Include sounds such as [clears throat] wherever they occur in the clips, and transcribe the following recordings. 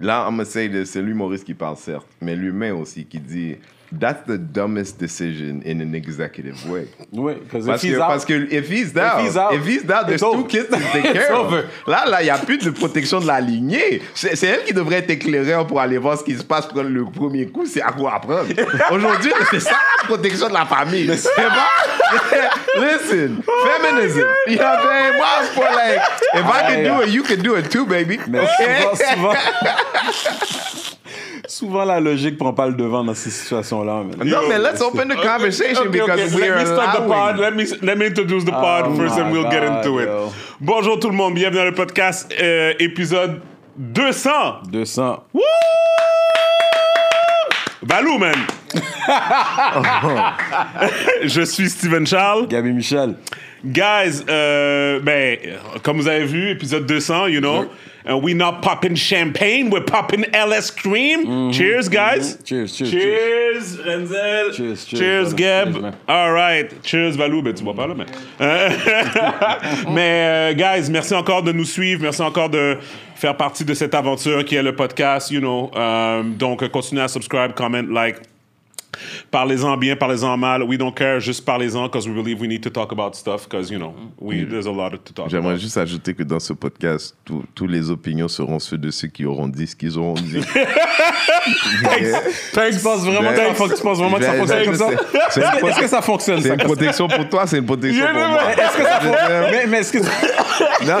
là, I'm gonna say c'est l'humoriste qui parle, certes, mais l'humain aussi qui dit That's the dumbest decision in an executive way. Oui, Parce if he's que, out, parce que if he's down, he's out, if he's down, there's two over. kids to [laughs] take It's care of. over. Là, là, il n'y a plus de protection de la lignée. C'est c'est elle qui devrait être éclairée pour aller voir ce qui se passe, prendre le premier coup, c'est à quoi apprendre. [laughs] Aujourd'hui, c'est ça la protection de la famille. C'est pas... [laughs] Listen, feminism. You know what I'm saying? C'est pas like, if I can do it, you can do it too, baby. Mais Okay? souvent, souvent, souvent, la logique prend pas le devant dans ces situations-là. man. No, man, let's open the conversation Okay, okay, because we let are me start the pod. allowing... Let me let me introduce the pod Oh first, and my we'll get God, into it. yo. Bonjour tout le monde, bienvenue dans le podcast euh, épisode 200. 200. Woo! Balou, man. [laughs] Je suis Steven Charles. Gabi Michel. Guys, euh, ben, comme vous avez vu, épisode 200, you know, and we not popping champagne, we're popping LS Cream. Cheers, guys. Cheers, cheers, Cheers, Renzel. Cheers, cheers, Cheers. Gab. Cheers. All right. Cheers, Valou. Ben, tu bois pas là, mais. [laughs] Mais, euh, guys, merci encore de nous suivre. Merci encore de faire partie de cette aventure qui est le podcast, you know. Euh, donc, continuez à subscribe, comment, like. Parlez-en bien, parlez-en mal. We don't care, juste parlez-en because we believe we need to talk about stuff because, you know, we, there's a lot to talk J'aimerais about. juste ajouter que dans ce podcast, tous les opinions seront ceux de ceux qui auront dit ce qu'ils auront dit. Tu penses vraiment, tu penses vraiment que ça fonctionne comme ça? Est-ce que ça fonctionne, C'est une protection pour toi, c'est une protection pour moi. Est-ce que ça fonctionne? Mais, est-ce que Non,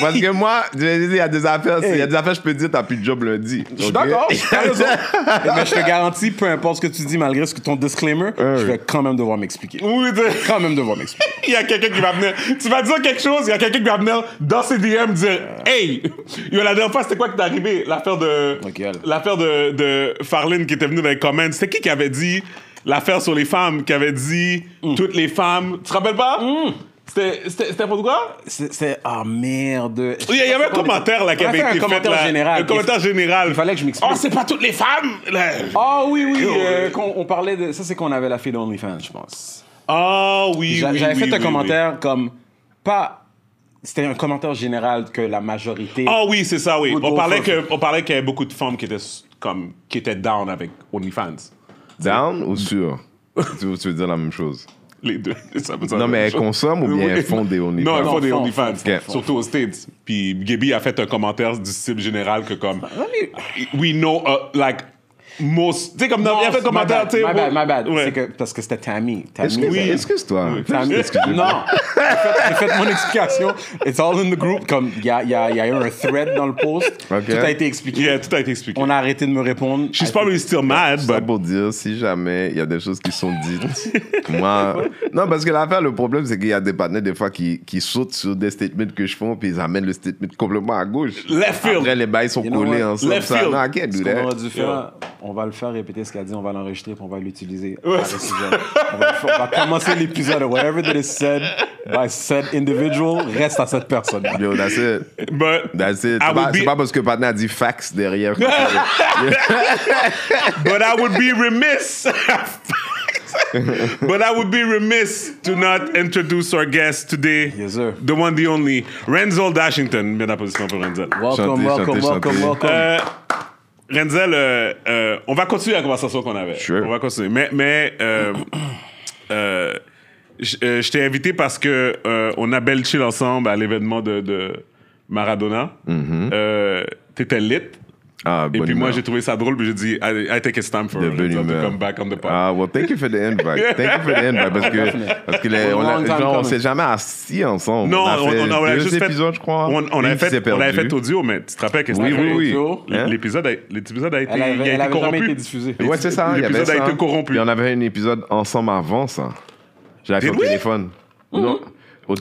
parce que moi, il y a des affaires, il y a des affaires, je peux dire, t'as plus de job lundi. Je suis d'accord, t'as raison. [laughs] Mais je te garantis, peu importe ce que tu dis, malgré ce que ton disclaimer, je vais quand même devoir m'expliquer. Oui, tu- Quand même devoir m'expliquer. [laughs] il y a quelqu'un qui va venir. Tu vas dire quelque chose, il y a quelqu'un qui va venir dans ses DM dire Hey, yo, la dernière fois, c'était quoi qui t'est arrivé? L'affaire de. L'affaire de, de Farlene qui était venue dans les comments. C'était qui qui avait dit l'affaire sur les femmes, qui avait dit toutes les femmes? Tu te rappelles pas? C'était C'était pour quoi? C'est-. Ah merde. il y avait un commentaire là qui avait fait un été fait commentaire là. général. Un commentaire général. Il fallait que je m'explique. Oh, c'est pas toutes les femmes. Ah oui, oui. Yo, euh, on parlait de. Ça, c'est qu'on avait la fille d'OnlyFans, je pense. Ah oui, J'a- oui, J'avais oui, fait un oui, commentaire comme. Pas. C'était un commentaire général que la majorité. Ah oui, c'est ça, oui. On parlait, que, on parlait qu'il y avait beaucoup de femmes qui étaient, comme, qui étaient down avec OnlyFans. Down ou veux- tu veux dire la même chose? Les deux. [laughs] Ça Non, mais elles consomment ou bien Oui. elles font des OnlyFans Non, elles font des OnlyFans, font. surtout aux States. Puis Gaby a fait un commentaire du style général que comme, we know, uh, like, most... Tu sais, comme, dans, il a fait un my commentaire, bad, tu sais... my bad, my bad. Ouais. C'est que, parce que c'était Tammy. Tammy Excuse- oui. Excuse-toi. Tammy. Non, j'ai fait, mon explication. It's all in the group. Comme il y a, il y, a, il y a eu un thread dans le post. [laughs] Tout a été expliqué. Yeah, tout a été expliqué. On a arrêté de me répondre. She's probably still mad, Ça but... pour dire, si jamais il y a des choses qui sont dites, [laughs] moi. Non, parce que l'affaire, le problème, c'est qu'il y a des partenaires, des fois, qui, qui sautent sur des statements que je fais, puis ils amènent le statement complètement à gauche. Left field. Après, les bails sont You collés ensemble. Left Ça, field. non, I can't do that. aurait dû faire, on va le faire répéter ce qu'elle a dit, on va l'enregistrer, puis on va l'utiliser. l'épisode. on, va, on va commencer l'épisode. Whatever that is said by said individual reste à cette personne. Yo, that's it. But, That's it. C'est pas, be- pas parce que partenaire a dit fax derrière. [laughs] but I would be remiss... [laughs] but I would be remiss to not introduce our guest today. Yes, sir. The one, the only, Renzel Dashington. Bien applaudissements pour Renzel. Welcome, Chantez, welcome, chantez, welcome, chantez. welcome. Euh, Renzel, euh, euh, on va continuer la conversation qu'on avait. Sure. On va continuer. Mais, mais euh, [clears throat] euh, je t'ai invité parce que on a belle chill ensemble à l'événement de, de Maradona. Euh, T'étais lit. Ah, Et puis moi, humeur. j'ai trouvé ça drôle, puis j'ai dit, I, I think it's time for Renzel to come back on the pod. Ah, well, thank you for the invite. [laughs] Thank you for the invite. Parce que, parce que les- on, a- coming. s'est jamais assis ensemble. non, on a fait on, on avait deux juste fait. épisodes, je crois. On, on s'est fait, on avait fait audio, mais tu te rappelles que Oui, c'était oui, oui. audio? Hein? L'épisode a, l'épisode a été, Elle avait, il a elle corrompu. jamais été diffusée. Ouais, c'est ça. il y avait L'épisode a été corrompu. Puis on avait un épisode ensemble avant ça. J'avais fait au téléphone. Non, au téléphone.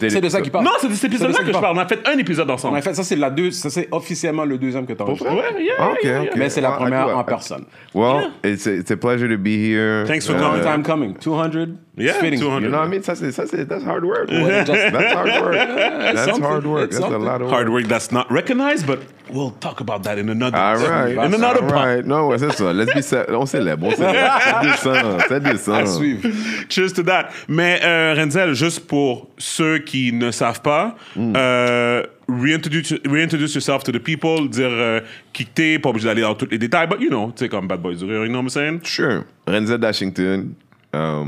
C'est de ça qu'il parle. Non, c'est de cet épisode-là ça que je parle. On a fait un épisode On ensemble. a fait ça, c'est la deux, ça c'est officiellement le deuxième que tu enregistres. Ouais, yeah, Ah, ok, yeah, ok. yeah. Mais c'est la Ah, première en personne. Well, it's a, it's a pleasure to be here. Thanks for Uh, coming. Long time coming. 200. Yeah, fitting. 200. You know what I mean? Ça, c'est, ça, c'est, that's hard work. [laughs] Just- That's hard work. That's something. hard work. It's That's a something. lot of work. Hard work that's not recognized, but we'll talk about that in another All right. in another All part. right. Non, ouais, c'est ça. Let's be set. On célèbre. On célèbre. [laughs] C'est décent. C'est décent. À suivre. Cheers to that. Mais euh, Renzel, juste pour ceux qui ne savent pas, Mm. euh, reintroduce, reintroduce yourself to the people, dire euh, qui t'es, pas obligé d'aller dans tous les détails, but you know, tu sais, comme Bad Boys du Rire, you know what I'm saying? Sure. Renzel Washington, euh,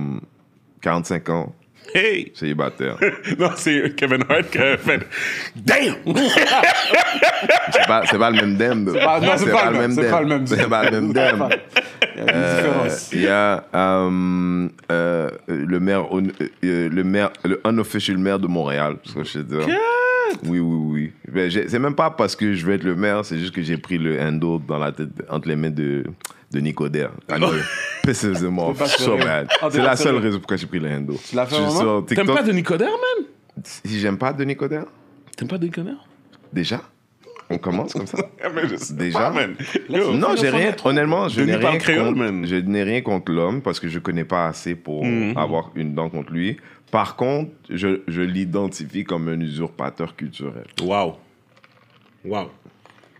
45 ans, Hey! [laughs] célibataire. [laughs] non, c'est Kevin Hart qui a fait Damn! [laughs] C'est pas, c'est pas le même pas- non, c'est pas le même, c'est pas le même C'est pas le même dem. Il y a une différence. Il y a euh, euh, le maire, euh, le maire, le unofficial maire de Montréal. parce que je sais dire. Oui, oui, oui. Ben, c'est même pas parce que je veux être le maire, c'est juste que j'ai pris le handle dans la tête, entre les mains de, de Nicodère. So bad. Ah, t'es C'est la seule raison pourquoi j'ai pris le handle. Tu l'as fait vraiment? T'aimes pas Denis Coderre, man? Si j'aime pas Denis Coderre, T'aimes pas Denis Coderre? déjà, on commence comme ça? [laughs] Ah, Déjà? pas. Yo, Non, j'ai rien. Honnêtement, je n'ai rien, créole, contre, man. je n'ai rien contre l'homme parce que je connais pas assez pour Mhm. avoir une dent contre lui. Par contre, je, je l'identifie comme un usurpateur culturel. Wow. Wow.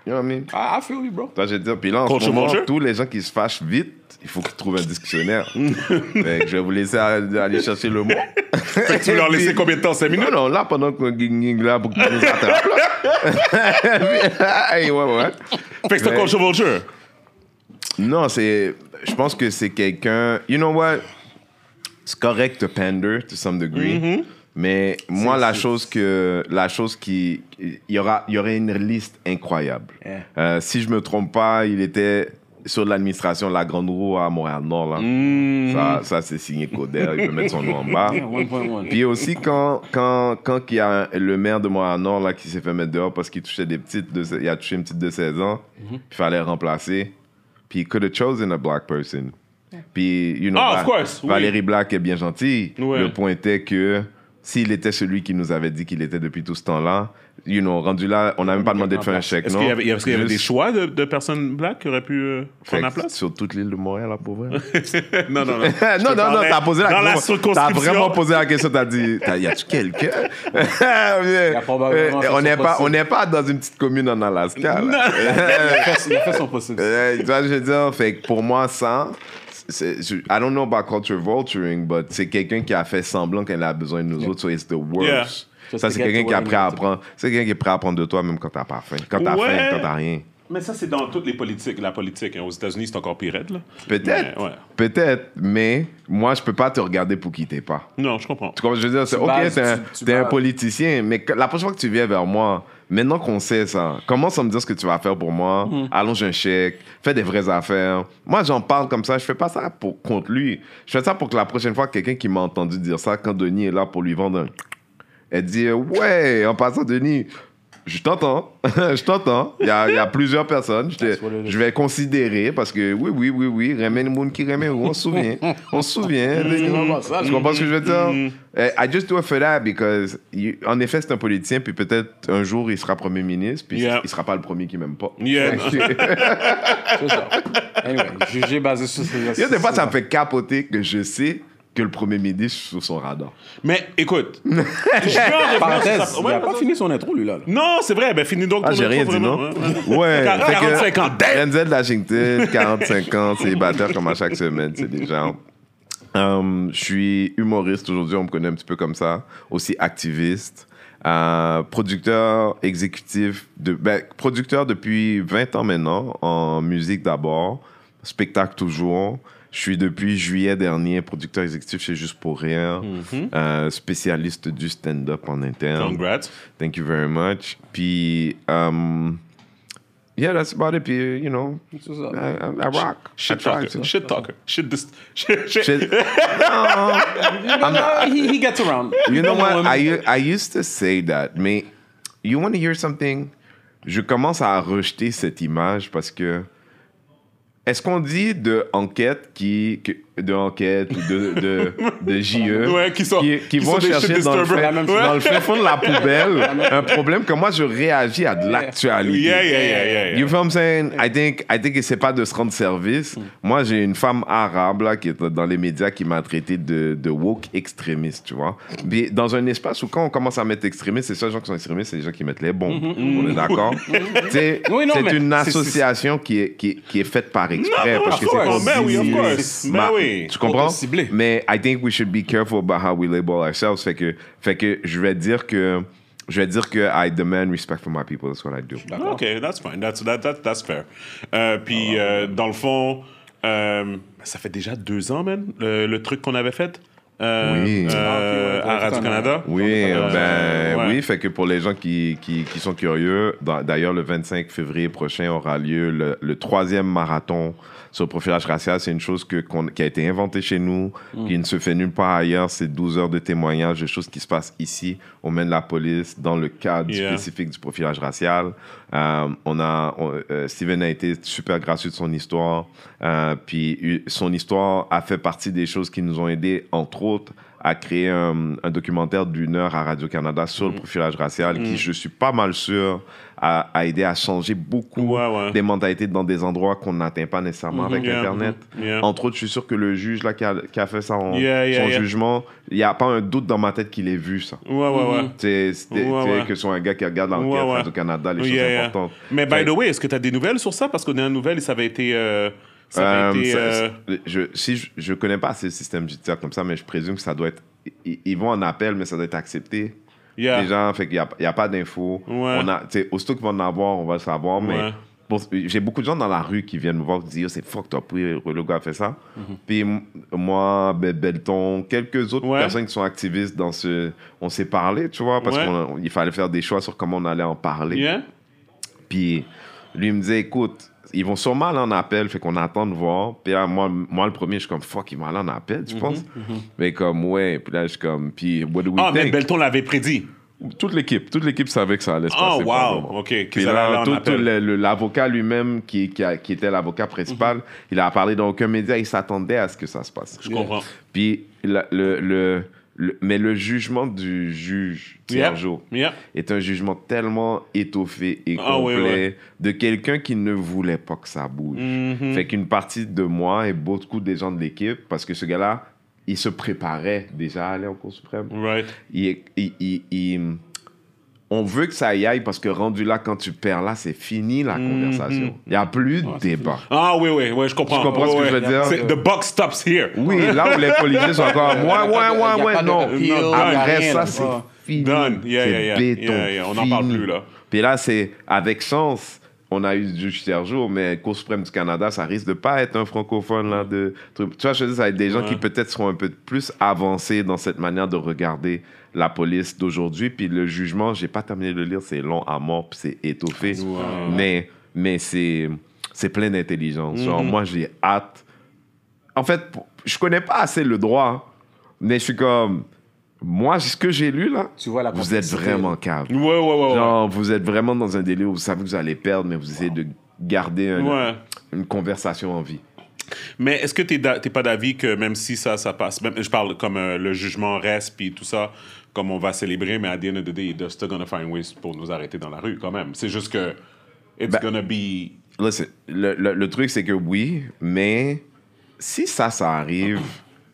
You know what I mean? Ah, I feel you, bro. Ça, je veux dire. Puis là, en ce Culture moment, tous les gens qui se fâchent vite, il faut qu'ils trouvent un dictionnaire. Fait [laughs] que je vais vous laisser aller chercher le mot. Fait [laughs] que tu veux leur laisser combien de temps? 5 minutes? Non, non, là, pendant qu'on ging là, pour qu'ils nous attrapent, là. [laughs] Hey, ouais, ouais. Fait que c'est un Mais- culture vulture. Non, c'est. Je pense que c'est quelqu'un. You know what? C'est correct to pander to some degree. Mm-hmm. Mais moi, la chose que. La chose qui. Il y, aura, il y aurait une liste incroyable. Yeah. Euh, si je me trompe pas, il était sur l'administration La Grande Roue à Montréal-Nord. Là. Mm-hmm. Ça, ça c'est signé Coder. Il peut mettre son nom en bas. [laughs] Yeah, 1.1. Puis aussi, quand, quand, quand il y a le maire de Montréal-Nord là, qui s'est fait mettre dehors parce qu'il touchait des petites, de, il a touché une petite de 16 ans, Mhm. il fallait remplacer. Puis il could have chosen a black person. Puis, you know, Ah, of Va- course, oui. Valérie Black est bien gentille. Ouais. Le point était que s'il était celui qui nous avait dit qu'il était depuis tout ce temps-là, you know, rendu là, on n'a même pas demandé de faire un chèque, Est-ce qu'il y avait, est-ce qu'il y avait des choix de, de personnes black qui auraient pu euh, prendre la place? Sur toute l'île de Montréal, là, pour vrai. [laughs] non, non, non. [laughs] non, non, non, t'as posé la Dans la question. T'as circonscription. vraiment posé la question, t'as dit, t'as- y a-tu quelqu'un? [laughs] a probablement fait on n'est pas, on n'est pas dans une petite commune en Alaska. Il a fait- son possible. Euh, tu vois, je veux dire, fait que pour moi, ça, I don't know about culture vulturing, but c'est quelqu'un qui a fait semblant qu'elle a besoin de nous autres, so it's the worst. Yeah. Ça, c'est quelqu'un qui a where prêt à apprendre. C'est quelqu'un qui est prêt à apprendre de toi même quand t'as pas faim. Quand t'as Ouais. faim, quand t'as rien. Mais ça, c'est dans toutes les politiques. La politique, hein. aux États-Unis, c'est encore pire. Peut-être. Ouais. Peut-être, mais moi, je peux pas te regarder pour qui t'es pas. Non, je comprends. Tu comprends je veux dire? C'est OK, t'es un, un politicien, mais la prochaine fois que tu viens vers moi, maintenant qu'on sait ça, commence à me dire ce que tu vas faire pour moi, Hmm. allonge un chèque, fais des vraies affaires. Moi, j'en parle comme ça, je fais pas ça pour, contre lui. Je fais ça pour que la prochaine fois, quelqu'un qui m'a entendu dire ça, quand Denis est là pour lui vendre un... Elle dit, Ouais, en passant, Denis, je t'entends, [laughs] je t'entends. Il y a, il y a plusieurs personnes. Je, te- je vais considérer parce que oui, oui, oui, oui, Remen Moun qui Remen, on se souvient. On se souvient. Ça, Tu comprends ce que je veux dire? Eh, I just do it for that because, you- en effet, c'est un politicien, puis peut-être un jour, il sera premier ministre, puis Yeah. il sera pas le premier qui m'aime pas. Yeah. [laughs] C'est ça. Anyway, jugé basé sur ces Il y a des fois, ça me fait capoter que je sais que le premier ministre sur son radar. Mais écoute, [laughs] je viens en revenir Parenthèse, sur ça. il Ouais, a pas fini son intro, lui, là. là. Non, c'est vrai. Ben, finis donc Ah, ton j'ai rien dit, vraiment. non? Ouais, ouais. Ouais. Quar- fait que 45 ans, damn! Denzel Washington, 45 ans, célibataire comme à chaque semaine, c'est déjà. Um, je suis humoriste aujourd'hui, on me connaît un petit peu comme ça. Aussi activiste. Euh, producteur exécutif, de, ben, producteur depuis 20 ans maintenant, en musique d'abord, spectacle toujours. Je suis depuis juillet dernier producteur exécutif chez Juste pour Rire, euh, spécialiste du stand-up en interne. Congrats. Thank you very much. Puis, um, yeah, that's about it. Puis, you know. I, I, I rock. Shit I talker. to. Shit talker. Shit dis- [laughs] shit- shit- Shit. [laughs] No, he, he gets around. You know what? I, I used to say that, mais you want to hear something? Je commence à rejeter cette image parce que est-ce qu'on dit de enquête qui de enquête ou de de, [laughs] de JE Ouais, qui sont- qui, qui vont sont chercher dans le, fin, dans le fin fond de la [laughs] poubelle un problème que moi je réagis à de l'actualité. Yeah, yeah, yeah. You feel what I'm saying? I think, I think c'est pas de se rendre service. Mm. Moi, j'ai une femme arabe là, qui est dans les médias qui m'a traité de, de woke extrémiste, tu vois. Mais dans un espace où quand on commence à mettre extrémiste, c'est ça, les gens qui sont extrémistes, c'est les gens qui mettent les bombes. On est d'accord? Mm-hmm. C'est une association qui est, qui, est, qui est faite par exprès. Non, parce que c'est oui, of diviser. course. Oui. Tu comprends? Mais I think we should be careful about how we label ourselves. Fait que, fait que je vais dire que je vais dire que I demand respect for my people. That's what I do. OK, that's fine. That's, that, that- that's fair. Euh, puis, euh, dans le fond, euh, ça fait déjà deux ans, man, le, le truc qu'on avait fait euh, Oui. euh, Ah, ouais, à Radio-Canada. Oui, Euh, ben ouais. oui, fait que pour les gens qui, qui, qui sont curieux, d'ailleurs, le 25 février prochain aura lieu le, le troisième marathon sur le profilage racial. C'est une chose que, qui a été inventée chez nous, qui ne se fait nulle part ailleurs. C'est 12 heures de témoignages de choses qui se passent ici, main de la police, dans le cadre Yeah. spécifique du profilage racial. Euh, on a, on- euh, Steven a été super gracieux de son histoire. Euh, puis son histoire a fait partie des choses qui nous ont aidés, entre autres, à créer un, un documentaire d'une heure à Radio-Canada sur le profilage racial, qui, je suis pas mal sûr, a, a aidé à changer beaucoup Ouais, ouais. des mentalités dans des endroits qu'on n'atteint pas nécessairement avec Yeah, Internet. mhm, yeah. Entre autres, je suis sûr que le juge là, qui, a, qui a fait son, Yeah, yeah, son jugement, il n'y a pas un doute dans ma tête qu'il ait vu ça. Ouais, ouais, ouais. C'est que ce soit un gars qui regarde l'enquête. Radio-Canada, les choses importantes. Mais by the way, est-ce que tu as des nouvelles sur ça? Parce qu'aux dernières nouvelles, ça avait été. euh, ça Euh, été ça- euh, je, si je, je connais pas assez le système judiciaire comme ça, mais je présume que ça doit être. Ils, ils vont en appel, mais ça doit être accepté. yeah. Déjà, fait qu'il n'y a, il y a pas d'infos. Ouais. On a, aussitôt qu'ils vont en avoir, on va le savoir. Ouais. Mais pour- j'ai beaucoup de gens dans la rue qui viennent me voir qui disent Yo, c'est fucked up, oui, le gars a fait ça. Puis m- moi, Be- Belton, quelques autres Mhm. Ouais. personnes qui sont activistes dans ce. On s'est parlé, tu vois, parce Ouais. qu'il fallait faire des choix sur comment on allait en parler. Yeah? Puis lui il me disait, écoute, ils vont sûrement aller en appel, fait qu'on attend de voir. Puis là, moi, moi, le premier, je suis comme, fuck, ils vont aller en appel, Mhm, tu penses? Mais comme, ouais. Puis là, je suis comme, puis what do we Ah, mais think? Belton l'avait prédit. Toute l'équipe, toute l'équipe savait que ça allait se Oh, passer. wow. probablement. OK. Puis là, tout, tout l'avocat lui-même, qui, qui, a- qui était l'avocat principal, il a parlé dans aucun média, il s'attendait à ce que ça se passe. Je comprends. Puis, la- le, le, le- mais le jugement du juge, Yeah. Yeah. est un jugement tellement étoffé et Ah, complet oui, de quelqu'un qui ne voulait pas que ça bouge. Mhm. Fait qu'une partie de moi et beaucoup des gens de l'équipe, parce que ce gars-là, il se préparait déjà à aller en Cour suprême. Right. Il- il- il- il- on veut que ça y aille parce que rendu là, quand tu perds là, c'est fini la conversation. Il n'y a plus de débat. Ah, oui, oui, oui, je comprends. Tu comprends Ouais, ce que ouais. je veux dire? The buck stops here. Oui, là où les [laughs] policiers sont encore, ouais, ouais, ouais, ouais, non. Après ça, c'est fini. Done. Yeah, C'est yeah, yeah. béton. Yeah, yeah. On n'en parle plus, là. Puis là, c'est avec chance, on a eu du juge Sergio, mais Cour suprême du Canada, ça risque de pas être un francophone là de truc. Tu vois, je veux dire, ça va être des gens Ouais. qui peut-être seront un peu plus avancés dans cette manière de regarder la police d'aujourd'hui. Puis le jugement, j'ai pas terminé de le lire, c'est long à mort, puis c'est étoffé, mais mais c'est c'est plein d'intelligence. Genre moi, j'ai hâte. En fait, je connais pas assez le droit, mais je suis comme moi, ce que j'ai lu là, Tu vois la vous êtes vraiment calme. Ouais, ouais, ouais. ouais. Genre, vous êtes vraiment dans un délire où vous savez que vous allez perdre, mais vous essayez de garder un- Ouais. une conversation en vie. Mais est-ce que tu n'es pas d'avis que même si ça, ça passe, même, je parle comme euh, le jugement reste, puis tout ça, comme on va célébrer, mais à the end of the day, they're still gonna find ways pour nous arrêter dans la rue quand même. C'est juste que it's Ben- gonna be... Listen, le, le- le truc, c'est que oui, mais si ça, ça arrive,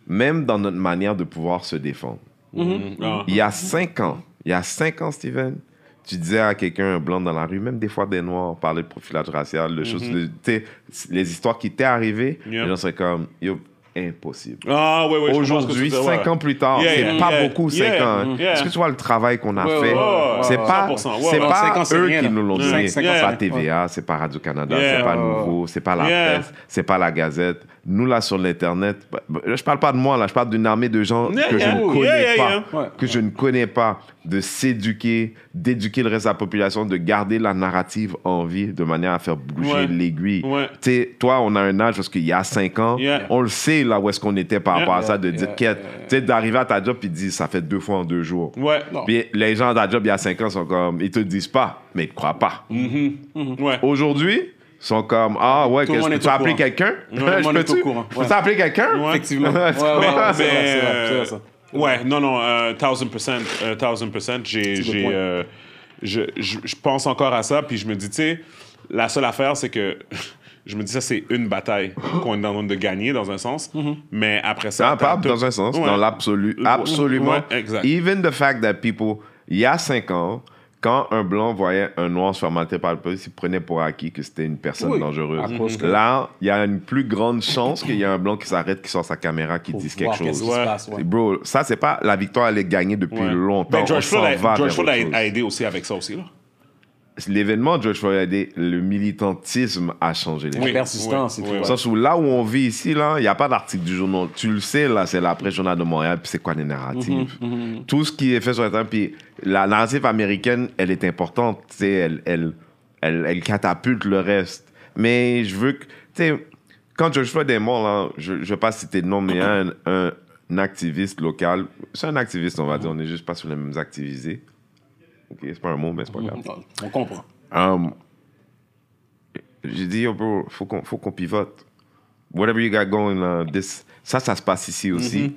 même dans notre manière de pouvoir se défendre, Ah. il y a cinq ans, il y a cinq ans, Steven, tu disais à quelqu'un, un blanc dans la rue, même des fois des noirs, parler de profilage racial, choses, de- tu sais, les histoires qui t'étaient arrivées, Yeah. les gens seraient comme, yo, impossible. Ah, ouais, ouais. Aujourd'hui, cinq ouais. ans plus tard, Yeah, c'est yeah, pas beaucoup, cinq ans. hein. yeah. Est-ce que tu vois le travail qu'on a fait? c'est pas, 100%, ouais, c'est pas eux rien, qui nous l'ont Cinq- donné. C'est pas. TVA, c'est pas Radio-Canada, c'est pas Nouveau, c'est pas la presse, c'est pas la Gazette. Nous, là, sur l'Internet, bah, là, je parle pas de moi, là, je parle d'une armée de gens Yeah, que yeah. je ne connais yeah, pas. Que je ne connais pas, de s'éduquer, d'éduquer le reste de la population, de garder la narrative en vie de manière à faire bouger Ouais. l'aiguille. Ouais. Tu sais, toi, on a un âge parce qu'il y a cinq ans, Yeah. on le sait là où est-ce qu'on était par Yeah. rapport à ça, de Yeah, dire, tu sais, d'arriver à ta job de dire, ça fait deux fois en deux jours. Ouais. Non. Puis les gens à ta job il y a cinq ans sont comme, ils te disent pas, mais ils te croient pas. Ouais. Aujourd'hui, ils sont comme, ah ouais, le que je peux au appeler courant. quelqu'un? Je peux-tu? Ouais. appeler quelqu'un? Effectivement. Ouais, tu euh, non, non, euh, 1000%, euh, 1000%, j'ai, C'est le j'ai, euh, je, je, je pense encore à ça, puis je me dis, tu sais, la seule affaire, c'est que [laughs] je me dis, ça, c'est une bataille qu'on est en train de gagner, dans un sens, mais après ça... Ah, dans un sens, Ouais. dans l'absolu. Absolument. ouais, exact. Even the fact that people, il y a cinq ans, quand un blanc voyait un noir se faire maltraiter par la police, il prenait pour acquis que c'était une personne Oui, dangereuse. que- Là, il y a une plus grande chance qu'il y ait un blanc qui s'arrête, qui sort sa caméra, qui Pour dise quelque chose. se passe, ouais. Bro, ça, c'est pas la victoire, elle est gagnée depuis Ouais. longtemps. Ben, George Floyd, a, a, aidé aussi avec ça aussi. Là. L'événement de George Floyd le militantisme a changé les Oui. choses. persistance et oui, tout. oui. Dans ouais. le sens où là où on vit ici, là, il n'y a pas d'article du journal. Tu le sais, là, c'est la presse journal de Montréal, puis c'est quoi les narratives. Mhm, Tout ce qui est fait sur Internet, puis la narrative américaine, elle est importante, tu sais, elle, elle, elle, elle catapulte le reste. Mais je veux que, tu sais, quand George Floyd est mort, là, je ne vais pas citer de nom, mais un, un, un activiste local, c'est un activiste, on va dire, on n'est juste pas sur les mêmes activisés. Ok, c'est pas un mot, mais c'est pas grave. On comprend. Um, j'ai dit, yo, bro, faut qu'on, faut qu'on pivote. Whatever you got going, là, this, ça, ça se passe ici aussi. Mm-hmm.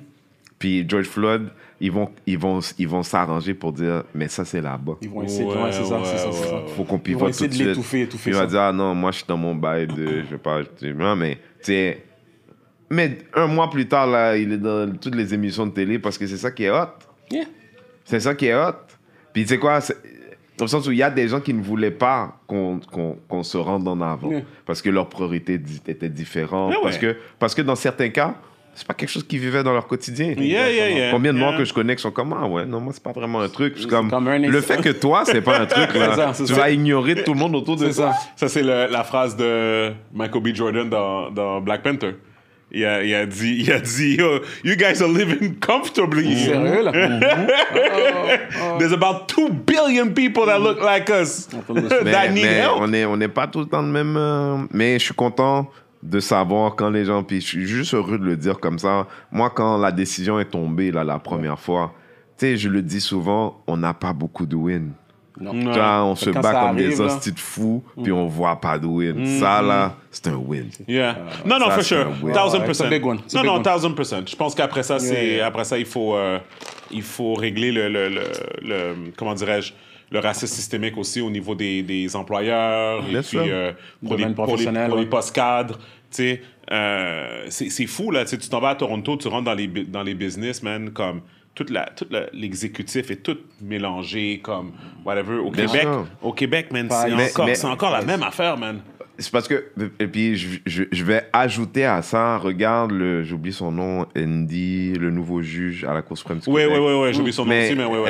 Puis George Floyd, ils vont, ils vont, ils vont s'arranger pour dire, mais ça, c'est là-bas. Ils vont essayer, Ouais, ouais, c'est ça, c'est ça, ouais, c'est ça. ouais. Faut qu'on Ils vont pivote tout essayer de l'étouffer, étouffer Il va ça. dire, ah non, moi, je suis dans mon bail de, je vais pas, je- mais, tu sais, mais un mois plus tard, là, il est dans toutes les émissions de télé parce que c'est ça qui est hot. Yeah. C'est ça qui est hot. Puis tu sais quoi, c'est- au sens où il y a des gens qui ne voulaient pas qu'on se rende en avant. Parce que leurs priorités étaient différentes. Mais parce, que, parce que dans certains cas, c'est pas quelque chose qu'ils vivaient dans leur quotidien. Yeah, yeah, yeah. Combien de noirs que je connais qui sont comme Ah ouais, non, moi, c'est pas vraiment un truc. Je comme, comme un le fait que toi, c'est pas un truc, [laughs] là, ça, tu ça. vas ignorer tout le monde autour de C'est ça. Ça, c'est le- la phrase de Michael B. Jordan dans, dans Black Panther. Il a, il a dit, il a dit Yo, You guys are living comfortably. Sérieux, là? [laughs] There's about 2 billion people that look like us [laughs] Mais, that need mais help. on n'est on n'est pas tout le temps le même. euh, mais je suis content de savoir quand les gens. Puis je suis juste heureux de le dire comme ça. Moi, quand la décision est tombée là, la première fois, tu sais, je le dis souvent, on n'a pas beaucoup de win. Non. Vois, on se bat comme des arrive, là. hosties de fous, puis on voit pas de win. Ça, là, c'est un win. Yeah. non, non, ça, for sure. un win. Thousand Ouais, percent. it's a big one. Non, non, one. thousand percent. Je pense qu'après ça, c'est, yeah. après ça, il faut, euh, il faut régler le, le, le, le- comment dirais-je, le racisme systémique aussi au niveau des, des employeurs et Bien puis sûr. euh, pour, les, pour, les, pour les postes cadres. Tu sais, euh, c'est, c'est fou, là. Tu t'en vas à Toronto, tu rentres dans les, dans les business, man, comme toute la, toute la- l'exécutif est tout mélangé, comme whatever. Au Bien Québec, sûr. au Québec, man, c'est, Mais- encore, mais- c'est encore la même affaire, man. C'est parce que, et puis je, je- je vais ajouter à ça, regarde, le, j'oublie son nom, Andy, le nouveau juge à la Cour suprême Oui, oui, oui, oui, j'ai oublié son nom Mais, aussi, mais oui, oui.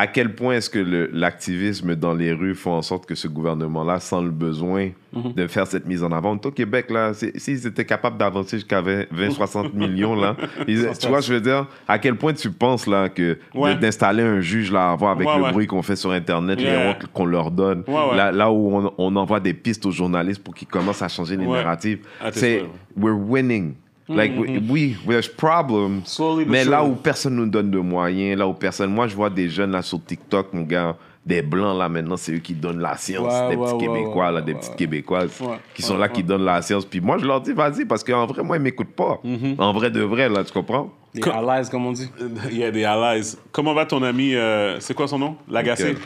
À quel point est-ce que le- l'activisme dans les rues fait en sorte que ce gouvernement-là sent le besoin Mhm. de faire cette mise en avant? Au Québec, là, s'ils étaient capables d'avancer jusqu'à 20, 20, 60 millions, là, [laughs] ils- tu vois, je veux dire, à quel point tu penses, là, que Ouais. d'installer un juge, là, à voir avec Ouais, le ouais. bruit qu'on fait sur Internet, les hontes qu'on leur donne. Là, là où on, on envoie des pistes aux journalistes pour qu'ils commencent à changer les narratives, Ah, c'est, we're winning. Like, we- oui, there's problems. Slowly mais là où personne nous donne de moyens, là où personne. Moi, je vois des jeunes là sur TikTok, mon gars, des blancs là maintenant, c'est eux qui donnent la science. Ouais, des ouais, petits ouais, Québécois, ouais, là, des petites. Québécoises Ouais, qui sont ouais, là, qui donnent la science. Puis moi, je leur dis, vas-y, parce qu'en vrai, moi, ils m'écoutent pas. Mm-hmm. En vrai de vrai, là, tu comprends? Des allies, comme on dit. Il y a des allies. Comment va ton ami, euh, c'est quoi son nom? Lagacé? Ok.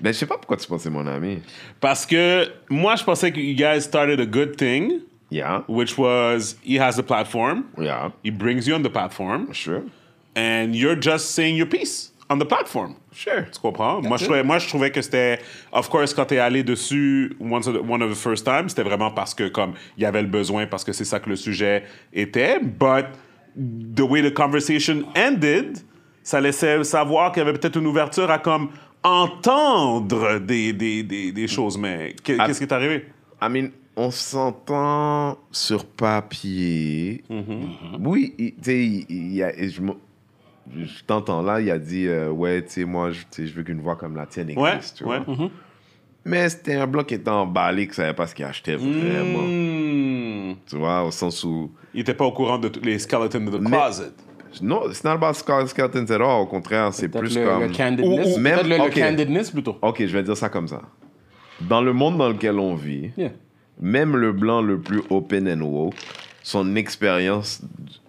Ben, je sais pas pourquoi tu pensais mon ami. Parce que moi, je pensais que you guys started a good thing, Yeah, which was he has the platform, yeah, he brings you on the platform, sure. and you're just saying your piece on the platform. Sure. Tu comprends? Moi je, trouvais, moi, je trouvais que c'était. Of course, quand t'es allé dessus, one of the, one of the first times, c'était vraiment parce que, comme, il y avait le besoin, parce que c'est ça que le sujet était. But the way the conversation ended, ça laissait savoir qu'il y avait peut-être une ouverture à, comme, entendre des, des, des, des choses. Mais qu'est- qu'est-ce qui est arrivé? I mean, on s'entend sur papier. Mm-hmm. Oui, tu sais, il, il y a, et je, t'entends là, il a dit, euh, ouais, tu sais, moi, je, tu veux qu'une voix comme la tienne Ouais, existe, tu ouais. vois. Mais c'était un bloc qui était emballé, qui savait pas ce qu'il achetait vraiment. Hmm. Tu vois, au sens où... Il était pas au courant de tous les skeletons of the Mais- closet. Non, it's not about Skeletons at all. Au contraire, c'est Peut-être plus le, comme... le candidness. Ou- ou même- Peut-être le, candidness, plutôt. Ok, je vais dire ça comme ça. Dans le monde dans lequel on vit, Yeah. Même le blanc le plus open and woke, son expérience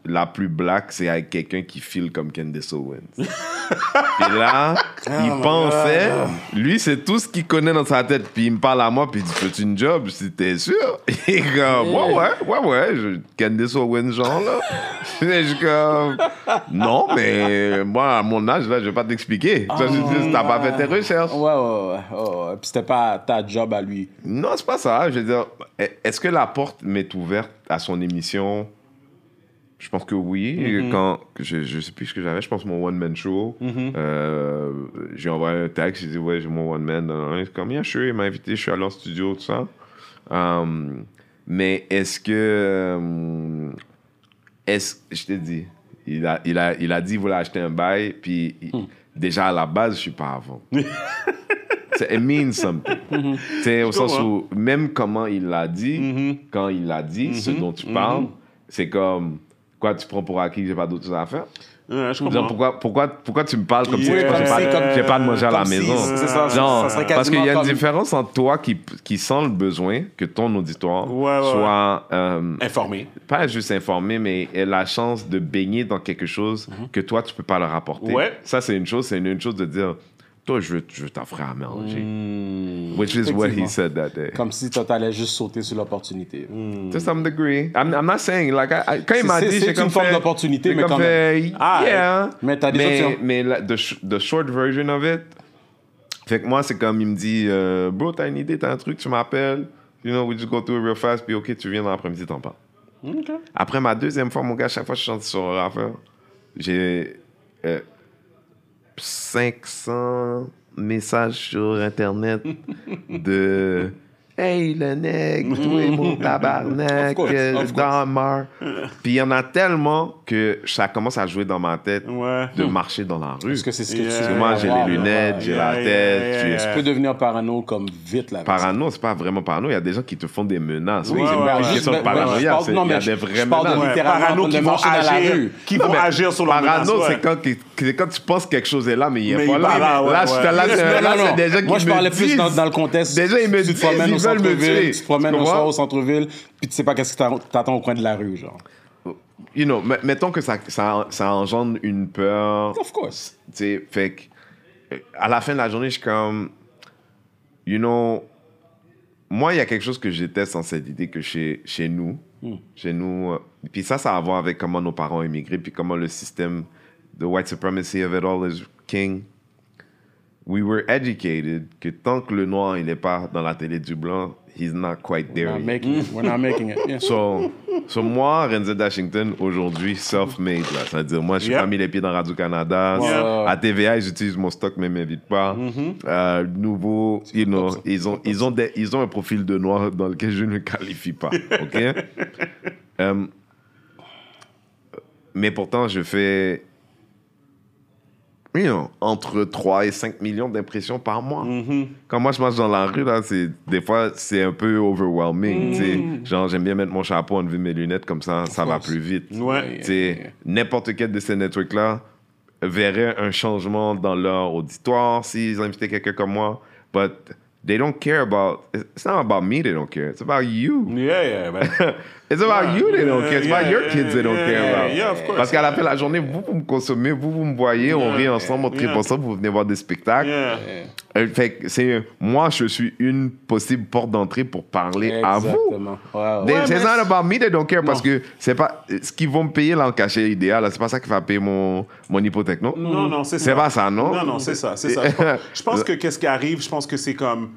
la plus black, c'est avec quelqu'un qui file comme Candace Owens. [laughs] puis là, il pensait, lui, c'est tout ce qu'il connaît dans sa tête. Puis il me parle à moi, puis il dit Fais-tu une job? Si t'es sûr? [laughs] Et comme, ouais, ouais, ouais, ouais, je, Candace Owens, genre là. Et [laughs] je comme, non, mais moi, à mon âge, là, je vais pas t'expliquer. Ça, je dis, t'as pas fait tes recherches. Ouais, ouais, ouais. ouais. Puis c'était pas ta job à lui. Non, c'est pas ça. Je veux dire, est-ce que la porte m'est ouverte à son émission? Je pense que oui. Quand je, je sais plus ce que j'avais, je pense mon one man show. Euh, j'ai envoyé un texte, j'ai dit ouais, j'ai mon one man. Comme yeah, sure, il m'a invité, je suis allé en studio, tout ça. Um, mais est-ce que euh, est-ce je t'ai dit, il a, il a, il a dit il voulait acheter un bail, puis il- déjà à la base, je suis pas avant. [laughs] It means something. C'est au sens où, même comment il l'a dit, quand il l'a dit, ce dont tu parles, c'est comme, tu prends pour acquis que j'ai pas d'autres choses à faire? Je Genre, pourquoi, pourquoi, pourquoi tu me parles comme si Yeah, que j'ai pas, si- j'ai pas de manger à la si- maison? c'est ça, Genre, ça parce qu'il y a une comme- différence entre toi qui, qui sent le besoin que ton auditoire Ouais, ouais, soit euh, Informé. pas juste informé, mais ait la chance de baigner dans quelque chose que toi, tu peux pas leur apporter. Ouais. Ça, c'est une chose. C'est une, une chose de dire, toi, je veux, je t'offrir à manger. Which is what he said that day. Comme si toi, t'allais juste sauter sur l'opportunité. Hmm. To some degree. I'm, I'm not saying, like, I- I- quand il m'a dit, c'est j'ai une comme forme fait- d'opportunité, mais quand fait, Ah, yeah. Mais t'as des mais, options. mais la- the, sh- the short version of it, fait que moi, c'est comme il me dit, euh, bro, t'as une idée, t'as un truc, tu m'appelles, you know, we just go through it real fast, puis ok, tu viens dans l'après-midi, t'en parles. OK. Après ma deuxième fois, mon gars, chaque fois que je chante sur l'affaire, j'ai euh, 500 messages sur Internet de [laughs] Hey le nègre, toi et [laughs] mon tabarnak, euh, mar. [laughs] Puis il y en a tellement que ça commence à jouer dans ma tête Ouais. de marcher dans la rue. Parce que c'est ce que Yeah. tu moi, j'ai les lunettes, ouais, j'ai la Yeah, tête. yeah, yeah, Tu peux devenir parano comme vite là. Parano, c'est pas vraiment parano. Il y a des gens qui te font des menaces. Oui, c'est ouais, pas ouais. une question de Ben, ben, paranoïa. non, Il y a des vraies je parle de menaces. Parano de qui vont la agir, rue. qui vont agir sur leur menace. Parano, c'est quand, tu penses que quelque chose est là, mais il est pas là. pas là, c'est- des gens qui Moi, je me parlais plus disent- dans, le contexte. Déjà, ils me tu disent, veulent me tuer. tu te promènes comprends? soir au centre-ville, puis tu sais pas qu'est-ce que t'attends- au coin de la rue, genre. You know, mettons que ça, ça, ça engendre une peur. Of course. Tu sais, fait que, euh, à la fin de la journée, je suis comme, you know, moi, il y a quelque chose que je déteste dans cette idée que chez, chez nous, chez nous, euh, puis ça, ça a à voir avec comment nos parents ont immigré, puis comment le système, the white supremacy of it all is king. We were educated que tant que le noir, il n'est pas dans la télé du blanc, he's not quite there. We're not making it. We're not making it. Yeah. [laughs] So, so moi, Renzo Washington, aujourd'hui, self-made, là. C'est-à-dire, moi, je suis pas mis les pieds dans Radio-Canada. À TVA, ils utilisent mon stock, mais ils m'invitent pas. Euh, nouveau, you know, ils ont, ils, ont des- ils ont un profil de noir dans lequel je ne qualifie pas. [laughs] OK? Euh, mais pourtant, je fais, you know, entre 3 et 5 millions d'impressions par mois. Quand moi, je marche dans la rue, là, c'est, des fois, c'est un peu overwhelming. sais. Genre, j'aime bien mettre mon chapeau, enlever mes lunettes, comme ça, ça va plus vite. Ouais. N'importe quel de ces networks-là verrait un changement dans leur auditoire s'ils invitaient quelqu'un comme moi. But they don't care about... It's not about me they don't care. It's about you. Yeah, yeah, ben. [laughs] It's about you they don't care. It's Yeah, about your yeah, kids they don't yeah, care yeah, about. yeah, of course. Parce qu'à la fin de la journée, vous, vous me consommez, vous, vous me voyez, on Yeah, rit ensemble, on tripe yeah. ensemble, vous venez voir des spectacles. Yeah. Euh, fait que c'est... Moi, je suis une possible porte d'entrée pour parler à vous. Ouais. They- it's not c'est- about me, they don't care, parce que c'est pas ce qu'ils vont me payer là en cachet idéal, c'est pas ça qui va payer mon, mon hypothèque, non? Non, non, c'est ça. C'est pas ça, non? Non, non, c'est ça, c'est ça. [laughs] Je pense- que qu'est-ce qui arrive, je pense que c'est comme...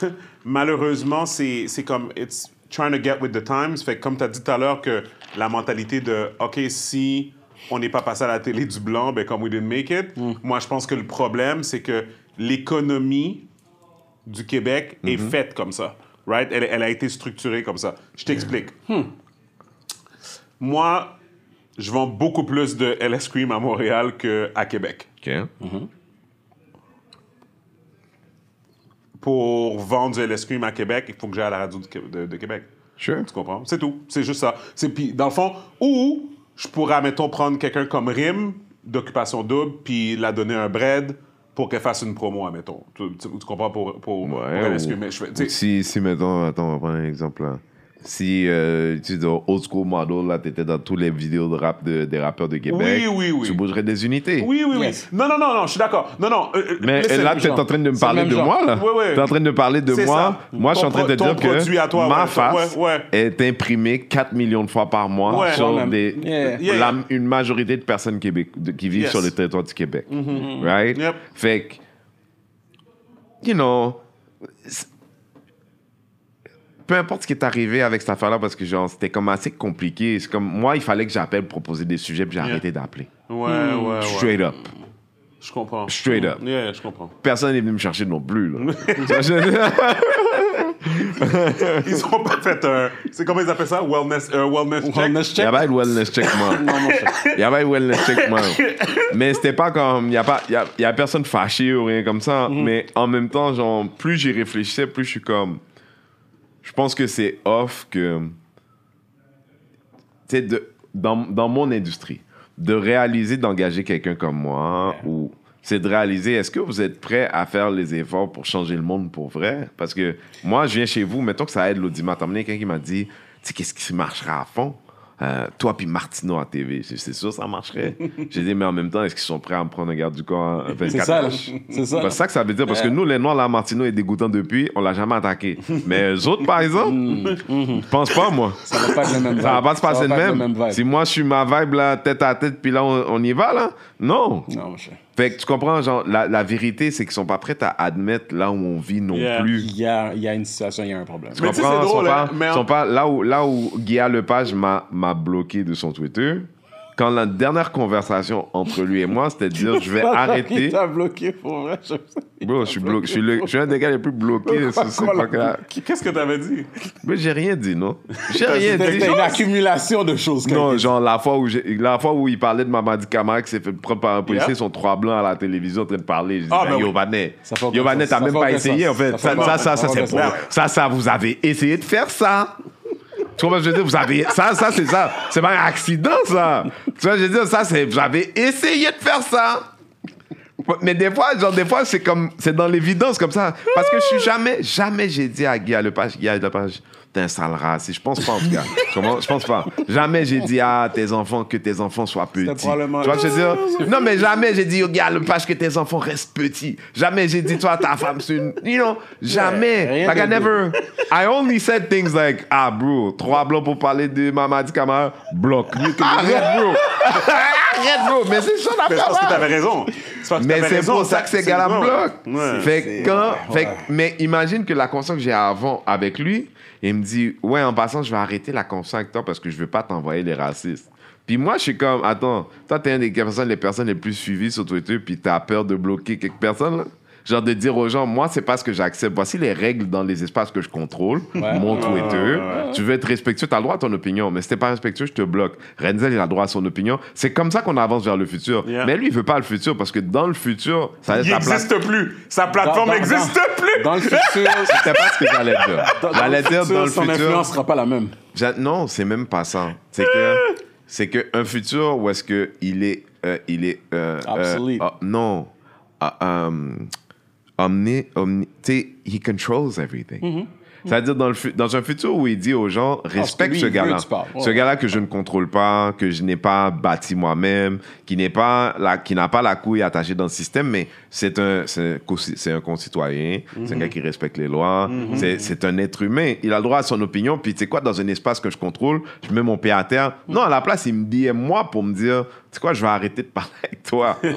[laughs] Malheureusement, c'est c'est comme... It's trying to get with the times. Fait que comme tu as dit tout à l'heure que la mentalité de, OK, si on n'est pas passé à la télé du blanc, ben comme we didn't make it, moi, je pense que le problème, c'est que l'économie du Québec est faite comme ça. Right? Elle, elle a été structurée comme ça. Je t'explique. Moi, je vends beaucoup plus de LS Cream à Montréal qu'à Québec. OK. Pour vendre du LS Cream à Québec, il faut que j'aille à la radio de, de- de Québec. Sure. Tu comprends? C'est tout. C'est juste ça. C'est puis dans le fond, ou je pourrais, mettons, prendre quelqu'un comme Rim d'occupation double, puis la donner un bread pour qu'elle fasse une promo, admettons. Tu, tu- tu comprends pour, pour, pour Ouais, ou- Cream. Mais je fais- si, si, mettons, attends, on va prendre un exemple là. Si euh, tu es dans old school model, là, t'étais dans tous les vidéos de rap de- des rappeurs de Québec, Oui, oui, oui. tu bougerais des unités. Oui, oui, Yes. oui. Non, non, non, non, je suis d'accord. Non, non. euh, euh, Mais là, tu es en train de me parler le de moi, là. Ouais, ouais. Tu es en train de me parler de C'est moi. ça. Moi, je suis en train de pro- dire que toi, ma ouais, face ouais, ouais. est imprimée 4 millions de fois par mois Ouais. sur Ouais, même. des, Yeah. Yeah. la- une majorité de personnes québec, de- qui vivent Yes. sur le territoire du Québec. Right? Yep. Fait que, you know, peu importe ce qui est arrivé avec cette affaire-là, parce que genre, c'était comme assez compliqué. C'est comme, moi, il fallait que j'appelle, proposer des sujets, puis j'ai Yeah. arrêté d'appeler. Ouais, ouais, ouais. Straight up. Je comprends. Straight up. Yeah, je comprends. Personne n'est venu me chercher non plus. Là. [laughs] Ils ont pas fait un. C'est comment ils appellent ça? Wellness, un wellness check? Wellness Il y check. avait le wellness check month. Non, mon. Il y avait le wellness check month. Mais c'était pas comme. Il y a, pas, il y a, y a personne fâché ou rien comme ça. Mais en même temps, genre, plus j'y réfléchissais, plus je suis comme. Je pense que c'est off que. Tu sais, dans, dans mon industrie, de réaliser d'engager quelqu'un comme moi ou. C'est de réaliser, est-ce que vous êtes prêt à faire les efforts pour changer le monde pour vrai? Parce que moi, je viens chez vous, mettons que ça aide l'audimat. T'as quelqu'un qui m'a dit, tu sais, qu'est-ce qui marchera à fond? Euh, toi puis Martino à TV, c'est sûr ça marcherait. [laughs] J'ai dit, mais en même temps, est-ce qu'ils sont prêts à me prendre un garde du corps 24 C'est ça? C'est ça. C'est ça que ça veut dire, parce que nous, les Noirs, là, Martino est dégoûtant depuis, on l'a jamais attaqué. Mais eux autres, par exemple, [laughs] je pense pas, moi. Ça va pas être le même. Ça va pas se passer de même. Si moi, je suis ma vibe, là, tête à tête, puis là, on, on y va, là, non. Non, mon cher. Fait que tu comprends, genre, la, la vérité, c'est qu'ils sont pas prêts à admettre là où on vit non Yeah. plus. Il y a, il y a une situation, il y a un problème. Tu Mais tu sais, comprends? c'est drôle, Sont hein, pas- mais en- sont pas, là, où, là où Guillaume Lepage m'a m'a bloqué de son Twitter, quand la dernière conversation entre lui et moi, c'était de dire je vais [laughs] arrêter. t'a bloqué pour vrai. je- Bro, je suis, bloqué, je, suis le- je suis un des gars les plus bloqués. Qu'est-ce que t'avais dit? Mais j'ai rien dit, non? J'ai rien dit. C'était une accumulation de choses. Non, genre la fois où la fois où il parlait de Mamadi Camara qui s'est fait prendre par un policier, son trois blancs à la télévision en train de parler. J'ai dit, Ah, ben, ben. Yovanet, Yovanet, t'as même pas essayé en fait. Ça Ça, ça, ça, ça, vous avez essayé de faire ça. Tu vois, ce je veux dire, vous avez ça, ça, c'est ça. C'est pas un accident, ça. Tu vois, je veux dire, ça, c'est vous avez essayé de faire ça. Mais des fois, genre, des fois, c'est comme, c'est dans l'évidence comme ça. Parce que je suis jamais, jamais j'ai dit à Guy Lepage, Guy Lepage, t'es un sale raciste. Je pense pas, en tout cas. Comment- Je pense pas. Jamais j'ai dit à tes enfants que tes enfants soient petits. Tu vois, ce que je veux dire? Non, mais jamais j'ai dit au Guy Lepage que tes enfants restent petits. Jamais j'ai dit, toi, ta femme, c'est une. You know, jamais. rien like, I never. I only said things like, ah, bro, trois blancs pour parler de Mamadi Kamara, bloc. Arrête, bro. Arrête, bro. Mais c'est ça Mais c'est l'affaire. parce que t'avais raison. Mais c'est pour ça que ces gars-là ouais. bloquent. Ouais. Fait quand, ouais. fait mais imagine que la conversation que j'ai avant avec lui, il me dit Ouais, en passant, je vais arrêter la conversation avec toi parce que je veux pas t'envoyer les racistes. Puis moi, je suis comme Attends, toi, t'es une des personnes, les personnes les plus suivies sur Twitter, puis t'as peur de bloquer quelques personnes, là? Genre de dire aux gens, moi, c'est pas ce que j'accepte. Voici les règles dans les espaces que je contrôle. Mon Twitter. Tu veux être respectueux, t'as le droit à ton opinion. Mais si t'es pas respectueux, je te bloque. Renzel, il a le droit à son opinion. C'est comme ça qu'on avance vers le futur. Yeah. Mais lui, il veut pas le futur parce que dans le futur, ça va être Il n'existe plus. Sa plateforme n'existe plus. Dans le futur, [laughs] C'était pas ce que j'allais dire. J'allais le dire futur, dans le son futur. influence sera pas la même. Non, c'est même pas ça. C'est que [laughs] c'est que un futur où est-ce que il est euh, il est euh, euh, ah, non. Ah, um, omni, omni, tu sais, he controls everything. C'est-à-dire dans, le dans un futur où il dit aux gens, respecte ce gars-là. Ce gars-là que je ne contrôle pas, que je n'ai pas bâti moi-même, qui n'est pas la, qui n'a pas la couille attachée dans le système, mais c'est un, c'est un, co- c'est un concitoyen, c'est un gars qui respecte les lois, c'est, c'est un être humain. Il a le droit à son opinion, puis tu sais quoi, dans un espace que je contrôle, je mets mon pied à terre. Non, à la place, il me dit moi pour me dire, tu sais quoi, je vais arrêter de parler avec toi. [laughs]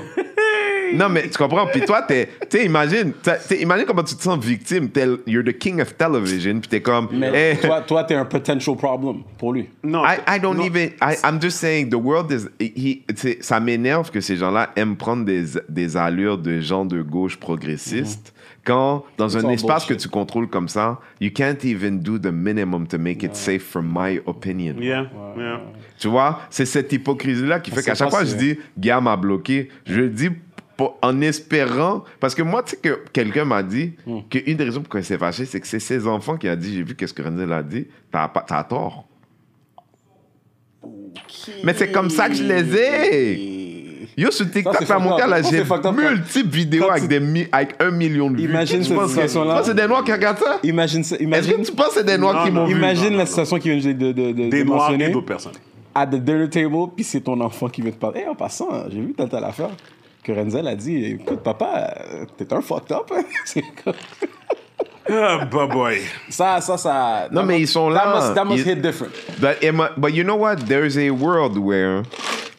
Non, mais tu comprends? Puis toi, t'es, tu sais, imagine, t'sais, imagine comment tu te sens victime. T'es- you're the king of television, puis t'es comme, Mais hey, toi, toi, t'es un potential problem pour lui. Non. I, I don't non. even. I, I'm just saying, the world is. he- ça m'énerve que ces gens-là aiment prendre des, des allures de gens de gauche progressistes. Quand, dans It's un espace que bullshit. tu contrôles comme ça, you can't even do the minimum to make it safe, from my opinion. Yeah, yeah. Tu vois, c'est cette hypocrisie-là qui fait qu'à chaque pas fois si- je dis, Guillaume m'a bloqué, je le dis pour- en espérant. Parce que moi, tu sais que quelqu'un m'a dit Hmm. qu'une des raisons pour il s'est fâché, c'est que c'est ses enfants qui a dit J'ai vu qu'est-ce que Renzel a dit, t'as pas- t'as tort. Mais c'est comme ça que je les ai. Yo, sur TikTok, Ça, j'ai c'est fucked up quand- multiples vidéos avec, des mi- avec un million de vues. Imagine Tu cette penses que- situation-là. tu penses que c'est des Noirs qui regardent ça? Imagine ça. Est-ce Imagine, que tu penses que c'est des Noirs Non, qui non. m'ont vu? imagine la situation qui vient de, de, de, de, Des de noirs et mentionner. d'autres personnes. at the dinner table, puis c'est ton enfant qui vient te parler. Hey, en passant, j'ai vu telle telle affaire. Que Renzel a dit, écoute, papa, euh, t'es un fucked up. hein. [laughs] C'est comme- Ah, bah boy. ça, ça, ça. Non, that mais must- ils sont That là. must, that must hit different. But, Emma- but you know what? There's a world where,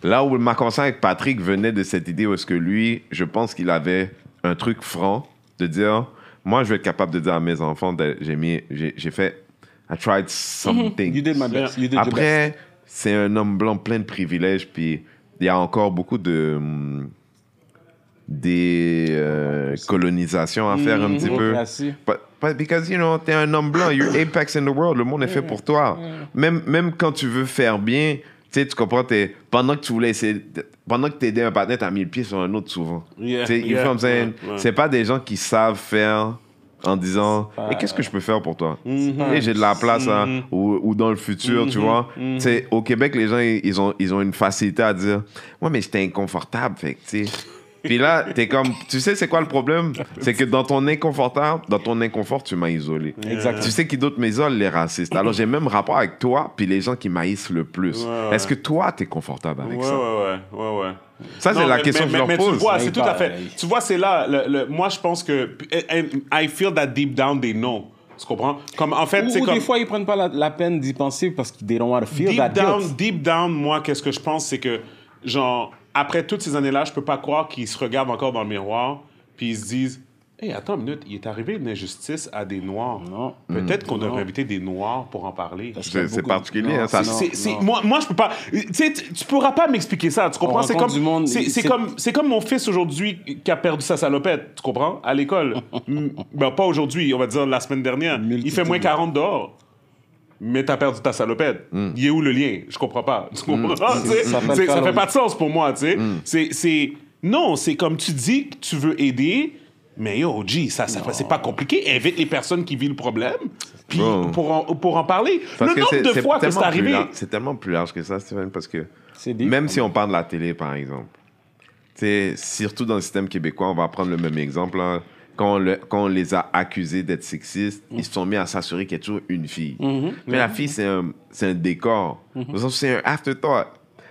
là où ma conversation avec Patrick venait de cette idée où est-ce que lui, je pense qu'il avait un truc franc de dire, moi, je vais être capable de dire à mes enfants, j'ai mis, j'ai fait, I tried something. [laughs] You did my best. You did. Après, c'est un homme blanc plein de privilèges, puis il y a encore beaucoup de hum, des euh, colonisations à faire un petit peu. But, but because, you know, t'es un homme blanc, you're [coughs] apex in the world, le monde est fait pour toi. Même, même quand tu veux faire bien, tu sais, tu comprends, t'es- pendant que tu voulais essayer, pendant que t'aidais un partenaire, t'as mis le pied sur un autre souvent. Yeah, Tu sais, you yeah, feel what I'm saying? ouais, ouais. C'est pas des gens qui savent faire en disant, et qu'est-ce que je peux faire pour toi? Mm-hmm. Et j'ai de la place, hein, ou, ou dans le futur, tu vois? Mm-hmm. Tu sais, au Québec, les gens, ils ont, ils ont une facilité à dire, ouais, mais j'étais inconfortable, fait tu sais. Puis là, t'es comme, tu sais, c'est quoi le problème? C'est que dans ton inconfortable, dans ton inconfort, tu m'as isolé. Exact. Tu sais qui d'autre m'isole? Les racistes? Alors, j'ai même rapport avec toi, puis les gens qui m'haïssent le plus. Ouais, ouais. Est-ce que toi, t'es confortable avec Ouais, ça? ouais, ouais, ouais, ouais. Ça, c'est la mais- question mais, que je leur mais, mais pose. tu vois, c'est tout à fait. Tu vois, c'est là. le- le- moi, je pense que. and I feel that deep down, they know. Tu comprends? Comme, en fait, c'est comme. des fois, ils prennent pas la, la peine d'y penser parce qu'ils they don't want to feel deep that down, guilt. deep down, moi, qu'est-ce que je pense, c'est que, genre, après toutes ces années-là, je peux pas croire qu'ils se regardent encore dans le miroir, puis ils se disent, hey, attends une minute, il est arrivé une injustice à des Noirs. Non. Peut-être qu'on Non. devrait inviter des Noirs pour en parler. C'est beaucoup- particulier, Non, hein, ça. non. moi, moi, je peux pas. Tu tu pourras pas m'expliquer ça, tu comprends? C'est comme, c'est, comme, c'est comme mon fils aujourd'hui qui a perdu sa salopette, tu comprends? À l'école. [laughs] Mm, ben, pas aujourd'hui, on va dire la semaine dernière. Il fait moins 40 dehors. Mais t'as perdu ta salopette. Il est où le lien? Je comprends pas. Tu comprends? Tu sais, Ça fait ça fait pas de sens pour moi, tu sais. C'est, c'est, non, c'est comme tu dis que tu veux aider, mais yo, G, ça, ça c'est pas compliqué. Invite les personnes qui vivent le problème, puis Bon. pour en, pour en parler. Parce le nombre de fois que c'est tellement plus arrivé. large- C'est tellement plus large que ça, Steven, parce que deep. même si on parle de la télé, par exemple, tu sais, surtout dans le système québécois, on va prendre le même exemple. là. Quand, on le- quand on les a accusés d'être sexistes, ils se sont mis à s'assurer qu'il y a toujours une fille. Mais la fille, c'est un, un décor. C'est un afterthought.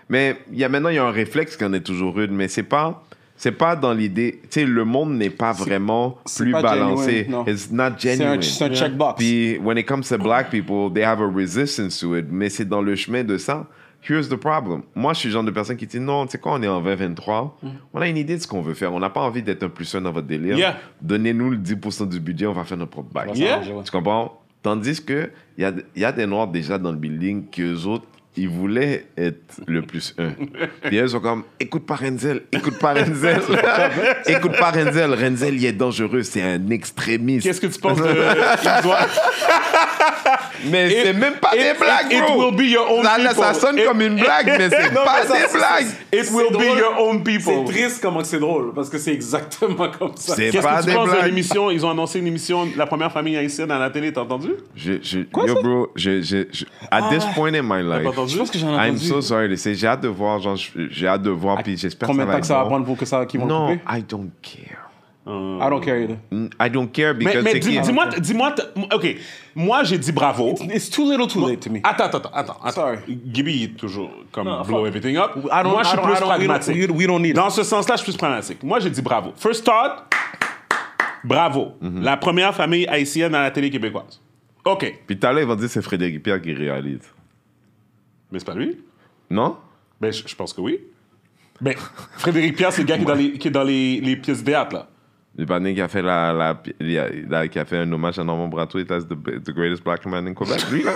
Mais il y a, maintenant, il y a un réflexe qu'on est toujours rude, mais c'est pas... C'est pas dans l'idée, tu sais, le monde n'est pas vraiment plus pas balancé. genuine. It's not C'est genuine. un, c'est un checkbox. Puis, when it comes to black people, they have a resistance to it. Mais c'est dans le chemin de ça. Here's the problem. Moi, je suis le genre de personne qui dit non, tu sais quoi, on est en 2023. On a une idée de ce qu'on veut faire. On n'a pas envie d'être un plus un dans votre délire. Yeah. Donnez-nous le 10% du budget, on va faire notre propre bail. Yeah. Tu comprends? Tandis que il y a, y a des noirs déjà dans le building qu'eux autres, ils voulaient être le plus un. [laughs] Puis eux sont comme, écoute pas Renzel, écoute pas Renzel. [laughs] écoute pas Renzel. Renzel, il est dangereux, c'est un extrémiste. Qu'est-ce que tu penses de. [laughs] [laughs] Mais It- c'est même pas it- des blagues, it bro. will be your own ça, là, ça people. sonne It- comme une blague, mais c'est [laughs] Non, pas mais ça, des c'est- blagues. It C'est will be drôle. your own C'est people. triste comment c'est drôle, parce que c'est exactement comme ça. C'est Qu'est-ce pas que tu des penses de blagues. l'émission? Ils ont annoncé une émission, la première famille haïtienne à la télé, t'as entendu? Je, je, yo, bro, je, je, je- at this point in my T'as life, entendu? Je pense que j'en ai I'm entendu. so sorry to say, j'ai hâte de voir, j'ai hâte de voir, puis j'espère que Combien ça de va temps que ça va prendre pour que ça, qu'ils vont Non? I don't care. I don't care either. Mm, I don't care Mais, because mais c'est dis- dis-moi, dis-moi, ok. Moi, j'ai dit bravo. It's too little too late to me. Attends, attends, attends. attends. Sorry. Gibby est toujours comme No, blow everything up. I don't- Moi, je suis plus I don't- we don't- pragmatique. we- don't need it. Dans ce sens-là, je suis plus pragmatique. Moi, j'ai dit bravo. First thought, bravo. Mhm. La première famille haïtienne à la télé québécoise. OK. Puis tout à l'heure, ils vont dire que c'est Frédéric Pierre qui réalise. Mais c'est pas lui. Non? Ben, je, je pense que oui. Ben, Frédéric Pierre, c'est le gars qui est dans les, qui est dans les, les pièces de théâtre, là. Le panneau qui a fait la, la, la- qui a fait un hommage à Normand Bratois, as the, the greatest black man in Quebec. Lui, là?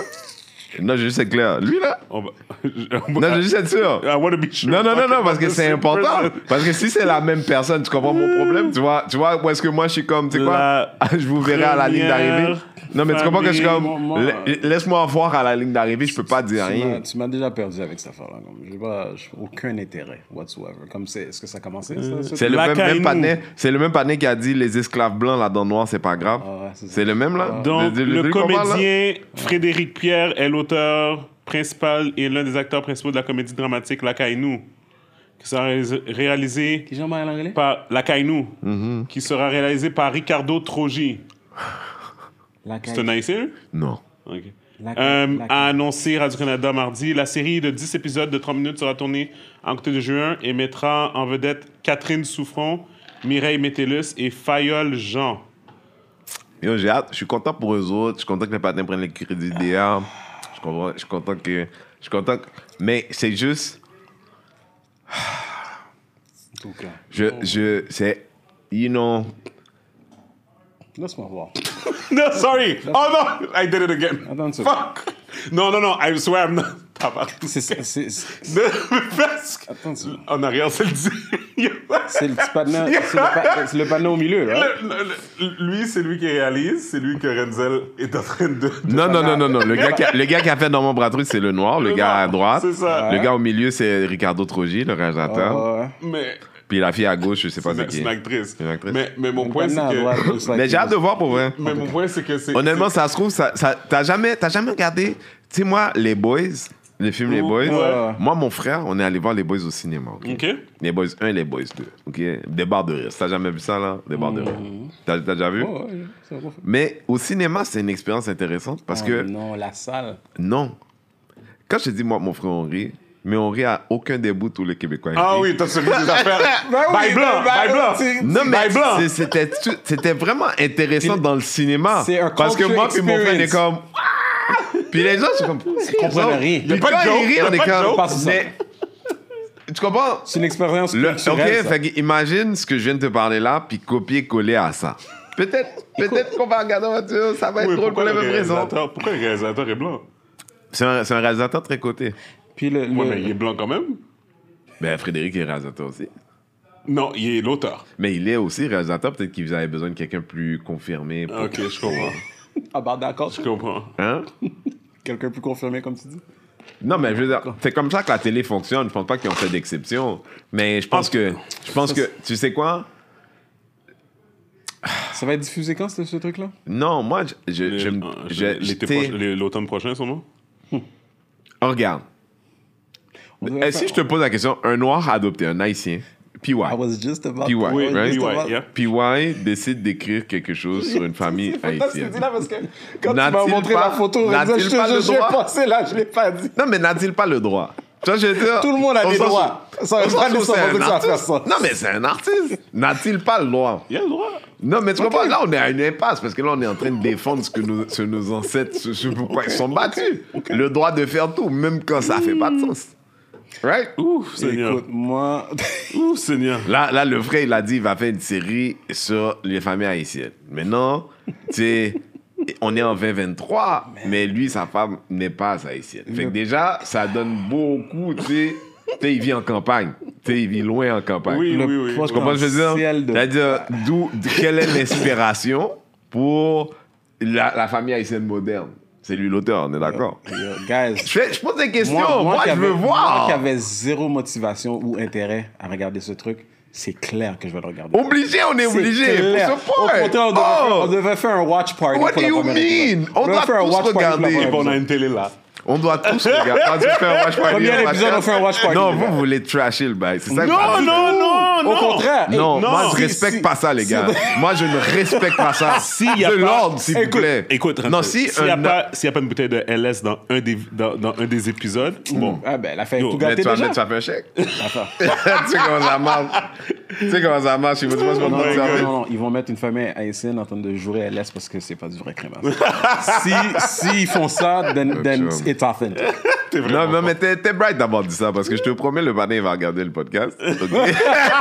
Non, je veux juste être clair. Lui, là? On va- [laughs] Non, je veux juste être sûr. I want to be sure. Non, non, non, non, parce que c'est about the same important. person. Parce que si c'est la même personne, tu comprends mon problème? Tu vois, tu vois où est-ce que moi je suis comme, tu sais quoi? La [laughs] Je vous verrai à la ligne d'arrivée. Non, mais tu comprends que je suis comme, la- laisse-moi voir à la ligne d'arrivée, je peux pas dire rien. Tu m'as déjà perdu avec cette affaire-là. J'ai pas aucun intérêt whatsoever. Comme c'est, est-ce que ça a commencé ça? C'est le La même, même patin, c'est le même patin qui a dit les esclaves blancs là dans le noir, c'est pas grave. Ah ouais, c'est le même là? Donc, le comédien Frédéric Pierre est l'auteur principal et l'un des acteurs principaux de la comédie dramatique La qui sera réalisé- Qui par La Kainou, Mm-hmm. qui sera réalisé par Ricardo Trogi. La C'est un haïtien? Non. Ok. La- Euh, la- a annoncé Radio-Canada mardi. La série de 10 épisodes de 3 minutes sera tournée en côté de juin et mettra en vedette Catherine Souffron, Mireille Métellus et Fayol Jean. Yo, j'ai hâte. Je suis content pour eux autres. Je suis content que les patins prennent les crédits suis content, je suis content que. Je suis content que- Mais c'est juste. En tout cas. Je. je c'est. You know. Laisse-moi voir. [laughs] No, sorry. Oh no, I did it again. Fuck. No, no, no. I swear I'm not. Tabarnak. C'est- De- Presque. Attends. En arrière, c'est le dit. [laughs] C'est le petit panneau, c'est le, pa- c'est le panneau au milieu, là. Le- le- le- Lui, c'est lui qui réalise. C'est lui que Renzel est en train de. Non, non, non, non, non. Le gars qui a, le gars qui a fait Normand Bratru, c'est le noir. Le, Le gars à droite. C'est ça. Le gars au milieu, c'est Ricardo Trogi, le réalisateur. Ouais. Mais. Puis la fille à gauche, je sais pas C'est qui. une actrice. C'est une actrice. Mais, mais mon point, c'est que. Mais j'ai hâte de voir pour vrai. Mais mon point, c'est que c'est. Honnêtement, ça se trouve, ça, ça- t'as jamais, t'as jamais regardé. Tu sais, moi, les Boys, les films Les Boys, Ouais. moi, mon frère, on est allé voir les Boys au cinéma. ok? Les Boys 1 et les Boys 2. ok? Des barres de rire. T'as jamais vu ça, là? Des barres de rire. T'as t'as déjà vu? Ouais, faire. Mais au cinéma, c'est une expérience intéressante parce Oh que, Non, la salle. non. Quand je te dis, moi, mon frère, on rit, mais on rit à aucun des bouts, tous les Québécois. Ah oui, t'as celui des affaires. [laughs] Ben oui, Bail blanc, ben bail blanc. c'est- Non, mais c'est- c'était c'était vraiment intéressant dans le cinéma. c'est un Parce que moi, puis mon frère, on est comme. [laughs] Puis les gens, sont comme. Ils comprennent rien. Puis Y a pas de joke, ils rient, y a pas de joke. Tu comprends? C'est une expérience Le, ok, ça. fait imagine ce que je viens de te parler là, puis copier-coller à ça. Peut-être peut-être qu'on va regarder en ça va être Oui, drôle pour les le mêmes raisons. pourquoi le réalisateur est blanc? C'est un, c'est un réalisateur très coté. Puis le, le- Ouais, mais il est blanc quand même? Ben, Frédéric est réalisateur aussi. Non, il est l'auteur. Mais il est aussi réalisateur, peut-être qu'il avait besoin de quelqu'un plus confirmé. pour- Ok, je comprends. Ah bah d'accord. Je comprends. Hein? Quelqu'un plus confirmé, comme tu dis? Non, mais je veux dire, c'est comme ça que la télé fonctionne. Je pense pas qu'ils ont fait d'exception. Mais je pense que. Je pense que. Tu sais quoi? Ça va être diffusé quand, ce, ce truc-là? Non, moi, je. je, je- euh, L'automne prochain, sûrement? oh, regarde. Euh, si faire- je te pose la question, un noir adopté, un haïtien, PY. I was just about PY, right? PY, about- yeah. PY décide d'écrire quelque chose sur une famille C'est fantastique ce que tu haïtienne. dis là parce que quand tu N'a-t-il m'as montré pas- la photo, je j'ai droit? passé là, je l'ai pas dit. Non, mais n'a-t-il pas le droit? Tu vois, je veux dire, Tout le monde a des droits. Ça c'est. Non, mais c'est un artiste. N'a-t-il pas le droit? Il a le droit. Non, mais tu comprends, là, on est à une impasse parce que là, on est en train de défendre ce que nos, ce que nos ancêtres, ce, ce pourquoi ils sont battus. Le droit de faire tout, même quand ça fait pas de sens. Right? Ouf, Seigneur. Moi, [laughs] Ouf, Seigneur. Là, là, le frère, il a dit il va faire une série sur les familles haïtiennes. Maintenant, tu on est en 2023, mais lui, sa femme n'est pas haïtienne. Fait que déjà, ça donne beaucoup, tu sais. Il vit en campagne. Tu sais, il vit loin en campagne. Oui, Le oui, oui. Tu comprends ce que je veux dire? de- C'est-à-dire, d'où, quelle est l'inspiration pour la, la famille haïtienne moderne? C'est lui l'auteur, on est d'accord? guys, Je, pose des questions, moi, je veux voir. Moi qui avait zéro motivation ou intérêt à regarder ce truc, c'est clair que je vais le regarder. Obligé, on est C'est obligé. clair. Pour ce Au point. contraire, on devrait, Oh! faire, on devrait faire un watch party. What pour do la you mean? épisode. On devrait doit faire un tous watch party pour la regarder. puis on a une télé là. On doit tous regarder. Quand tu fais un watch [laughs] party, Premier on épisode, on fait un watch party. Non, vous voulez trasher le bail. C'est ça que Non, non, non, non. Au contraire. hey, Non, non. moi je Si- respecte si- pas ça, les si- gars. Moi je ne respecte pas ça. [laughs] S'il y a de pas- l'ordre, s'il vous plaît. Écoute, non, si s'il n'y a, un- pas- s'il y a pas une bouteille de LS dans un des, dans, dans un des épisodes, bon. Ah ben, elle a fait Yo, tout Mais gâter tu vas, déjà. mettre, tu vas faire un chèque. [laughs] [laughs] Tu sais comment ça marche. Tu sais comment ça marche. Il faut que tu fasses Non, non, non, ils vont mettre une famille haïtienne en train de jouer LS parce que c'est pas du vrai crème. si, si ils font ça, then, then it's authentic. Non, non, mais t'es t'es bright d'avoir dit ça parce que je te promets, le matin, il va regarder le podcast.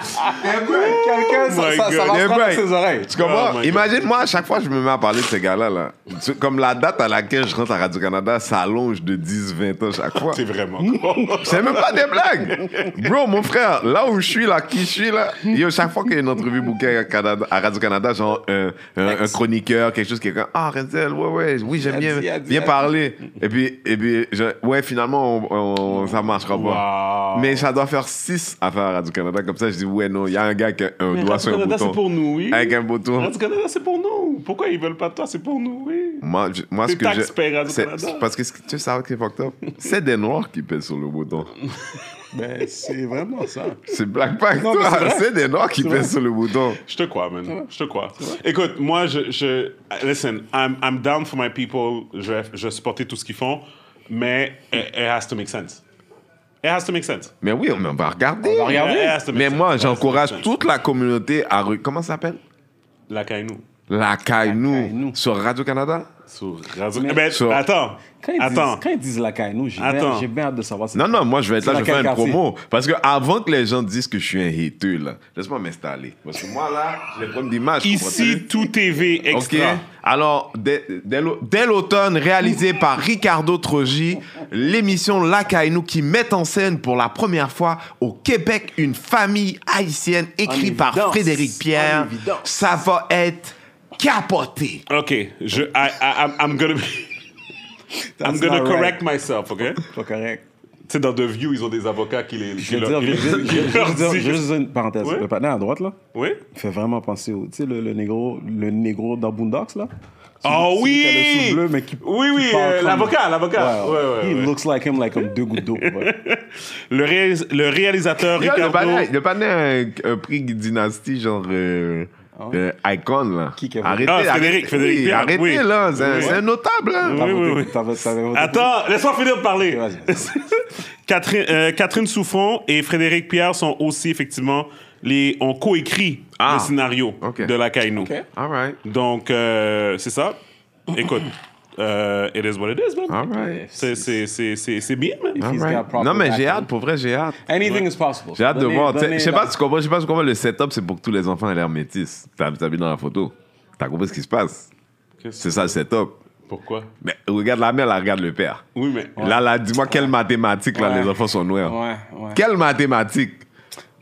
Quelqu'un, ça, my ça, ça va se prendre right. ses oreilles. Tu comprends? Oh. Imagine, moi, à chaque fois, je me mets à parler de ces gars-là. Là. Comme la date à laquelle je rentre à Radio-Canada s'allonge de 10-20 ans chaque fois. [laughs] T'es vraiment. [laughs] C'est même pas des blagues. Bro, mon frère, là où je suis, là, qui je suis, là, yo, chaque fois qu'il y a une entrevue bouquée à, Canada- à Radio-Canada, genre un, un- un chroniqueur, quelque chose qui est comme Ah, Renzel, ouais, ouais, oui, j'aime bien, bien parler. Et puis, et puis je- ouais, finalement, on, on- ça marchera pas. Wow. Mais ça doit faire 6 à faire à Radio-Canada. Comme ça, je dis Ouais, non, il y a un gars qui a un Mais doigt sur un bouton. c'est pour nous, oui. Avec un bouton. Radio-Canada, c'est pour nous. Pourquoi ils veulent pas de toi? C'est pour nous, oui. Moi, je- moi ce que je. Canada. Parce que ce tu sais savoir qui est fucked up? C'est des noirs qui pèsent sur le bouton. [laughs] Ben, c'est vraiment ça. C'est Black toi. c'est des noirs qui pèsent sur le bouton. Je te crois, man. Je te crois. Écoute, moi, je, je. Listen, I'm, I'm down for my people. Je vais, je supporter tout ce qu'ils font, mais it, it has to make sense. It has to make sense. Mais oui, mais on va regarder. On va regarder. Mais sense. moi, j'encourage toute la communauté à. re- Comment ça s'appelle? La Kainou. La Kainou. Kainou. Sur Radio-Canada? Sur Radio. Mais- Eh ben, Sur- Attends. Quand ils, Attends. Disent, quand ils disent la Kainou, j'ai bien, Attends. j'ai bien hâte de savoir. c'est- Non, non, moi, je vais être là, je vais faire une promo. Parce que avant que les gens disent que je suis un hater, là, laisse-moi m'installer. Parce que moi, là, j'ai des problèmes d'image. Ici, tout TV OK. extra. Alors, dès, dès l'au- dès l'automne, réalisé par Ricardo Trogi, l'émission La Kainou qui met en scène pour la première fois au Québec une famille haïtienne écrite par. Frédéric Pierre. Ça va être capoté. OK. Je, I, I, I'm, I'm gonna be- I'm gonna correct right. myself, OK? Pas correct. Tu sais, dans The View, ils ont des avocats qui les. Je qui veux leur- dire, qui je veux les- je veux leur dire, juste une parenthèse. Ouais. Le partenaire à droite, là, Oui? il fait vraiment penser au, tu sais, le, le négro, le négro dans Boondocks, là? Oh Celui oui! qui a le sou bleu, mais qui, Oui, oui, euh, l'avocat, l'avocat. Ouais, ouais, He ouais. looks like him, like comme deux gouttes d'eau. [laughs] Le, réalis- le réalisateur Ricardo. le panel a un, un prix dynastie, genre. euh, euh, icon, là. Qui qui a arrêtez, Ah, Frédéric, arrêtez, Frédéric oui, Pierre, arrêtez, oui. là. C'est un- Oui. c'est un notable, hein. Oui, oui, Attends, laisse-moi finir de parler. [laughs] Catherine, euh, Catherine Souffron et Frédéric Pierre sont aussi effectivement les ont coécrit Ah. le scénario de la Kainou. Ok. All right. Donc euh, c'est ça. Écoute, euh, it is what it is, man. All right. C'est c'est c'est c'est c'est bien, man. Right. Non, mais j'ai hâte, pour vrai, j'ai hâte. Anything is possible. J'ai hâte de voir. Je sais pas si tu comprends, je sais pas si tu comprends, le setup, c'est pour que tous les enfants aient l'air métis. T'as t'as vu dans la photo. T'as compris ce qui se passe. C'est ça le setup. Pourquoi? Mais regarde la mère, là, regarde le père. Oui, mais Là, là, dis-moi quelle mathématique, là, Ouais. les enfants sont noirs. Ouais, ouais. Quelle mathématique?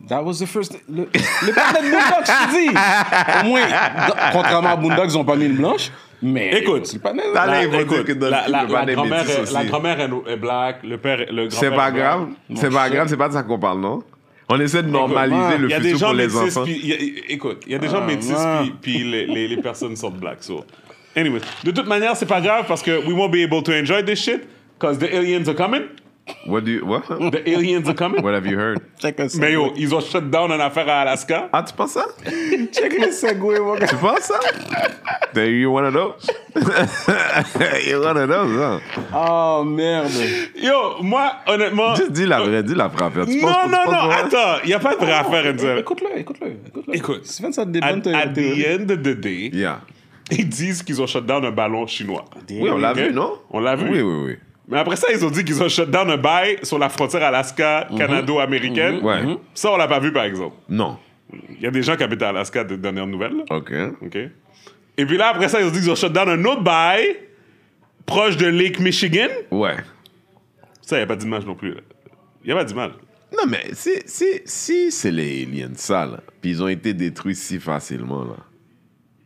That was the first. Le, le partenaire de Boondocks, je te dis. Au moins, contrairement à Boondocks, ils ont pas mis une blanche. Mais. Écoute, le panel. Là, La- vont écoute, la, la- la grand-mère est, la grand-mère est, est black, le père, le grand-père. C'est pas grave. C'est pas grave, c'est pas de ça qu'on parle, non? On essaie de normaliser ouais, le des futur gens pour les enfants. puis il y a- écoute, il y a des gens métis, puis les, les, les personnes sont black. So. Anyway, de toute manière, c'est pas grave parce que we won't be able to enjoy this shit because the aliens are coming. What do you, what? The aliens are coming? What have you heard? Check le Mais yo, ils ont shut down une affaire à Alaska. Ah, tu penses ça? Check le segway, mon gars. Tu penses ça? Then you one of those You're one of those, hein Oh, merde. Yo, moi, honnêtement. Juste dis la vraie, dis la vraie affaire. Tu Non, penses- tu non, penses non, attends, il n'y a pas de vraie affaire, Enzel. Écoute-le, écoute-le. Écoute-le. Écoute, Steven, ça te At, ta at the théorie. end of the day, Yeah. ils disent qu'ils ont shut down un ballon chinois. Oui, on l'a vu, non? On l'a vu. Oui, oui, oui. Mais après ça, ils ont dit qu'ils ont shut down un bail sur la frontière Alaska-Canado-américaine. Ouais. Ça, on l'a pas vu, par exemple. Non. Il y a des gens qui habitent à Alaska de dernières nouvelles. là. OK. OK? Et puis là, après ça, ils ont dit qu'ils ont shut down un autre bail proche de Lake Michigan. Ouais. Ça, il n'y a pas d'image non plus. Il n'y a pas d'image. Non, mais si, si, si c'est les aliens, ça, là, puis ils ont été détruits si facilement, là.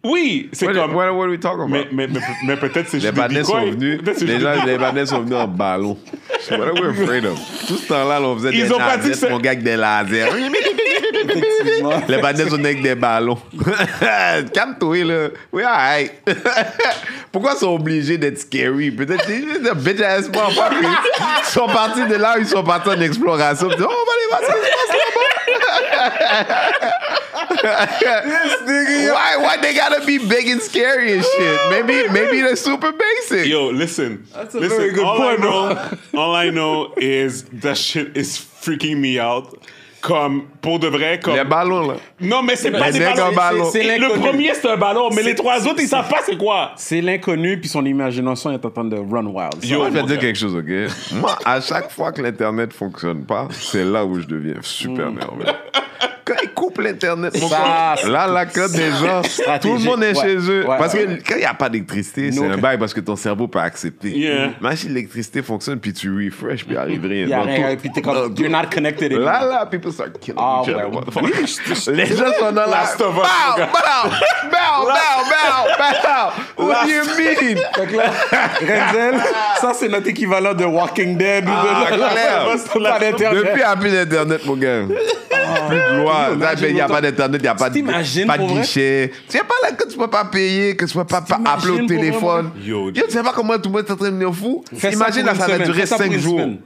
Oui, c'est What, comme... what, what are we talking about? Mais, mais, mais, mais peut-être c'est les juste des Banais sont venus, c'est les, juste gens, des- les Banais sont venus en ballon. What are we afraid of? Tout ce temps-là, là, on faisait Ils des ont pas dit que nazettes, c'est- mon gars, avec des lasers. Les Banais sont venus avec des ballons. [laughs] Calme-toi, là. Oui, alright. [laughs] Pourquoi ils sont obligés d'être scary? Peut-être sont des bitch ass. Ils sont partis de là, ils sont partis en exploration. Ils disent, oh, on va aller voir ce qui se passe là-bas. [laughs] why, why they gotta be big and scary and shit? Maybe, maybe they're super basic. Yo, listen. That's a listen, very good all point, I know, all I know is that shit is freaking me out. Comme, pour de vrai, comme... Les ballons, là. Non, mais c'est pas des mecs ballons. en ballon. le premier, c'est un ballon, mais les trois autres, ils savent pas c'est quoi. C'est l'inconnu, puis son imagination est en train de run wild. Yo, je vais dire quelque chose, OK? Moi, à chaque fois que l'Internet fonctionne pas, c'est là où je deviens super nerveux. Quand ils coupent l'Internet, mon gars, là, la cote des gens, tout le monde est Ouais, chez eux. ouais, parce ouais. que quand il n'y a pas d'électricité, c'est un bail parce que ton cerveau peut accepter. Yeah. Si l'électricité fonctionne, puis tu refresh, puis arrive rien. Il y a Dans rien, puis t'es comme, you're not connected anymore. Là, là, people start killing Ah, each other. Les gens sont dans la... Last of Us, Bow, bow, bow, bow, bow, bow. What do you mean? Que là, Renzel, ça c'est notre équivalent de Walking Dead Ah, clair. Depuis, il n'y a plus d'Internet, mon gars. plus de loi. Ben, Il n'y a pas d'internet, il n'y a pas de, pas de guichet. Tu sais pas là que tu peux pas payer, que tu peux pas, appeler au téléphone. Yo, tu sais pas comment tout le monde est en train de devenir fou? Imagine là, ça va durer fais ça pour 5 une jours. semaine.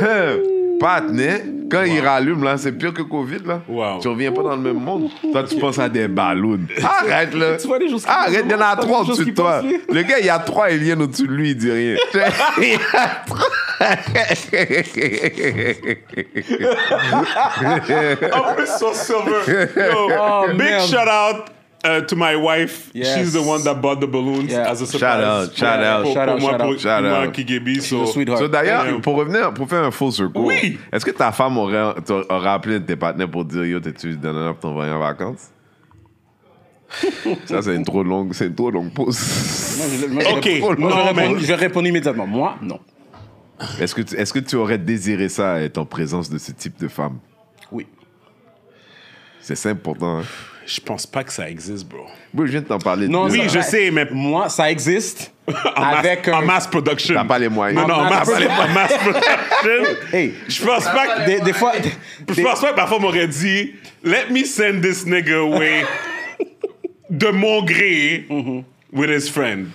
[laughs] Pas né? Quand il rallume, là, c'est pire que Covid, là. Wow. Tu reviens pas dans le même monde. Toi, tu penses à des ballons. Arrête, là. Tu vois les choses qui Arrête, il y en a trois au-dessus de toi. Le gars, il y a trois aliens au-dessus de lui, il dit rien. [laughs] Il y a En plus, son silver. Yo, Oh, big merde. shout out uh, to my wife. Yes. She's the one that bought the balloons Yeah. as a surprise. Shout out, shout out. Pour, Shout pour out, moi, shout pour, out. Shout moi, out. Kigebi. So. So, D'ailleurs, Damn. pour revenir, pour faire un faux secours, Oui. est-ce que ta femme aurait, aurait appelé tes partenaires pour dire Yo, t'es-tu donné pour t'envoyer en vacances? Ça, c'est une trop longue, c'est une trop longue pause. Moi, je- moi, je Ok. réponds- moi, je Non, réponds- mais- je réponds immédiatement. Moi, non. Est-ce que, tu- est-ce que tu aurais désiré ça être en présence de ce type de femme? Oui. C'est ça important. Hein? je pense pas que ça existe, bro. Oui, je viens de t'en parler. Non, de Oui, ça. je sais, mais Moi, ça existe. en, avec mass, un- en mass production. T'as pas les moyens. Non, non, en En mass, mass- en mass production. [laughs] Hey, Je pense pas que. des, des fois. Je des- pense pas que ma femme aurait dit Let me send this nigga away [laughs] de mon gré with his friend.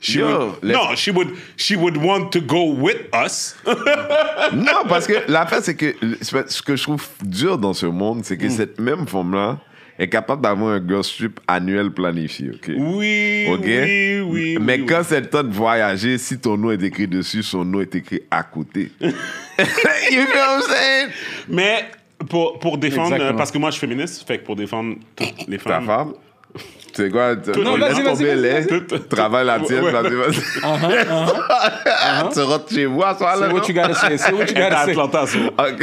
She Yo, would, let's- no, she would, she would want to go with us. [laughs] Non, parce que l'affaire, c'est que ce que je trouve dur dans ce monde, c'est que Mm. cette même femme-là est capable d'avoir un girl trip annuel planifié. ok? Oui, OK? oui, oui. Mais oui, quand c'est le temps de voyager, si ton nom est écrit dessus, son nom est écrit à côté. [laughs] [laughs] you know what I'm saying? Mais pour, pour défendre, Exactement. parce que moi je suis féministe, fait que pour défendre toutes les Ta femmes. femme? Tu sais quoi? Non, laisse tomber les. Travaille la tienne, Ouais. vas-y, vas-y. [laughs] Tu rentres chez vous à soir, là? Say what non? you gotta say. Say what you Elle est à gotta say. Atlanta. Ok.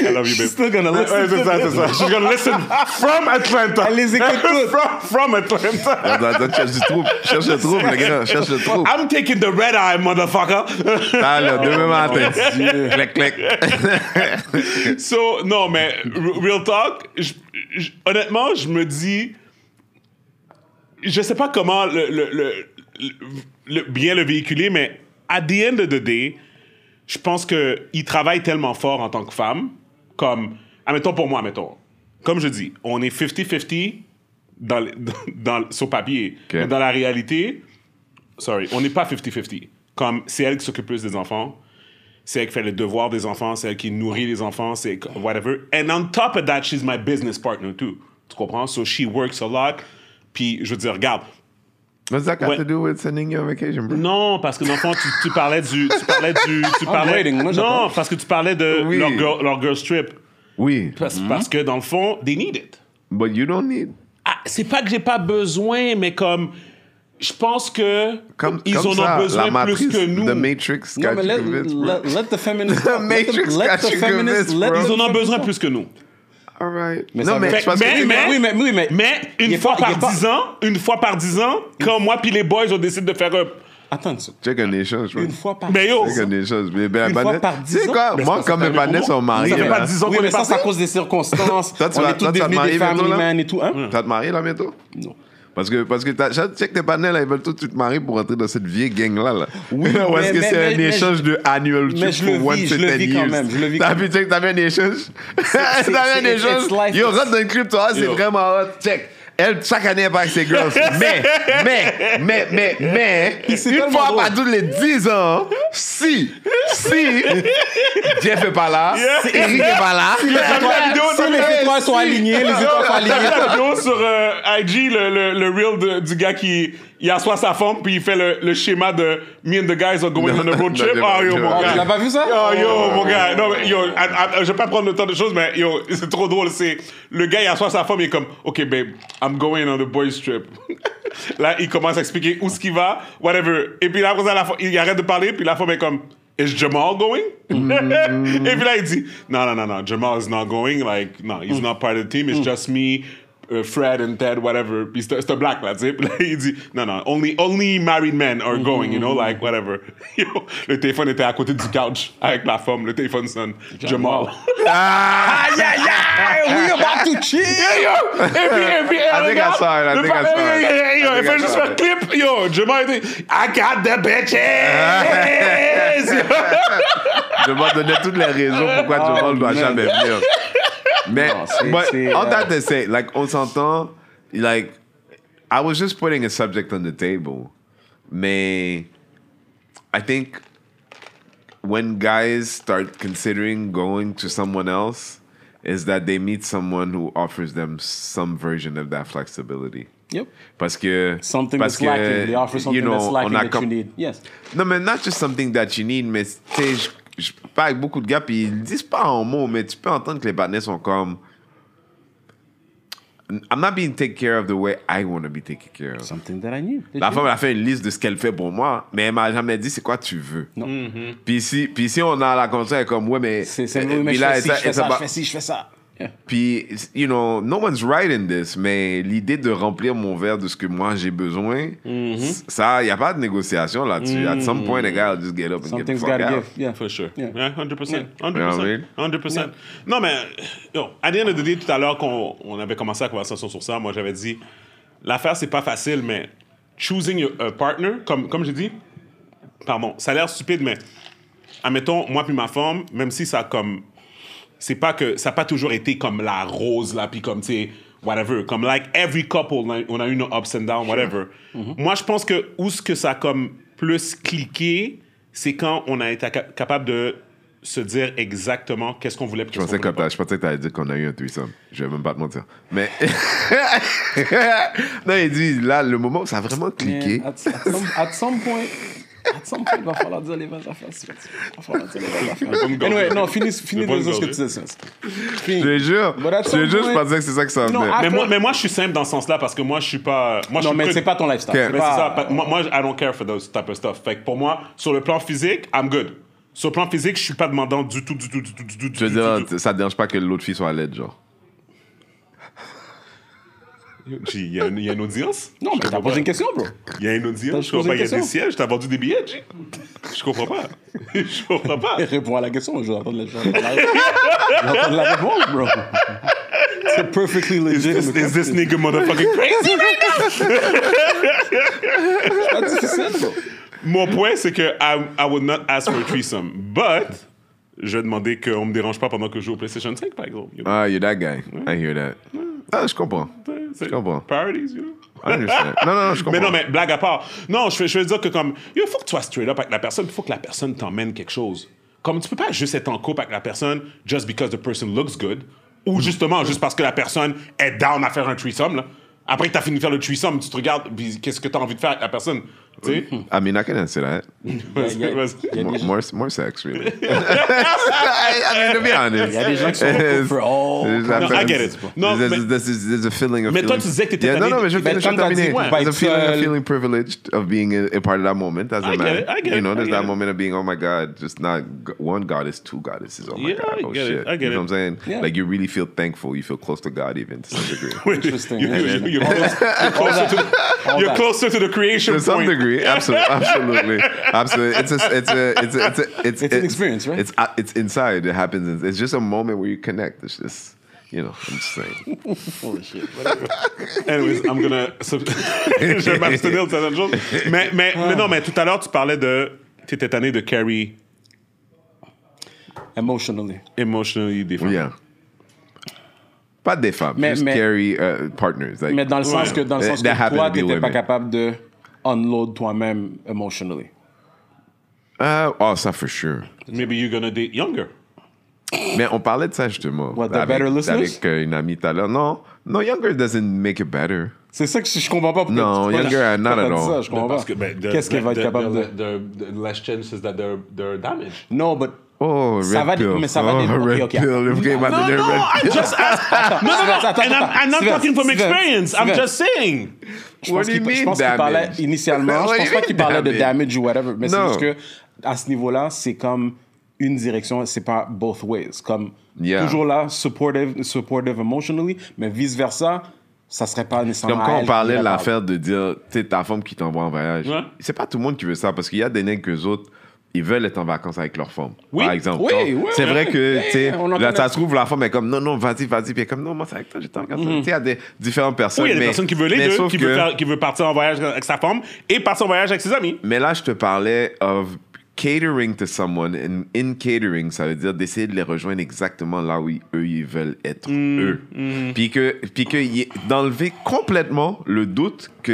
I love you, babe. Still gonna listen. Ouais, c'est ça, c'est ça. She's gonna listen from Atlanta. Elle les écoute toutes. [laughs] from, from Atlanta. Attends, attends, cherche du trouble. Cherche le trouble, le gars. Cherche le trouble. I'm taking the red eye, motherfucker. Alors, demain matin. Dieu. Clic, clic. So, non, mais real talk, je- je- honnêtement, je me dis, je sais pas comment le, le- le- bien le véhiculer, mais at the end of the day, je pense qu'il travaille tellement fort en tant que femme, comme, admettons pour moi, admettons, comme je dis, on est 50-50 dans, [laughs] dans, dans- sur papier, mais dans la réalité, sorry, on n'est pas 50-50. Comme c'est elle qui s'occupe plus des enfants, c'est elle qui fait le devoir des enfants, c'est elle qui nourrit les enfants, c'est whatever. And on top of that, she's my business partner too. Tu comprends? So she works a lot. Puis je veux dire, regarde, What's that got Ouais. to do with sending you on vacation, bro? non, parce que dans le fond, tu, tu parlais du. Tu parlais du. Tu parlais, waiting, moi, non, parce que tu parlais de Oui. leur, girl, leur girl strip. Oui. Parce, parce que dans le fond, they need it. But you don't need. Ah, c'est pas que j'ai pas besoin, mais comme. Je pense que. Comme, ils comme en ça, ont besoin la plus que nous. The Matrix got but you let, convinced, bro. let, let the [laughs] feminists. The. Matrix let got the, let the you feminists. convinced, Let bro. the Ils en ont besoin plus que nous. All right. Mais non, ça mais veut- c'est parce mais- que... mais- oui, mais, oui, mais. Mais Il une fois par dix ans, une fois par dix ans, quand moi puis les boys on décide de faire un. Attends. Check un échange. Une fois par Mais yo, Check un échange. Mais ben, Une fois par Tu dix sais ans? quoi? Mais Moi, comme mes sont mariés, Ça fait pas là. dix ans Oui, qu'on mais est ça, c'est à cause des [laughs] circonstances. Toi, tu On vas- est tous toi, tu vas te devenus marier des bientôt, family là? man et tout, hein? Tu vas te marier, là, bientôt? Non. Parce que, parce que t'as- je sais que tes là, ils veulent tout de suite marier pour rentrer dans cette vieille gang-là. Là. Oui, [laughs] Ou est-ce mais- que mais- c'est un mais échange de annual trip je le for one to le ten vis quand years? même, je le vis T'as vu, check, t'as vu un échange? [laughs] T'as vu un échange? Yo, rentre dans le club, toi, c'est vraiment hot. Check. Elle, chaque année, elle part avec ses girls. [laughs] mais, mais, mais, mais, mais, une fois drôle. par toutes les 10 ans, si, si, Jeff est pas là, si Eric est pas là, Si les étoiles- sont alignées, les étoiles sont T'as vu alignées. la vidéo sur euh, IG, le, le, le reel de- du gars qui il assoit sa femme puis il fait le, le schéma de Me and the guys are going on a road [laughs] trip. j'ai Oh yo mon gars. Tu l'as pas vu ça? Oh yo mon gars. Non mais yo, à- à- je vais pas prendre le temps de choses mais yo, [laughs] c'est trop drôle. C'est le gars il assoit sa femme il est comme OK babe, I'm going on the boys trip. [laughs] là il commence à expliquer où ce qu'il va, whatever. Et puis là après ça la femme- il arrête de parler puis la femme est comme Is Jamal going? Et puis là, il dit, non, non, non, non, Jamal is not going. Like, no, he's not part of the team. It's just me uh, Fred and Ted, whatever, pi ste black la, tse, yi di, nan nan, only, only married men are mm-hmm. going, you know, like, whatever. [laughs] Yo, le telefon ete akote di couch, arek la fom, le telefon son, Jamal. Ah, yeah, [laughs] yeah, we about to cheat. Yo, epi, epi, I think I saw it, I think I saw it. Yo, epi, just a clip, yo, Jamal ete, I got the bitches! [laughs] Jamal donne toutes les raisons pourquoi Jamal doit jamais venir. Mais, [laughs] Non, but euh, that to say, like, on s'entend, like, I was just putting a subject on the table. Mais, I think when guys start considering going to someone else, is that they meet someone who offers them some version of that flexibility. Yep. Parce que, Something parce that's lacking. They offer you something know, that's lacking that com- you need. Yes. No, man, not just something that you need, mais je- parle avec beaucoup de gars, puis ils le disent pas en mots, mais tu peux entendre que les partenaires sont comme. I'm not being taken care of the way I want to be taken care of. Something that I need. La femme, elle a fait une liste de ce qu'elle fait pour moi, mais elle m'a jamais dit c'est quoi tu veux. Non. Puis si, puis si on a la est comme, ouais, mais. C'est c'est oui, mais je là, fais ci, it's- je fais it's ça, je about- fais ci, je fais ça. Puis, you know, no one's right in this, mais l'idée de remplir mon verre de ce que moi j'ai besoin, Mm-hmm. ça, il n'y a pas de négociation là-dessus. At some point, a guy will just get up and get the Something's fuck out. give. Yeah. For sure. Yeah. Yeah, 100%. You know what I 100%. mean? 100%. Non, mais, yo, à the end of the day, tout à l'heure, qu'on on avait commencé la conversation sur ça, moi, j'avais dit, l'affaire, c'est pas facile, mais choosing a partner, comme, comme j'ai dit, pardon, ça a l'air stupide, mais, admettons, moi puis ma femme, même si ça a comme, c'est pas que, ça n'a pas toujours été comme la rose, là, puis comme, tu sais, whatever. Comme, like, every couple, on a, on a eu nos ups and downs, whatever. Moi, je pense que où ce que ça a comme plus cliqué, c'est quand on a été ca- capable de se dire exactement qu'est-ce qu'on voulait. puis Je pensais, que voulait je pensais que tu allais dire qu'on a eu un threesome. Je vais même pas te mentir. Mais. [laughs] non, il dit, là, le moment où ça a vraiment cliqué. Yeah, At, at some, at some point, at some point, il va falloir dire les vraies affaires. Va falloir dire les vraies affaires. Anyway, non, finis, finis de dire ce que tu. Finis. Je te jure. Je te jure, je pensais que c'est ça que ça venait. à- Mais moi, mais moi, je suis simple dans ce sens-là parce que moi, je suis pas. Moi, je Non, mais c'est pas ton lifestyle. Mais pas- c'est ça. Moi, moi, I don't care for those type of stuff. Fait que pour moi, sur le plan physique, I'm good. Sur le plan physique, je suis pas demandant du tout, du tout, du tout, du tout. Je veux dire, ça dérange pas que l'autre fille soit laide, genre. Il y, a une- il y a une audience? Non, mais t'as posé une question, bro. Il y a une audience. Je comprends pas. Il y a des sièges. T'as vendu des billets, G? Je comprends pas. [laughs] Je comprends pas. Réponds à la question, je vais attendre la la- je vais attendre la réponse, bro. C'est perfectly Is legit. this, is this nigga motherfucking crazy? C'est bro. Mon point, c'est que I, I would not ask for a threesome. But, je vais demander qu'on me dérange pas pendant que je joue au PlayStation 5, par exemple. You know? Ah, you're that guy. I hear that. Ah, je comprends. Je comprends. Priorities, you know? I understand. Non, non, non, je comprends. [laughs] Mais non, mais blague à part. Non, je, veux- je veux dire que comme, il faut que tu sois straight up avec la personne, il faut que la personne t'emmène quelque chose. Comme tu peux pas juste être en couple avec la personne just because the person looks good, ou justement juste parce que la personne est down à faire un threesome, là. Après que t'as fini de faire le threesome, tu te regardes, puis qu'est-ce que t'as envie de faire avec la personne, tu sais? I mean, I can answer that. Vas-y, Il y a- vas-y. il y a More, more, more sex, really. [laughs] [laughs] I mean, to be honest. Il y a des gens qui sont for all. No, I get it. Non, there's, mais- there's, there's, there's a feeling of Mais toi, feeling- tu disais que t'étais Yeah, non, tanné non, mais je de- vais Ben, finir, je comme vais t'as dit, terminer. There's a feeling, a uh, feeling privileged of being a, a part of that moment as a I get it, I get you know, there's that it. moment of being, oh my God, just not g- one goddess, two goddesses. Oh my Yeah, God, I oh get it, shit. I get you know it. what I'm saying? Yeah. Like you really feel thankful. You feel close to God even to some [laughs] degree. Interesting. You- yeah. you- You're closer to the- All you're that. closer to creation to some point. Degree, absolutely, absolutely, absolutely. It's a, it's a, it's a, it's a, it's, It's an experience, right? It's uh, it's inside. It happens. It's just a moment where you connect. It's just, you know, I'm just saying. Holy shit. whatever. Anyways, I'm gonna. [laughs] je vais m'abstenir de certaines choses. Mais, mais, mais non, mais tout à l'heure, tu parlais de. Tu étais tanné de carry Emotionally. emotionally des femmes. Yeah. Pas des femmes, Mais- just mais- carry uh, partners. Like, Mais dans le sens Ouais. que, dans le That- sens that que happened toi, to be t'étais pas women. capable de unload toi-même emotionally? uh, oh, ça for sure. Maybe you're gonna date younger. Mais on parlait de ça justement. What, the avec, better listeners? Avec euh, une amie tout à l'heure. Non, no, younger doesn't make it better. C'est ça que je je comprends pas. Non, tu- younger, pourquoi not at all. ça, je comprends Parce pas. que, ben, Qu'est-ce qu'elle va être capable de... the- the less chances that they're, they're damaged. Non, but... Oh, Ça red va pill. mais ça va oh, red ok. pill. If we came out No, no, red I'm pill. just asking. [laughs] No, no, no. Attends, and I'm, attends, I'm not Steven, talking from Steven, experience. I'm Steven. just saying. Je What pense do you qu'il je mean pense qu'il parlait initialement, je pense pas qu'il parlait de damage? ou whatever, mais c'est juste que à ce niveau-là, c'est comme une direction, c'est pas both ways. Comme Yeah. toujours là, supportive, supportive emotionally, mais vice versa, ça serait pas nécessairement. Comme quand on parlait de la l'affaire de dire, tu sais, ta femme qui t'envoie en voyage. Ouais. C'est pas tout le monde qui veut ça parce qu'il y a des nègres qu'eux autres, ils veulent être en vacances avec leur femme. Oui. Par exemple. Oui, Donc, oui, c'est vrai que, tu sais, là, ça se trouve, la femme est comme, non, non, vas-y, vas-y. Puis comme, non, moi, c'est avec toi, j'étais en vacances. Tu sais, il y a des différentes personnes. Oui, il y a des mais- personnes qui veulent les deux, qui, que- veut faire- qui veut partir en voyage avec sa femme et partir en voyage avec ses amis. Mais là, je te parlais of catering to someone. And in catering, ça veut dire d'essayer de les rejoindre exactement là où ils- eux, ils veulent être, Mm, eux. Puis que, puis que d'enlever complètement le doute que,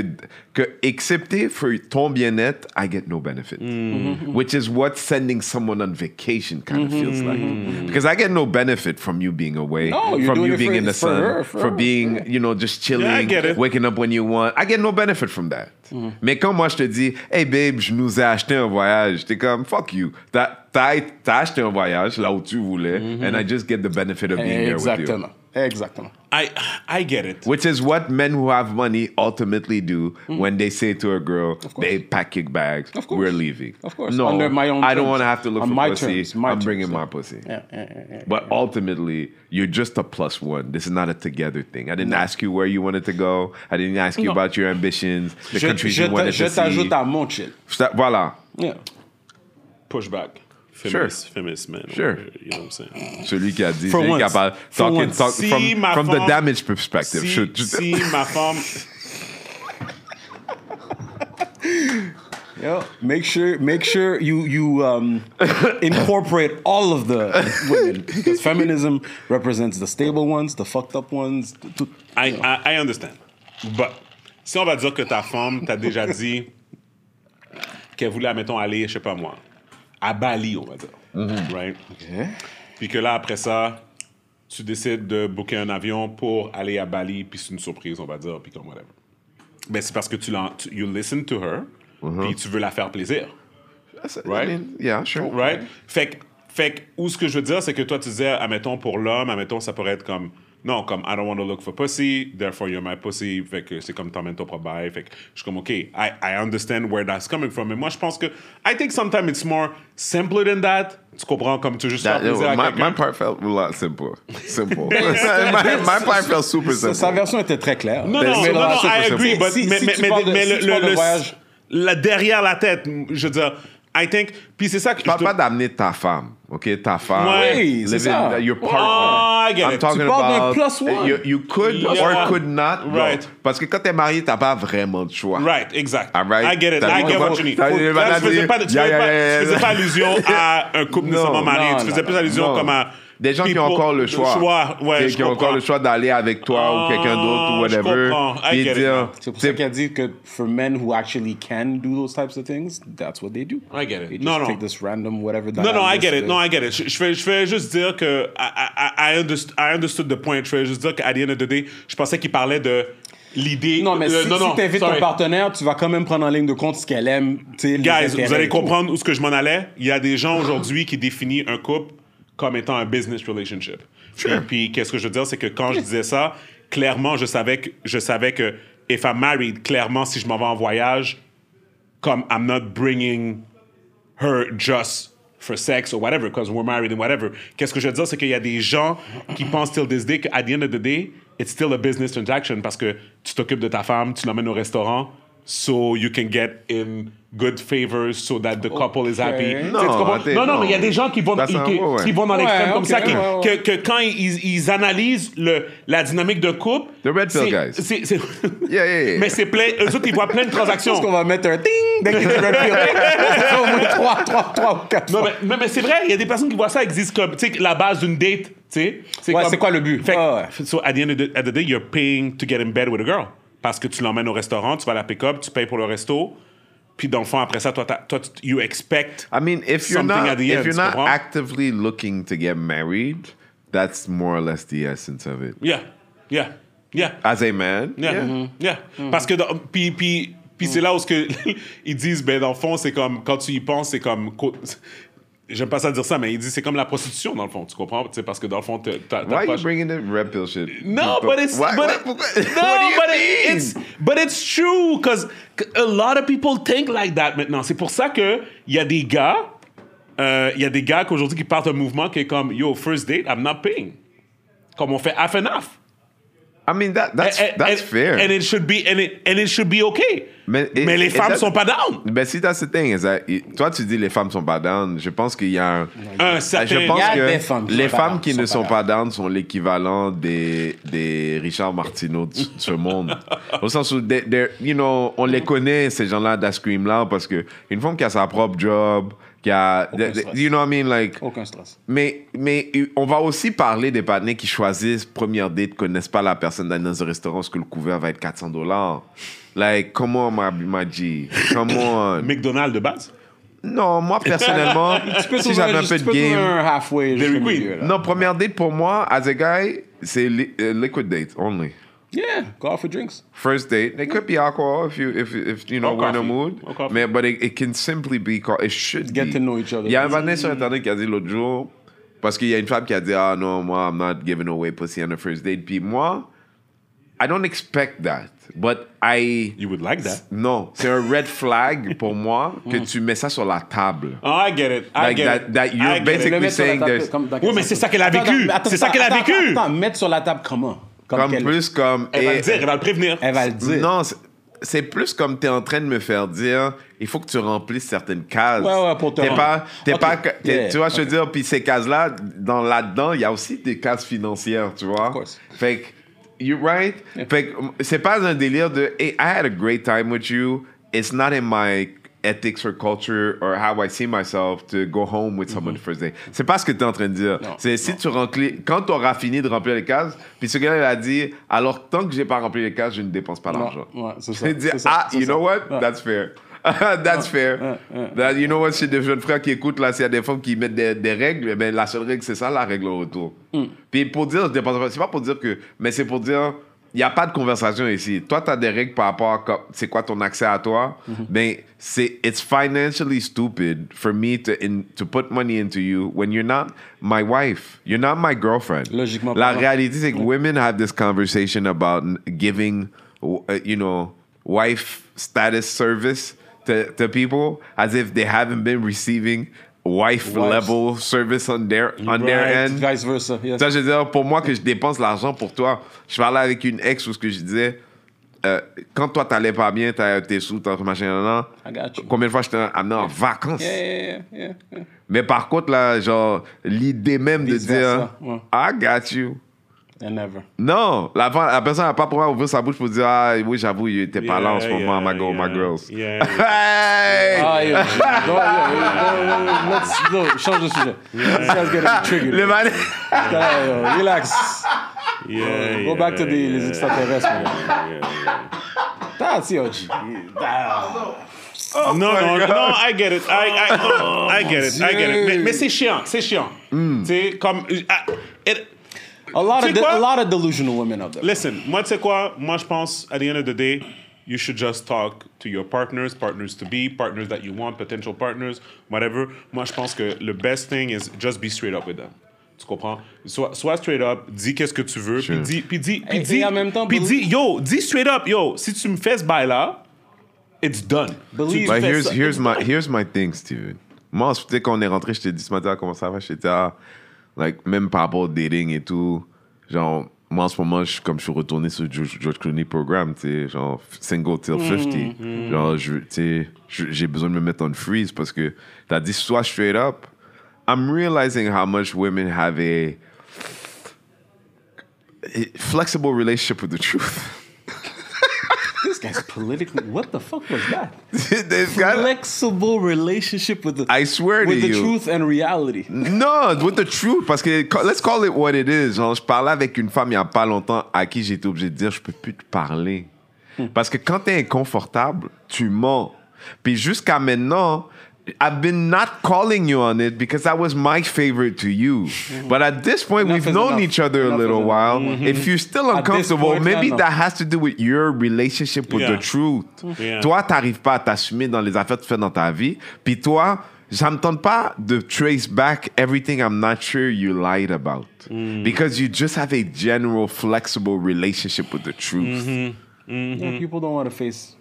que excepté for ton bien-être, I get no benefit. Mm. Which is what sending someone on vacation kind of feels like. Because I get no benefit from you being away, No, from you it being for- in the for sun, her, for for her. being, you know, just chilling, Yeah, I get it. waking up when you want. I get no benefit from that. Mais quand moi je te dis, hey babe, je nous ai acheté un voyage, t'es comme, fuck you. T'as t'as- t'as acheté un voyage là où tu voulais, and I just get the benefit of being there with you. Exactement. Exactement. I, I get it. Which is what men who have money ultimately do Mm. when they say to a girl, they pack your bags, Of course. we're leaving. Of course. No, Under my own I don't want to have to look On for my pussy. terms, my I'm terms, bringing yeah. my pussy. Yeah, yeah, yeah, yeah. But ultimately, you're just a plus one. This is not a together thing. I didn't ask you where you wanted to go. I didn't ask you No. about your ambitions, the Je, countries je you te- wanted je to see. Je t'ajoute à mon chill. Voilà. Yeah. Pushback. Sure. Feminist, feminist man. Sure. You know what I'm saying? Celui qui a dit, For celui qui a once. pas For talking, once. talk, Si from, ma from the damage perspective. Si, je- si ma femme. Yo, make sure make sure you you um, incorporate all of the women because feminism represents the stable ones, the fucked up ones. tout- I, I, I understand. But si on va dire que ta femme t'a déjà dit qu'elle voulait, mettons, aller, je sais pas moi, à Bali, on va dire. Right? Puis que là, après ça, tu décides de booker un avion pour aller à Bali, puis c'est une surprise, on va dire, puis comme whatever. Ben, c'est parce que tu, tu you listen to her, puis tu veux la faire plaisir. Right? mean, yeah, sure. Right? Fait que, fait que, où ce que je veux dire, c'est que toi, tu disais, admettons, pour l'homme, admettons, ça pourrait être comme, non, comme, I don't want to look for pussy, therefore you're my pussy. Fait que c'est comme t'emmènes ton propre. Fait que je suis comme, OK, I, I understand where that's coming from. Mais moi, je pense que, I think sometimes it's more simpler than that. Tu comprends, comme tu juste That, plaisir à my, part felt a lot simple. Simple. [laughs] my, my part felt super simple. sa version était très claire. Non, non, c'est non, non, I agree, but, mais, mais, mais, mais le, le- le- voyage- la derrière la tête, je veux dire, I think, puis c'est ça que Je parle te- pas d'amener ta femme, ok? Ta femme. Oui, c'est living- ça. Your Oh, partner. I get I'm it. talking Tu parles d'un about. plus one. You, you could Yeah. or could not. Right. Parce que quand t'es marié, t'as pas vraiment de choix. Right, exact. All right? I get it. I get what you need. tu faisais pas, allusion à un couple [laughs] Non, nécessairement marié. tu faisais plus allusion comme à Des gens qui people- ont encore le choix. ouais, Qui- je qui ont encore le choix d'aller avec toi ou quelqu'un d'autre ou Ah, je whatever. comprends. Now. C'est pour ça qu'il a dit que for men who actually can do those types of things, that's what they do. I get it. They just Non, non. take this random whatever. Non, non, I get it. Non, I get it. Je, je, fais, je fais juste dire que I, I, I, underst- I understood the point. Je fais juste dire qu'à the end of the day, je pensais qu'il parlait de l'idée. Non, mais euh, si, non, non, si t'invites ton partenaire, tu vas quand même prendre en ligne de compte ce qu'elle aime. Guys, vous allez comprendre où ce que je m'en allais. Il y a des gens aujourd'hui qui définissent un couple comme étant un business relationship. Puis, puis qu'est-ce que je veux dire, c'est que quand je disais ça, clairement, je savais que je savais que if I'm married, clairement, si je m'en vais en voyage, comme I'm not bringing her just for sex or whatever, because we're married and whatever. Qu'est-ce que je veux dire, c'est qu'il y a des gens qui pensent till this day qu'à the end of the day, it's still a business transaction parce que tu t'occupes de ta femme, tu l'emmènes au restaurant, so you can get in good favors so that the couple is happy. Tu sais, Non, non, non, non. mais il y a des gens qui vont, c'est qui, ouais, qui vont dans l'extrême Ouais, comme ok, ça, qui- ouais, ouais. Que, que quand ils, ils analysent le, la dynamique de couple, The red pill c'est- guys. c'est- c'est- [laughs] Yeah, yeah, yeah. mais c'est plein, eux autres, ils voient plein de Je transactions. pense qu'on va mettre un ting dès qu'il est red pill. C'est [laughs] au moins 3, 3, 3 ou 4 Non, mais, mais, c'est vrai, il y a des personnes qui voient ça existe comme, tu sais, la base d'une date, tu sais. Ouais, comme- c'est quoi le but? Fait Ouais, ouais. so, at the end of the, at the day, you're paying to get in bed with a girl. Parce que tu l'emmènes au restaurant, tu vas la pick up, tu payes pour le resto. Puis dans le fond, après ça, toi, toi tu- you expect. I mean, if you're Something not at the if end, you're not comprends? actively looking to get married, that's more or less the essence of it. Yeah, yeah, yeah. As a man, Yeah. yeah. Yeah. Parce que, dans- puis, puis, puis c'est là où ce que, [laughs] ils disent, ben, dans le fond, c'est comme, quand tu y penses, c'est comme, co- j'aime pas ça dire ça, mais ils disent, c'est comme la prostitution, dans le fond, tu comprends? Tu sais, parce que dans le fond, t'as, Why are you bringing the red pill shit? No, but it's Why- but why- it- pourquoi- [laughs] no, but it, it's but it's true because a lot of people think like that maintenant. C'est pour ça que il y a des gars, euh, il y a des gars qu'aujourd'hui qui partent un mouvement qui est comme yo first date I'm not paying, comme on fait half and half. I mean, that, that's, And- that's and- fair. And it should be, and it, and it should be okay. Mais- et- Mais les femmes that- sont pas down. Ben, si that's the thing, is that, toi, tu dis les femmes sont pas down. Je pense qu'il y a un. Un certain. Je pense que des femmes qui les sont pas femmes down, qui sont ne pas sont down. pas down sont l'équivalent des, des Richard Martineau de ce monde. [laughs] Au sens où, they- they're- you know, on les connaît, ces gens-là d'Ascream-là, parce que une femme qui a sa propre job, qui a. Aucun stress. You know what I mean? Like, Aucun stress. mais, mais on va aussi parler des partenaires qui choisissent première date, connaissent pas la personne dans un restaurant, parce que le couvert va être 400 dollars. Like, come on, my, my G. Come [coughs] on. McDonald's de base? Non, moi, personnellement, [laughs] si j'avais un peu de game. un halfway. Non, première date pour moi, as a guy, c'est li- uh, liquid date only. Yeah, go out for drinks. First date, it could be alcohol if you if if you know Or we're in a mood. Mais but it, it can simply be co- it should Get be. to know each other. Il y a un Vanessa sur internet qui a dit l'autre jour parce qu'il y a une femme qui a dit ah non moi I'm not giving away pussy on the first date. Puis moi, I don't expect that, but I You would like that. non, c'est un red flag pour moi que tu mets ça sur la table. Oh, I get it. I Like get that- it. that you're I basically saying there's- Oui, mais c'est ça qu'elle a vécu. C'est ça qu'elle a vécu. Attends, mettre sur la table comment? Comme quel- plus comme Elle va et- le dire, elle va le prévenir. Elle va le dire. Non, c'est- plus comme tu es en train de me faire dire, il faut que tu remplisses certaines cases. Ouais, ouais, pour te T'es rendre. pas, t'es Ok, pas, t'es- yeah, tu vois, je veux dire, puis ces cases-là, dans là-dedans, il y a aussi des cases financières, tu vois. Of course. Fait que, you right? Fait que, c'est pas un délire de, hey, I had a great time with you. It's not in my ethics or culture or how I see myself to go home with someone the first day. C'est pas ce que tu es en train de dire. C'est si tu remplis, quand tu auras fini de remplir les cases, puis ce gars-là il a dit, alors tant que j'ai pas rempli les cases, je ne dépense pas ouais, c'est ça, Il dit, ça, ah, you ça. know what? Ouais. That's fair. [laughs] That's fair. That, you know what? Chez des jeunes frères qui écoutent, là, s'il y a des femmes qui mettent des, des règles, eh ben, la seule règle, c'est ça, la règle au retour. Mm. Puis pour dire, je dépense pas, c'est pas pour dire que, mais c'est pour dire, n'y a pas de conversation ici. Toi, tu as des règles par rapport à c'est quoi ton accès à toi. Mm-hmm. Ben, c'est, it's financially stupid for me to, in, to put money into you when you're not my wife. You're not my girlfriend. Logiquement La réalité, c'est que women have this conversation about giving, uh, you know, wife status service to, to people as if they haven't been receiving wife Wives. level service on their, on their Right. end. Vice versa. Yes. Ça, je veux dire, pour moi, que je dépense l'argent pour toi. Je parlais avec une ex où ce que je disais, euh, quand toi, t'allais pas bien, t'as tes sous, t'as machin, nan, nan, I got you. combien de fois je t'ai amené en vacances? Yeah, yeah, yeah, yeah, yeah. Mais par contre, là, genre, l'idée même de Vice dire, ouais. I got you. And never. Non, la, la personne n'a pas pour moi ouvrir sa bouche pour dire, ah oui, j'avoue, il était pas là en ce Yeah, moment, yeah, my, go, my yeah. girls. Yeah, [laughs] Hey! Ah, yo, yo, yo, yo, yo, let's, yo, change de sujet. This guy's getting triggered. Le man... Yo, relax. yeah, Go back to the, yeah, les yeah, extraterrestres. man. yeah, yeah. That's yo, G. Non, non, non, I get it. I, I, non, I get it. I get it. Mais, mais c'est chiant, c'est chiant. Hmm. Tu sais, comme. it- A lot of a lot of delusional women out there. listen, moi, tu sais quoi? Moi, je pense, at the end of the day, you should just talk to your partners, partners to be, partners that you want, potential partners, whatever. Moi, je pense que le best thing is just be straight up with them. Tu comprends? Sois, sois straight up, dis qu'est-ce que tu veux, puis dis, puis dis, puis Et- dis, et en même temps, puis believe- dis, yo, dis straight up, yo, si tu me fais ce bail-là, it's done. Believe But fais here's, here's, my, here's my thing, Steven. Moi, tu sais, quand on est rentré, je t'ai dit ce matin comment ça va? Je t'ai dit, ah, like, même par rapport au dating et tout, genre, moi, en ce moment, je, comme je suis retourné sur George, George Clooney programme, tu sais, genre, single till mm-hmm. 50. Mm-hmm. Genre, je- tu sais, j'ai besoin de me mettre en freeze parce que t'as dit, sois straight up. I'm realizing how much women have a, a flexible relationship with the truth. Politically. What the fuck was that? [laughs] They've got, Flexible relationship with the I swear to with the you. truth and reality. [laughs] Non, with the truth, parce que let's call it what it is. Genre, je parlais avec une femme il y a pas longtemps à qui j'étais obligé de dire je peux plus te parler. Parce que quand t'es inconfortable, tu mens. Puis jusqu'à maintenant, I've been not calling you on it because that was my favorite to you. Mm-hmm. But at this point, Enough we've known enough. each other a little is while. enough. If you're still uncomfortable, point, maybe yeah, no. that has to do with your relationship with Yeah. the truth. Mm-hmm. Yeah. Toi, t'arrives pas à t'assumer dans les affaires que tu fais dans ta vie. Puis toi, ça me tente pas de trace back everything I'm not sure you lied about. Mm. Because you just have a general flexible relationship with the truth. Yeah, people don't want to face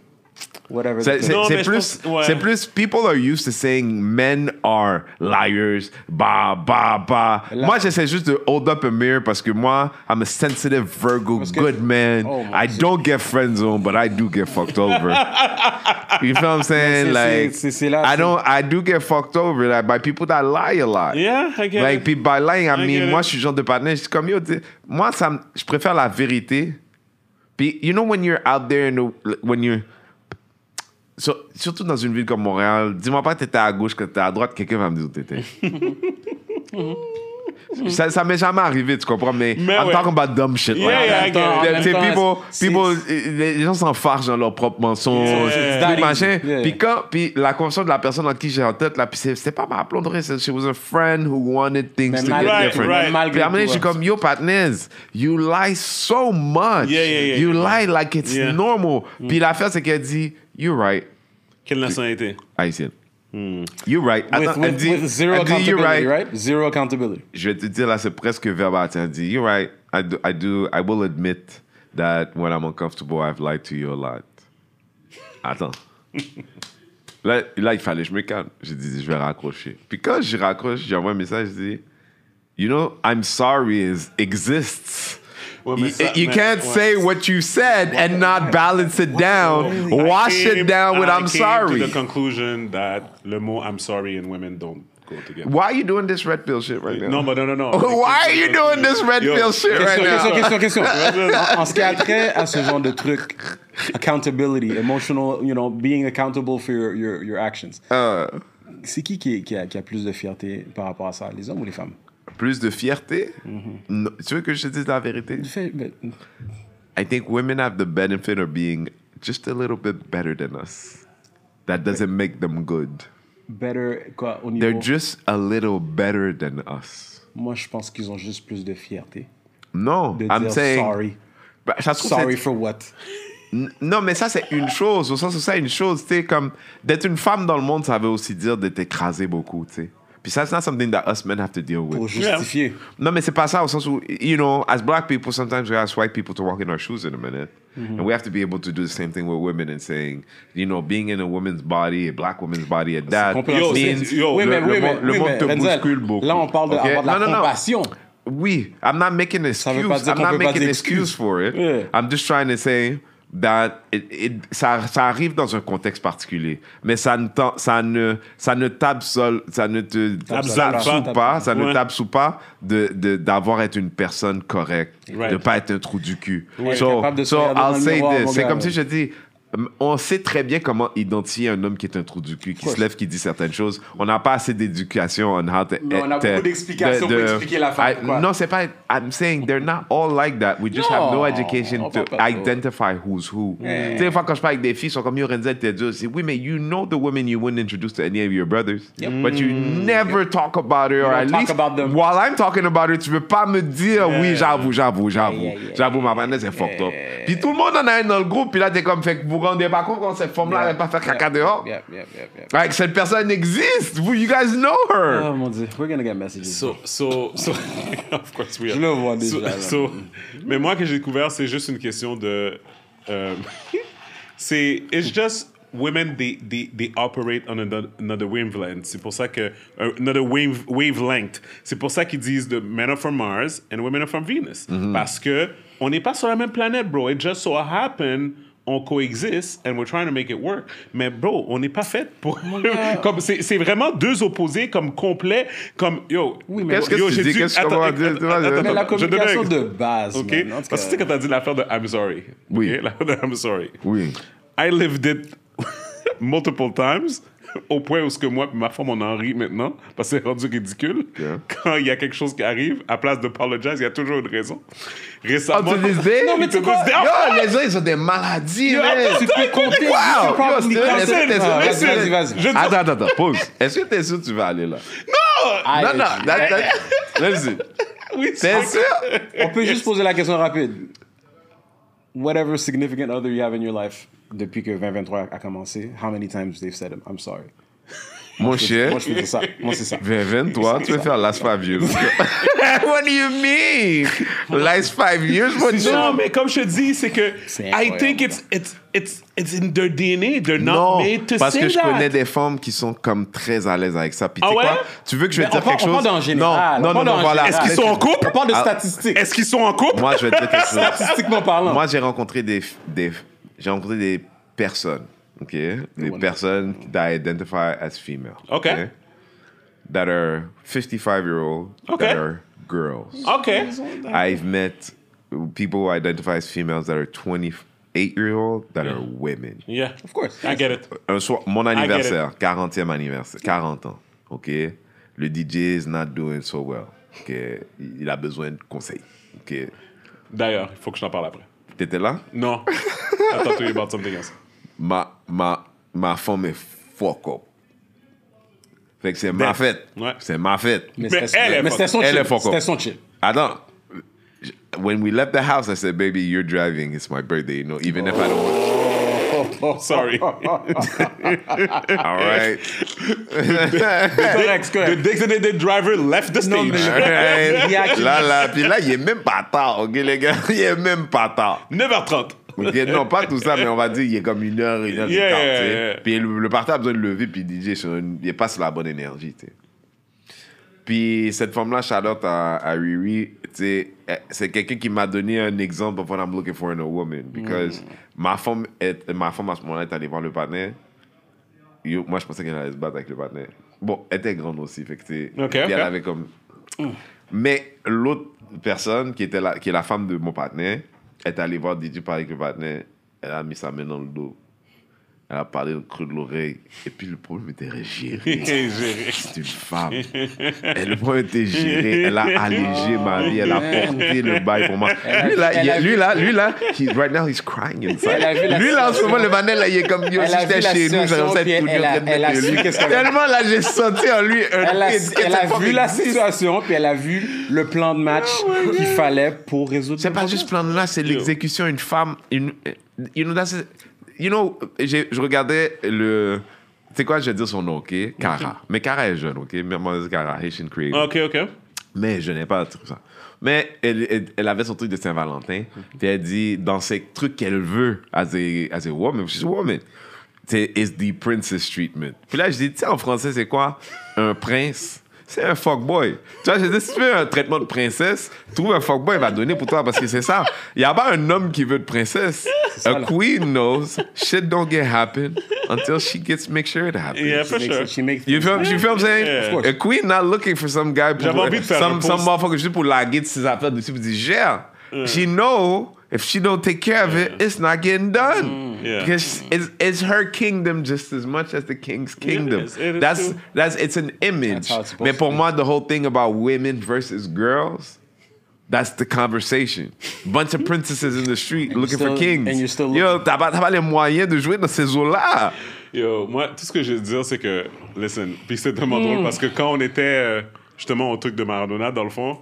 whatever. C'est the c'est- Non, c'est mais je plus, pense- ouais. c'est plus, people are used to saying men are liars, bah, bah, bah. Là- moi, j'essaie juste de hold up a mirror parce que moi, I'm a sensitive Virgo, Parce que- good man. Oh, I Dieu. don't get friend zone, but I do get fucked over. [laughs] you feel what I'm saying? c'est- Like, c'est- c'est là, I c'est- don't, I do get fucked over like, by people that lie a lot. Yeah, I get Like, it. puis by lying, I I mean, it. moi, je suis le genre de partenaire, je suis comme, yo, moi, ça, je préfère la vérité. Puis, you know, when you're out there, in the, when you're... sur- surtout dans une ville comme Montréal, dis-moi pas que t'étais à gauche, que t'étais à droite, quelqu'un va me dire où t'étais. [laughs] ça, ça m'est jamais arrivé, tu comprends? Mais, Mais I'm ouais. talking about dumb shit. Yeah, like yeah, that. Sais, temps, people, people, les gens s'enfargent dans leurs propres mensonges, Yeah. puis machin. Yeah. Puis quand, puis la conversation de la personne en qui j'ai en tête, là, puis c'est- c'était pas ma plomberie, c'est- she was a friend who wanted things Mais to mal- get Right, different. right. malgré Puis à un moment je suis ouais. comme, yo, partners, you lie so much. Yeah, yeah, yeah. You lie like it's Yeah. normal. Puis l'affaire, c'est qu'elle dit, you're right. Quelle nationalité? Haïtienne. Hmm. You're right. With, Attends, with, elle dit, with zero elle dit, you're accountability, right. right. Zero accountability. Je vais te dire là, c'est presque verbatim. Elle dit, you're right. I do, I do, I will admit that when I'm uncomfortable, I've lied to you a lot. Attends. [laughs] Là, là, il fallait je me calme. J'ai dit, je vais raccrocher. Puis quand je raccroche, j'envoie un message, je dis, you know, I'm sorry is, exists. Ouais, mais you you can't say what you said and not balance it down. Wash I it down with I I'm came sorry. to the conclusion that le mot I'm sorry and women don't go together. Why are you doing this red pill shit right now? Non, mais non, non, non. [laughs] Why are you doing this red Yo, pill shit right Question, now? question, question, question. En, en ce qui a trait à ce genre de truc, accountability, emotional, you know, being accountable for your, your, your actions. Euh, C'est qui qui, qui, a, qui a plus de fierté par rapport à ça, les hommes ou les femmes plus de fierté? Mm-hmm. Non, tu veux que je te dise la vérité? I think women have the benefit of being just a little bit better than us. That doesn't make them good. Better, quoi, au niveau... They're just a little better than us. Moi, je pense qu'ils ont juste plus de fierté. Non, De I'm saying. sorry. Bah, ça Sorry for what? Non, mais ça, c'est une chose. Au sens où c'est une chose, tu sais, comme d'être une femme dans le monde, ça veut aussi dire d'être écrasé beaucoup, tu sais. Puis ça, c'est not something that us men have to deal with. Pour justifier. Non, mais c'est pas ça au sens où, you know, as black people, sometimes we ask white people to walk in our shoes in a minute. Mm-hmm. And we have to be able to do the same thing with women and saying, you know, being in a woman's body, a black woman's body, at that compréhensible. means yo, oui, le, mais, le oui, mais, le oui, monde mais, te Renzel, bouscule beaucoup. Là, on parle de- Ok? avoir de la Non, non, non. compassion. Oui, I'm not making an excuse. I'm not making an excuse for it. Yeah. I'm just trying to say that it, it, ça, ça arrive dans un contexte particulier, mais ça ne, ça ne, ça ne t'absole, ça ne te Absolve t'absout pas. pas, ça ne Ouais. t'absout pas de, de, d'avoir être une personne correcte, Right. de pas être un trou du cul. Ouais, so, so I'll say this. C'est comme là. si je dis, on sait très bien comment identifier un homme qui est un trou du cul, qui se lève, qui dit certaines choses. On n'a pas assez d'éducation on how to. Mais on a beaucoup d'explications de- pour expliquer la femme, I- quoi. Non, c'est pas. I'm saying they're not all like that. We just have no Non, education on to identify who's who. Tu sais, des fois, quand je parle avec des filles, ils sont comme Yo, Renzel, t'es. C'est oui, mais you know the women you wouldn't introduce to any of your brothers. But you never talk about her, or don't at talk least about them. while I'm talking about her, tu veux pas me dire oui, j'avoue, j'avoue, j'avoue. Yeah, yeah, yeah. J'avoue, ma panne, c'est fucked up. Puis tout le monde en a un dans le groupe, puis là, t'es comme, fait que vous vous rendez pas compte quand cette elle va pas faire caca dehors. Yep, yep, yep, yep. Like, cette personne existe. Vous, you guys know her. Oh mon dieu, we're gonna get messages. So, so, so, [laughs] of course we are. Je le vois So- déjà, là. so- mais moi, que j'ai découvert, c'est juste une question de. euh, [laughs] c'est. It's just. Women, they, they, they operate on another, another wavelength. C'est pour ça que. another wave, wavelength. C'est pour ça qu'ils disent the men are from Mars and women are from Venus. Parce que on n'est pas sur la même planète, bro. It just so happen on coexiste and we're trying to make it work. Mais bro, on n'est pas fait pour. [laughs] comme c'est c'est vraiment deux opposés, comme complets, comme yo. Oui, mais Qu'est-ce que tu dis? que tu Mais la communication de base, OK? man. Parce que tu sais, quand t'as dit l'affaire de I'm sorry. Oui. OK? [laughs] L'affaire de I'm sorry. Oui. I lived it [laughs] multiple times. [laughs] Au point où ce que moi et ma femme on en rit maintenant parce que c'est rendu ridicule. Yeah. Quand il y a quelque chose qui arrive, à place de apologize, il y a toujours une raison. Oh, Récemment, this day? Non, mais tu quoi? Yo, les gens, ils ont des maladies, Yo, man. Tu peux compter. Wow! Ah, Attends, attends, attends, pause. Est-ce que t'es sûr que tu vas aller là? Ah, Non, non, that- that- vas-y. [laughs] oui, T'es sûr? On peut juste poser la question rapide. Whatever significant other you have in your life, depuis que 2023 a commencé, how many times they've said I'm sorry? [laughs] Mon cher, Moi, je fais ça. Moi, c'est ça. Vincent, toi, tu veux faire last five years. [laughs] [laughs] What do you mean? Last five years? What do you Non, mais comme je te dis, c'est que I think it's, it's, it's, it's in their DNA. They're not Non, made to parce que je that. connais des femmes qui sont comme très à l'aise avec ça. Puis Ah ouais? quoi? Tu veux que je vais Mais te on dire quelque on chose? parle en général, Non, on non, non, parle non, voilà. Est-ce qu'ils sont en couple? On parle de Ah. statistiques. Est-ce qu'ils sont en couple? Moi, je vais te dire quelque chose. Statistiquement parlant. Moi, j'ai rencontré des, des j'ai rencontré des personnes, ok, des personnes that identify as female, Ok. that are 55 year old, Ok. that are girls. OK. I've met people who identify as females that are 28 year old that are women. Yeah. Of course. I get it. Un soir, mon anniversaire, 40e anniversaire, 40 ans, ok? Le DJ is not doing so well, ok? Il a besoin de conseils, ok? D'ailleurs, il faut que je t'en parle après. T'étais là? Non. I'll talk to you about something else. ma, ma, ma femme est fuck up. Fait que c'est ma fête. Ouais. C'est ma fête. Mais Mais c'était elle est mais c'était son Elle chill. est fuck up. C'était son chill. Attends. When we left the house, I said, baby, you're driving. It's my birthday, you know, even if I don't want [laughs] Sorry. [laughs] All right. Correct, c'est The correct. designated driver left the Non, stage. Il y a- Là, là, puis là, il est même pas tard, ok, les gars? Il est même pas tard. 9h30. Ok, Non, pas tout ça, mais on va dire, il est comme une heure, une heure Yeah, et quart, yeah, tu sais. yeah. Puis le, le parti a besoin de lever, puis DJ, sur une- il est pas sur la bonne énergie, tu sais. Puis cette femme-là, shout out à, à Riri, tu sais, eh, c'est quelqu'un qui m'a donné un exemple of what I'm looking for in a woman. Because ma femme, est, ma femme à ce moment-là est allée voir le partenaire. Yo, moi, je pensais qu'elle allait se battre avec le partenaire. Bon, elle était grande aussi, fait que puis elle avait comme... Mais l'autre personne qui était là, qui est la femme de mon partenaire, est allée voir DJ parler avec le partenaire. Elle a mis sa main dans le dos. Elle a parlé au creux de l'oreille. Et puis le problème était géré. [laughs] C'est une femme. Et le problème était géré. Elle a allégé ma vie. Elle a porté le bail pour moi. Lui là, il- lui là, lui là, he- right now he's crying inside. Lui là, en ce moment, le Vanel, là, il est comme si a j'étais chez nous, j'aurais a- train de lui. Tellement là, j'ai senti en lui un Elle a, elle cette vu la situation, puis elle a vu le plan de match qu'il fallait pour résoudre C'est le pas juste plan de là, c'est l'exécution. Une femme, une, you know, that's you know, je regardais le, c'est quoi, je vais dire son nom, ok, Cara. Mais Cara est jeune, ok, mais moi c'est Cara, Haitian Creator. OK, OK. Mais je n'ai pas tout ça. Mais elle, elle, elle avait son truc de Saint-Valentin. Puis elle dit, dans ces trucs qu'elle veut as a, as a woman, she's a woman, c'est is the princess treatment. Puis là, je dis, tu sais, en français, c'est quoi? Un prince? C'est un fuckboy. Tu vois, je dis, si tu veux un traitement de princesse, trouve un fuckboy, il va donner pour toi parce que c'est ça. Il n'y a pas un homme qui veut de princesse. A queen knows shit don't get happen until she gets make sure it happens. Yeah, for She sure. she makes- You feel, you feel what I'm saying? Yeah. A queen not looking for some guy pour, J'avais envie de faire some, some motherfucker juste pour laguer de ses affaires dessus pour dire gère. She know if she don't take care of it, it's not getting done. Yeah. Because it's, it's her kingdom just as much as the king's kingdom. is, it is that's too. that's it's an image. That's how it's supposed Mais pour moi, the whole thing about women versus girls. That's the conversation. Bunch of princesses in the street [laughs] you're looking for kings. and you're still Yo, t'as pas, t'as pas les moyens de jouer dans ces eaux-là. Yo, moi, tout ce que je veux dire, c'est que, listen, puis c'est tellement Hmm. drôle parce que quand on était euh, justement au truc de Maradona, dans le fond,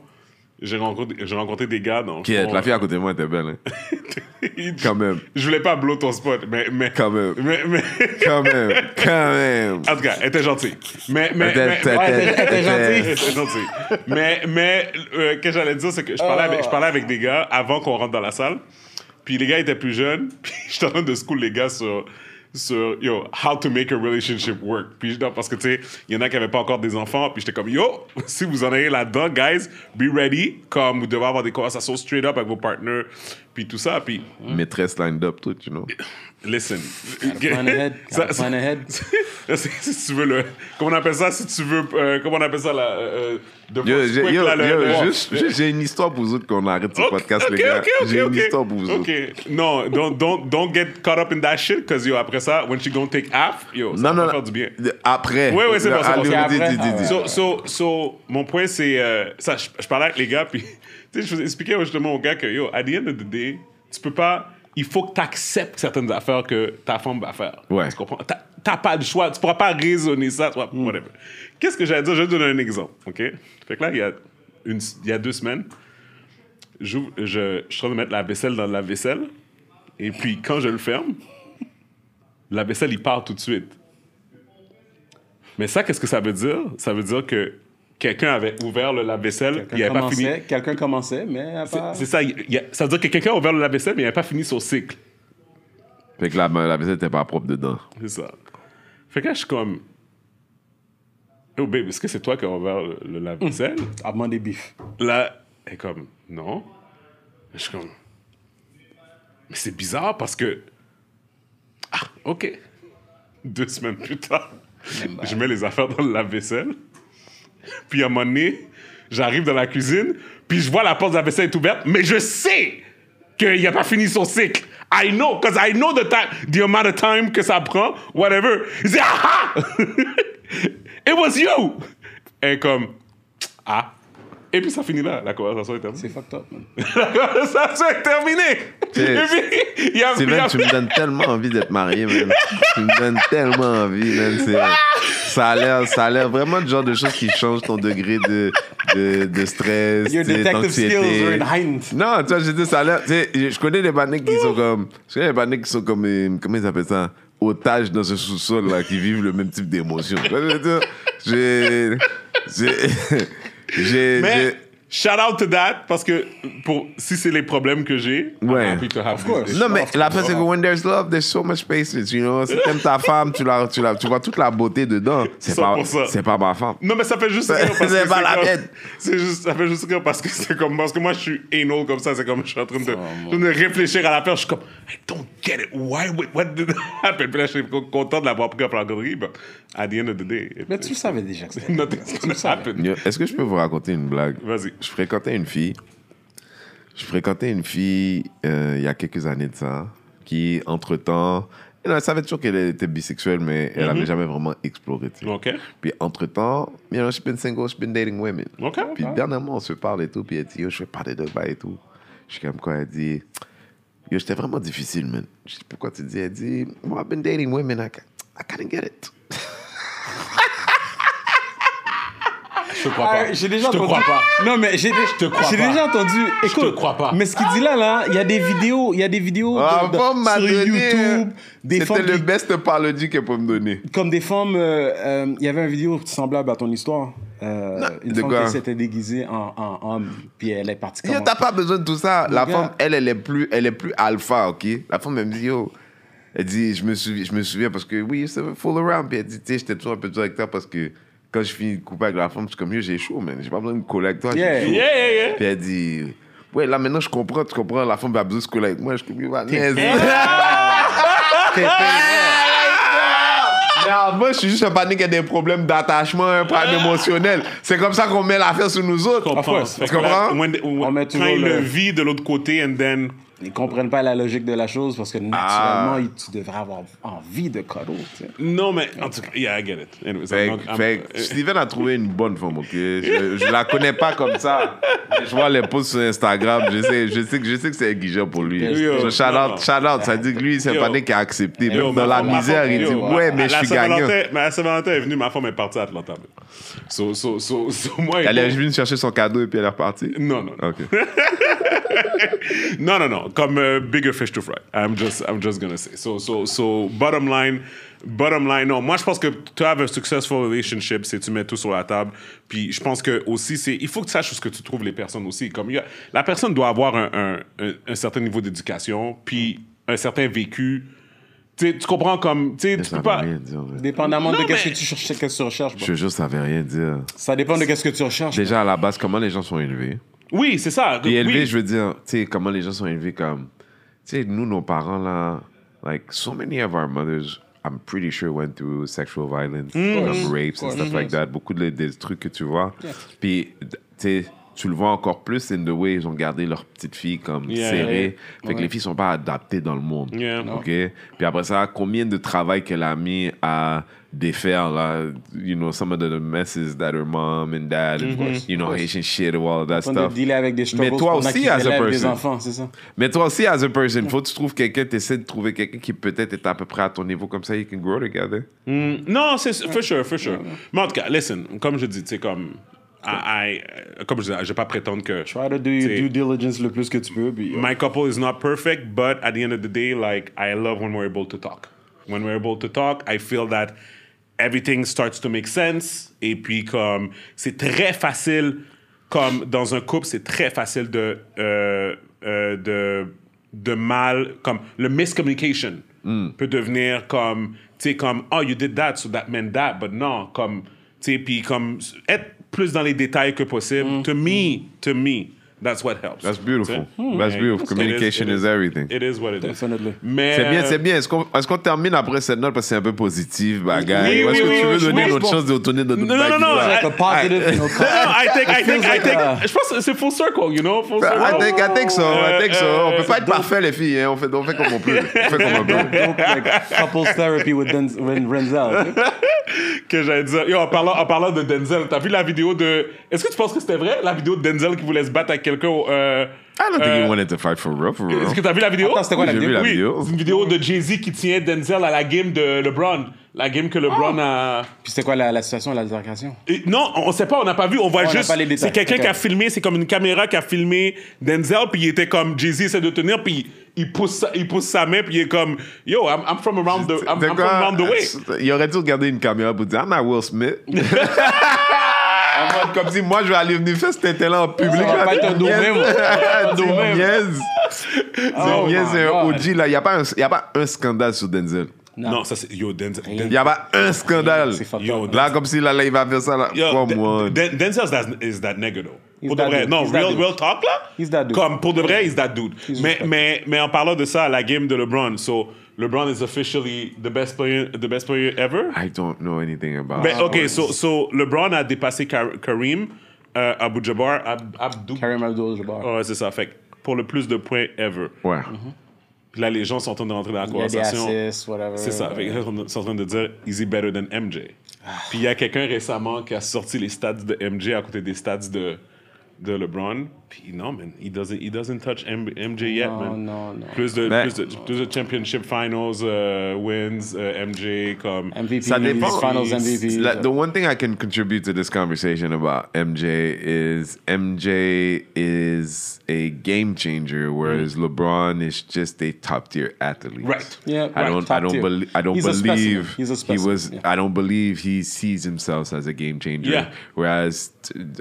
j'ai rencontré, j'ai rencontré des gars dans Qui est la fille à côté de moi était belle, hein. [laughs] Quand même. Je voulais pas blow ton spot, mais. mais Quand même. Mais, mais Quand même, quand même. [laughs] en tout cas, elle était gentille. Mais. mais, Elle était gentille. Mais, mais euh, que j'allais dire, c'est que je parlais, avec, je parlais avec des gars avant qu'on rentre dans la salle. Puis les gars étaient plus jeunes. [laughs] Puis j'étais en train de school les gars sur. Sur, yo, how to make a relationship work. Puis, non, parce que, tu sais, il y en a qui n'avaient pas encore des enfants. Puis, j'étais comme, yo, [laughs] si vous en avez là-dedans, guys, be ready. Comme vous devez avoir des conversations straight up avec vos partners. Puis, tout ça. Puis, Maîtresse lined up, tout, you know. Listen. plan ahead, Ça- plan ahead. [laughs] si tu veux le. Comment on appelle ça Si tu veux. euh, comment on appelle ça là euh, de Yo, force j'ai- quick, yo, là, le- yo, le- juste, juste, j'ai une histoire pour vous autres qu'on arrête ce podcast, les gars. ok, ok, j'ai une ok. histoire pour vous autres. Ok. Non, don't, don't, don't get caught up in that shit, because yo, après ça, when she gonna take half, yo, ça Non, va non, faire du bien. Après. Oui, oui, c'est ah dis. So, so, so, mon point, c'est. euh, ça, je, je parlais avec les gars, puis. [laughs] Tu sais, je faisais expliquer justement aux gars que, yo, at the end of the day, tu peux pas. Il faut que tu acceptes certaines affaires que ta femme va faire. Ouais. Tu comprends? T'as- pas le choix. Tu pourras pas raisonner ça. tu vois, whatever. Qu'est-ce que j'allais dire? Je vais te donner un exemple. OK? Fait que là, il y a, une, il y a deux semaines, j'ouvre- je, je suis en train de mettre la vaisselle dans la vaisselle. Et puis, quand je le ferme, la vaisselle, il part tout de suite. Mais ça, qu'est-ce que ça veut dire? Ça veut dire que quelqu'un avait ouvert le lave-vaisselle, il Quelqu'un n'avait pas fini. commençait, quelqu'un commençait, mais part- c'est ça, il y a- ça veut dire que quelqu'un a ouvert le lave-vaisselle, mais il n'avait pas fini son cycle. Fait que la, la vaisselle était pas propre dedans. C'est ça. Fait que là, je suis comme. Oh, babe, est-ce que c'est toi qui as ouvert le, le lave-vaisselle? à demander bif. Là, elle est comme, non. Je suis comme, mais c'est bizarre parce que. Ah, ok. Deux semaines plus tard, je mets les affaires dans le lave-vaisselle. Puis à un moment donné, j'arrive dans la cuisine, puis je vois la porte de la vaisselle ouverte, mais je sais qu'il n'a pas fini son cycle. I know, because I know the, time, the amount of time que ça prend, whatever. Il dit, ah! [laughs] It was you! Et comme, ah. Et puis ça finit là, la conversation est terminée. C'est fucked up, man. [laughs] La conversation est terminée! Et puis, il y a, il y Steven, a- tu me donnes tellement envie d'être marié, man. tu me donnes tellement envie, man. C'est- Ça a l'air, ça a l'air vraiment le genre de choses qui changent ton degré de, de, de stress, Your detective skills are in heightened. Non, tu vois, je dis, ça a l'air, tu sais, je connais des bandits qui sont comme, je connais des qui sont comme, euh, comment ils appellent ça, otages dans ce sous-sol, là, qui vivent le même type d'émotion. Je veux dire? J'ai, Mais shout out to that parce que pour si c'est les problèmes que j'ai, I'm Ouais. happy to have Of course. this. Non, mais la fin, c'est que when there's love, there's so much patience, you know? Si t'aimes ta femme, tu, la, tu, la, tu vois toute la beauté dedans. C'est pas, 100%. c'est pas ma femme. Non, mais ça fait juste rire [laughs] parce C'est que pas la comme- peine. C'est juste, ça fait juste rire parce que c'est comme, parce que moi je suis anal comme ça, c'est comme je suis en train de, je suis en train de réfléchir à l'affaire, je suis comme, I don't get it, why, would- what did happen? Puis là, je suis content de l'avoir pris en planquerie, but at the end of the day, Mais tu le savais déjà que c'était. [laughs] nothing's gonna happen. Est-ce que je peux vous raconter une blague? Vas-y. Je fréquentais une fille. Je fréquentais une fille euh, il y a quelques années de ça, qui, entre-temps, elle savait toujours qu'elle était bisexuelle, mais elle n'avait jamais vraiment exploré. tu sais. OK. Puis entre-temps, you know, she's been single, she's been dating women. Puis dernièrement, on se parle et tout, puis elle dit, yo, je fais parler de bail et tout. Je suis comme quoi, elle dit, yo, j'étais vraiment difficile, man. Je dis, pourquoi tu dis? Elle dit, moi, I've been dating women, I, I couldn't get it. [laughs] Je te crois pas. Ah, j'ai déjà je te entendu. crois pas. Non, mais j'ai te crois j'ai pas. déjà entendu. Écoute, te crois pas. Mais ce qu'il dit là, là, il y a des vidéos, il y a des vidéos Ah, de- de- sur donné, YouTube, des C'était femmes le qui- best parodie qu'elle peut me donner. comme des femmes. euh, euh, Il y avait une vidéo semblable à ton histoire. Euh, une de femme quoi? qui s'était déguisée en, en homme, puis elle est partie Yo, comme t'as pas besoin de tout ça. La gars. femme, elle, elle est plus, elle est plus alpha, ok? La femme, elle me dit, yo, elle dit, je me souviens, je me souviens parce que oui, c'est full around. Puis elle dit, tu sais, j'étais toujours un peu dur avec toi parce que quand je finis de couper avec la femme, je suis comme, yo, j'ai chaud, man. J'ai pas besoin de me coller avec toi. j'ai Yeah. chaud. Yeah, yeah, yeah. Puis elle dit, ouais, là maintenant je comprends, tu comprends, la femme a besoin de se coller avec moi. Je suis comme, va. Mais en vrai, je suis juste un panique qui a des problèmes d'attachement, un problème émotionnel. C'est comme ça qu'on met l'affaire sur nous autres. Comprends. Tu là, comprends? when- when- On met quand il le le- vit de l'autre côté, and then. Ils comprennent pas la logique de la chose parce que Ah. naturellement, ils- tu devrais avoir envie de cuddle. tu sais. Non, mais en tout cas, yeah, I get it. Anyways, Fait, I'm not- I'm- fait Steven a trouvé une bonne femme, ok? Je, je la connais pas comme ça. Je vois les posts sur Instagram. Je sais, je sais, que- je sais que c'est aiguisant pour lui. Yo, So, shout, non. out, shout out, ça dit que lui, c'est un Yo. panier qui a accepté. Yo, Même dans la misère, femme- il dit Ouais, mais je suis gagnant. Mais à Saint-Valentin est venue, ma femme est partie à Atlanta. So, so, so, so, moi, Elle est venue chercher son cadeau et puis elle est repartie? Non, non, non. Ok. [laughs] [laughs] Non, non, non. Comme euh, bigger fish to fry. I'm just, I'm just gonna say. So, so, so, bottom line, bottom line, non. Moi, je pense que to have a successful relationship, c'est tu mets tout sur la table. Puis, je pense que aussi, c'est, il faut que tu saches où ce que tu trouves les personnes aussi. Comme il y a- la personne doit avoir un, un, un, un certain niveau d'éducation, puis un certain vécu. Tu comprends comme, tu peux veut pas. rien dire. ouais. Dépendamment Non, de qu'est-ce que tu cherches, qu'est-ce que tu recherches. Je bon. te jure, ça veut rien dire. Ça dépend de qu'est-ce que tu recherches. Déjà, à la base, comment les gens sont élevés? Oui, c'est ça. Puis élevé, oui. je veux dire, tu sais, comment les gens sont élevés comme. Tu sais, nous, nos parents, là, like, so many of our mothers, I'm pretty sure went through sexual violence, Mm-hmm. rapes and stuff like that. Beaucoup de, des trucs que tu vois. Puis, tu sais, tu le vois encore plus in the way ils ont gardé leur petite fille comme Yeah. serrée. Fait que les filles sont pas adaptées dans le monde. Yeah. OK? Puis après ça, combien de travail qu'elle a mis à défaire, là, you know, some of the messes that her mom and dad, and, you know, Haitian shit, all that Afin de stuff. dealer avec des Mais toi aussi, as a person. enfants, ça? Mais toi aussi, as a person, faut que tu trouves quelqu'un, tu essaies de trouver quelqu'un qui peut-être est à peu près à ton niveau, comme ça, you can grow together. Mm, non, c'est for sure, for sure. Mais en tout cas, listen, comme je dis, tu sais, comme. I, I- comme je dis, je vais pas prétendre que. Try to do your due diligence le plus que tu peux. Puis, euh, My couple is not perfect, but at the end of the day, like, I love when we're able to talk. When we're able to talk, I feel that everything starts to make sense. Et puis, comme, c'est très facile, comme dans un couple, c'est très facile de, euh, euh, de, de mal, comme le miscommunication peut devenir comme, tu sais, comme, oh, you did that, so that meant that, but non, comme, tu sais, puis comme, être plus dans les détails que possible. To me, to me, that's what helps. That's beautiful. That's It beautiful. Communication it is everything. It is what it is. Mais, C'est bien, euh, c'est bien. Est-ce qu'on est qu'on termine après cette note parce que c'est un peu positif? Oui, Ou est-ce oui, que oui, tu veux oui, donner notre chance de tourner de notre Non, non, non, non, Like a positive, you know, No, I think, I think, I think. Je pense que c'est full circle, you know, full circle. I think, I think so, I think so. On peut pas être parfait, les filles. hein. On, fait, on fait comme on peut. On fait comme on peut. like couples therapy with Renzel. [laughs] que j'allais dire. Yo, en parlant, en parlant de Denzel, t'as vu la vidéo de. Est-ce que tu penses que c'était vrai, la vidéo de Denzel qui voulait se battre avec quelqu'un euh, I don't think euh, he wanted to fight for real, for real. Est-ce que t'as vu la vidéo? Attends, c'était quoi la vidéo? vu la oui, vidéo. c'est une vidéo de Jay-Z qui tient Denzel à la game de LeBron. La game que LeBron a. Puis c'était quoi la, la situation, l'altercation? Et non, on sait pas, on n'a pas vu, on voit On n'a juste. pas les détails. C'est quelqu'un qui a filmé, c'est comme une caméra qui a filmé Denzel, puis il était comme Jay-Z essaie de tenir, puis il pousse, sa- il pousse sa main, puis il est comme Yo, I'm, I'm from around the, I'm, De I'm from around the way. Il aurait dû regarder une caméra pour dire I'm not Will Smith. [laughs] En mode comme si moi je vais aller venir faire cet là en public. Ça va là. pas être un. [laughs] Tu Oh c'est un. OG là. Il n'y a, pas un- il y a pas un scandale sur Denzel. Non, ça c'est. Yo, Denzel. Il n'y a pas un scandale. Yo. Là, comme si là, là, il va faire ça là. Yo, Come Den- Denzel is that, is that nigga though. He's pour de vrai. dude. Non, He's real, real talk là. He's that dude. Comme pour de vrai, he's that dude. He's Mais, mais, mais en parlant de ça, la game de LeBron, so LeBron is officially the best player, the best player ever? I don't know anything about Ben, ok, sports. so, so LeBron a dépassé Kar- Kareem euh, Abdul-Jabbar. Ab- Abdou- Karim Abdul-Jabbar. Ouais, c'est ça. Fait que pour le plus de points ever. Ouais. Puis là, les gens sont en train de rentrer dans la conversation. assists, whatever. C'est ça. Fait là, ils sont en train de dire is he better than MJ? Puis il y a quelqu'un récemment qui a sorti les stats de MJ à côté des stats de, de LeBron. Puis non, man, he doesn't, he doesn't touch M- MJ yet, Non, man. non, non. Plus de, Ben- plus de, plus de championship finals euh, wins, euh, MJ comme. MVP, Ça dépend. Finals MVP. Like, the one thing I can contribute to this conversation about MJ is MJ is a game changer, whereas LeBron is just a top tier athlete. Right. Yeah, I right, don't. top I don't tier. believe. I don't He's a specimen. believe He's a he was. yeah. I don't believe he sees himself as a game changer. Yeah. Whereas t- uh,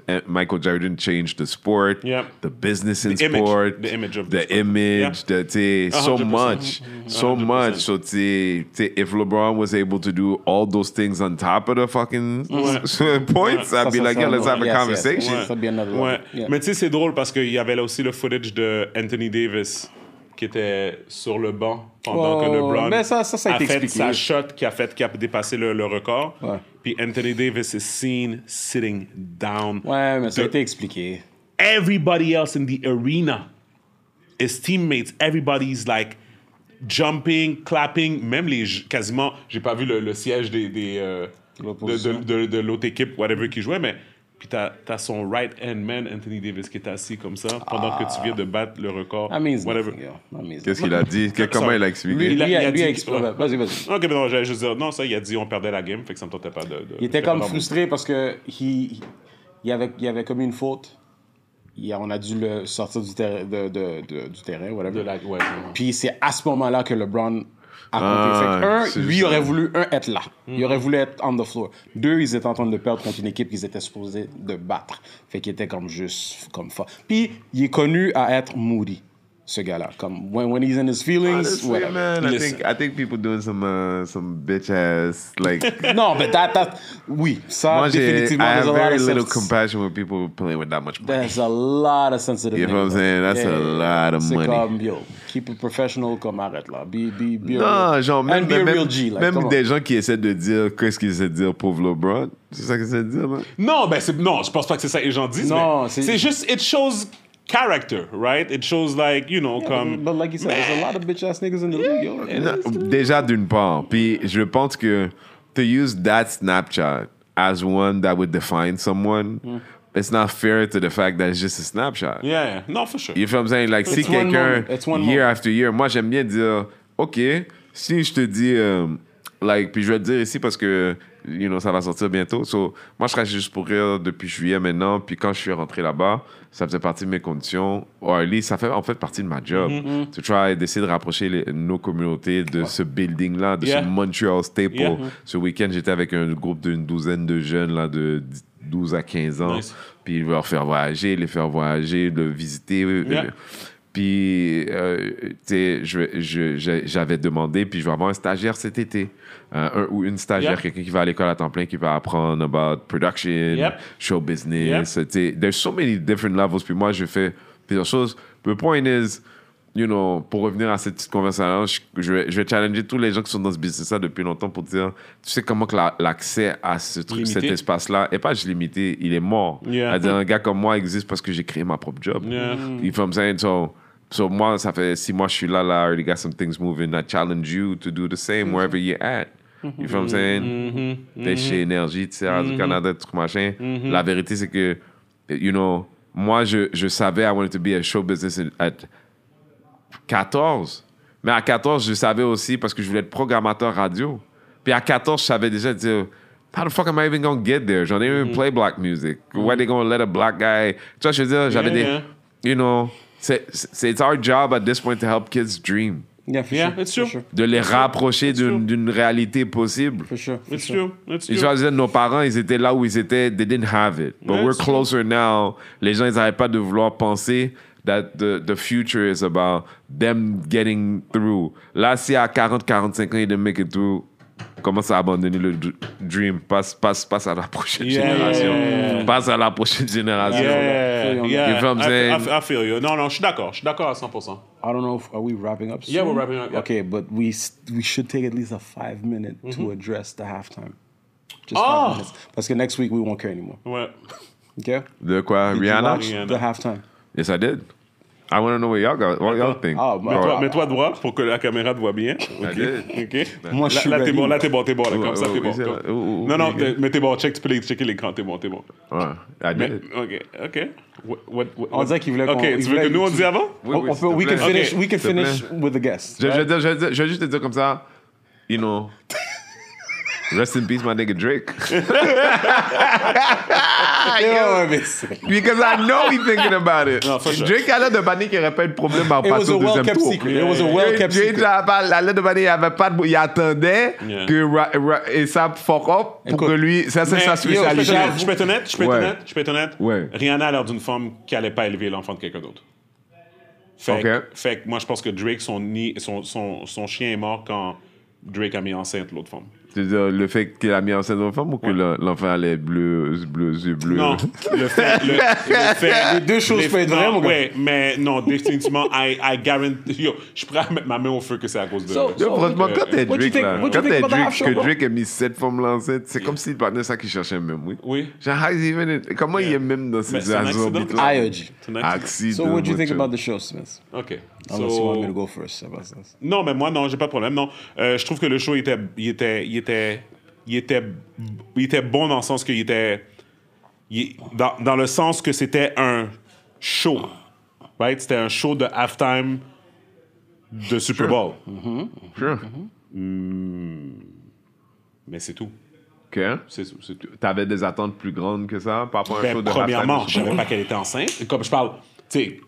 Eh, Michael Jordan changed the sport, Yeah. the business in The image. sport, The image of the the sport. image, the t- A so mm-hmm. much, so 100%. much. So t- t- if LeBron was able to do all those things on top of the fucking [laughs] points, I'd be Ça, like, yeah, let's ça, have a yes, yes. conversation. Ouais. Ça, bien another Ouais. level. Yeah. Mais tu sais, c'est drôle parce qu'il y avait là aussi le footage de Anthony Davis qui était sur le banc pendant que Oh, LeBron mais ça- ça, ça a été fait expliqué. sa shot qui a fait qui a dépassé le, le record. Ouais. Puis Anthony Davis is seen sitting down. Ouais, mais ça a été expliqué. Everybody else in the arena, his teammates, everybody's like jumping, clapping, même les quasiment, j'ai pas vu le, le siège des, des, euh, de, de, de- de l'autre équipe, whatever qui jouait, mais puis t'as as son right hand man Anthony Davis qui est assis comme ça pendant que tu viens de battre le record, Qu'est-ce qu'il a dit? Que- Comment il a expliqué? Lui, il a- Lui, il a lui dit- a expliqué. ouais. Vas-y, vas-y. Ok, mais non, j'allais juste dire, non, ça, il a dit on perdait la game, fait que ça me tentait pas de. de- Il était comme frustré parce que il, il, avait, il avait commis une faute. Il a- on a dû le sortir du, terrain de, de, de- du terrain, whatever. de la- ouais, ouais. Puis c'est à ce moment-là que LeBron Ah, fait que, un, lui aurait voulu, un, être là. Il aurait voulu être on the floor. Deux, ils étaient en train de perdre contre une équipe qu'ils étaient supposés de battre. Fait qu'il était comme juste comme fort. Puis il est connu à être moody, ce gars-là. Comme when, when he's in his feelings, Honestly, whatever. man, I think I think people doing some uh, some bitch ass like. [laughs] Non, mais that, that, oui, ça, Moi, j'ai, I définitivement, have a very little compassion with people playing with that much money. There's a lot of sensitive You know what I'm saying? That's a lot of C'est money. comme, yo, keep it professional, comme arrête là. Be, be, be Non, a, genre, même, and be a même, real G. Like, même on. des gens qui essaient de dire qu'est-ce qu'ils essaient de dire pauvre LeBron. C'est ça qu'ils essaient de dire, là? Non, ben c'est non, je pense pas que c'est ça que les gens disent. Non, mais c'est- c'est juste it shows character, right? It shows like you know comme. But like you said, there's a lot of bitch ass niggas in the league, yo. Non, déjà, d'une part. Puis je pense que to use that Snapchat as one that would define someone, hmm. it's not fair to the fact that it's just a snapshot. Yeah, yeah, no for sure. You feel what I'm saying? Like, si It's one quelqu'un, moment. It's one year moment. after year, moi, j'aime bien dire, OK, si je te dis, euh, like, puis je vais te dire ici parce que, you know, ça va sortir bientôt. So, moi, je travaille juste pour rire depuis juillet maintenant. Puis quand je suis rentré là-bas, ça faisait partie de mes conditions. Or, ça fait en fait partie de ma job. Mm-hmm. To try d'essayer de rapprocher les- nos communautés de ce building-là, de Yeah. ce Montreal staple. Yeah. Ce week-end, j'étais avec un groupe d'une douzaine de jeunes là, de 12 à 15 ans. Nice. Puis leur faire voyager, les faire voyager, de visiter. euh, Yeah. Puis, euh, tu sais, j'avais demandé, puis je vais avoir un stagiaire cet été. Euh, un ou une stagiaire, quelqu'un qui va à l'école à temps plein, qui va apprendre about production, Yep. show business. Tu sais, there's so many different levels. Puis moi, je fais plusieurs choses. The point is, you know, pour revenir à cette petite conversation, je, je vais, je vais challenger tous les gens qui sont dans ce business-là depuis longtemps pour dire, tu sais comment que la- l'accès à ce truc, Limité. cet espace-là est pas juste limité, il est mort. Yeah. Un gars comme moi existe parce que j'ai créé ma propre job. Yeah. You feel what I'm saying? So, so moi, ça fait six mois je suis là, là, I already got some things moving. I challenge you to do the same wherever you're at. You feel what I'm saying? T'es chez Énergie, tu sais, du Canada, truc machin. La vérité, c'est que, you know, moi, je, je savais I wanted to be a show business at 14. Mais à 14, je savais aussi parce que je voulais être programmateur radio. Puis à 14, je savais déjà dire, how the fuck am I even gonna get there? J'en ai Mm-hmm. even play black music. Why they gonna let a black guy? Tu vois, je veux dire, j'avais Yeah, des, yeah. you know, c'est, our job at this point to help kids dream. Yeah, for Yeah, sure. it's true. sure. De les rapprocher true. d'une, réalité possible. For sure. for It's sure. true. It's true. nos parents, ils étaient là où ils étaient, they didn't have it. But Yeah, we're it's true. closer now. Les gens, ils n'arrêtent pas de vouloir penser that the, the future is about them getting through. Là, si à 40, 45 ans, ils didn't make it through, commence à abandonner le dr- dream. Passe, passe, passe à la prochaine Yeah, génération. yeah, yeah. Passe à la prochaine génération. Yeah, You yeah. feel what I'm I- saying? I, I feel you. Non, non, je suis d'accord. Je suis d'accord à 100%. I don't know if are we wrapping up. Yeah, soon? we're wrapping up, yeah. Okay, but we we should take at least a five minute to address the halftime. Just Oh! five minutes. Parce que next week we won't care anymore. Ouais. Okay? De quoi? Did you Rihanna? watch Rihanna. the halftime? Yes, I did. I want to know what y'all got. What y'all think? Ah, bah, Mets-toi, droit pour que la caméra te voit bien. I OK? did. OK? Moi, je Là- suis Là, t'es bon, là, t'es bon, t'es bon. Là, comme ça, t'es bon. Non, non, mais t'es bon. Check, tu peux les- checker l'écran. T'es bon, t'es bon. Ouais, I Mais, did. OK, OK. What- what- what- On dirait qu'il voulait qu'on- OK, il tu veux que nous, on tu- dise avant? Oui, On- oui, on s'il peut- we can finish. We can finish with the guest. Je, je, right? je, je, je vais juste te dire comme ça, you know, rest in peace, my nigga Drake. [laughs] C'est- Because I know he thinking about it. No, for sure. Drake a l'air de banner qu'il n'y aurait pas eu de problème à It was passer a au deuxième well-kept tour. secret. It was a well-kept Drake secret. a pas- a l'air de banner, il avait pas de... Il attendait Yeah. que Ra, Ra- et ça fuck up pour Écoute, que lui... Ça, c'est sa yo, spécialité. Je peux être honnête, je peux être honnête, je peux être Ouais. honnête, je peux être honnête. Ouais. Rihanna a l'air d'une femme qui allait pas élever l'enfant de quelqu'un d'autre. Fait, que- Ok. fait que moi, je pense que Drake, son, son, son, son chien est mort quand Drake a mis enceinte l'autre femme. C'est-à-dire le fait qu'il a mis en scène une femme ou que le- l'enfant allait bleu, bleu, yeux bleus? Non, [laughs] le fait. Le, le fait Les deux choses peuvent être vraies, mon gars. Ouais, mais non, définitivement, I, I guarantee. Yo, je suis prêt à mettre ma main au feu que c'est à cause de. So- Yo, franchement, quand t'es Drake, think- là, quand t'es Drake, que? Drake a mis cette femme l'enceinte, c'est comme s'il parlait ça qu'il cherchait même, oui. Oui. Genre, how is he even in- comment il est même dans ces orbites-là? IOG. Accident. So, what do you think about the show, Smith? OK. Unless you want me to So, go first. about this. non, mais moi, non, j'ai pas de problème. Non. Euh, je trouve que le show était, il était, il était, il était, il était bon dans le sens qu'il était, il- dans, dans le sens que c'était un show, right? C'était un show de halftime de Super Bowl. Sure. Mais c'est tout. OK. C'est c'est tout. T'avais des attentes plus grandes que ça par rapport à un Ben, show de premièrement, halftime je savais pas qu'elle était enceinte. Comme je parle,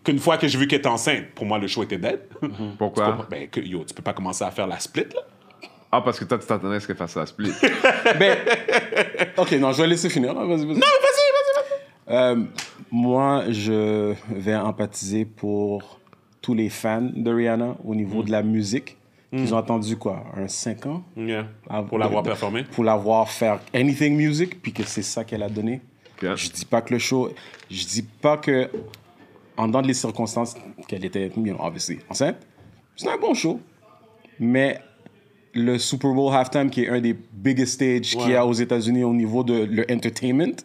qu'une fois que j'ai vu qu'elle était enceinte, pour moi, le show était dead. [laughs] Pourquoi? Ben, que, yo, tu peux pas commencer à faire la split, là. Ah, parce que toi, tu t'attendais à ce qu'elle fasse la split. [laughs] Ben, ok, non, je vais laisser finir. là. Vas-y, vas-y. Non, vas-y, vas-y, vas-y. Euh, moi, je vais empathiser pour tous les fans de Rihanna au niveau de la musique. Qu'ils ont attendu quoi Un 5 ans? Yeah. à- Pour l'avoir performé? Pour l'avoir faire anything music, puis que c'est ça qu'elle a donné. Ok. Je dis pas que le show. Je dis pas que, en dans les circonstances qu'elle était, you know, obviously, enceinte, c'est un bon show. Mais le Super Bowl halftime, qui est un des biggest stages qu'il y a aux États-Unis au niveau de le entertainment,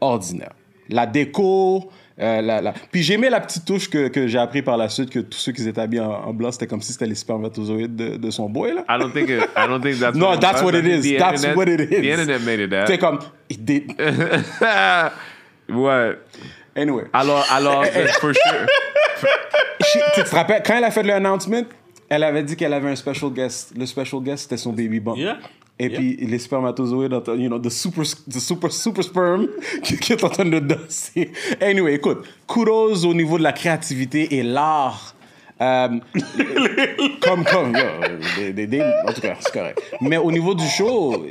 ordinaire. La déco, euh, la, la- puis j'aimais la petite touche que, que j'ai appris par la suite que tous ceux qui étaient habillés en, en blanc, c'était comme si c'était les spermatozoïdes de, de son boy, là. I don't think it, I don't think that's No, what it that's what it is. That's internet- what it is. The internet made it C'est that. comme. il dé- [laughs] ouais. Anyway. Alors, alors, c'est [laughs] for sure. She- tu te rappelles, quand elle a fait le announcement, Elle avait dit qu'elle avait un special guest. Le special guest, c'était son baby bump. Yeah. Et Yeah. puis les spermatozoïdes, you know, the super, the super, super sperm [laughs] qui, qui est en train de danser. Anyway, écoute, kudos au niveau de la créativité et l'art. Euh, comme, comme, des, des- des- en tout cas, c'est correct. Mais au niveau du show,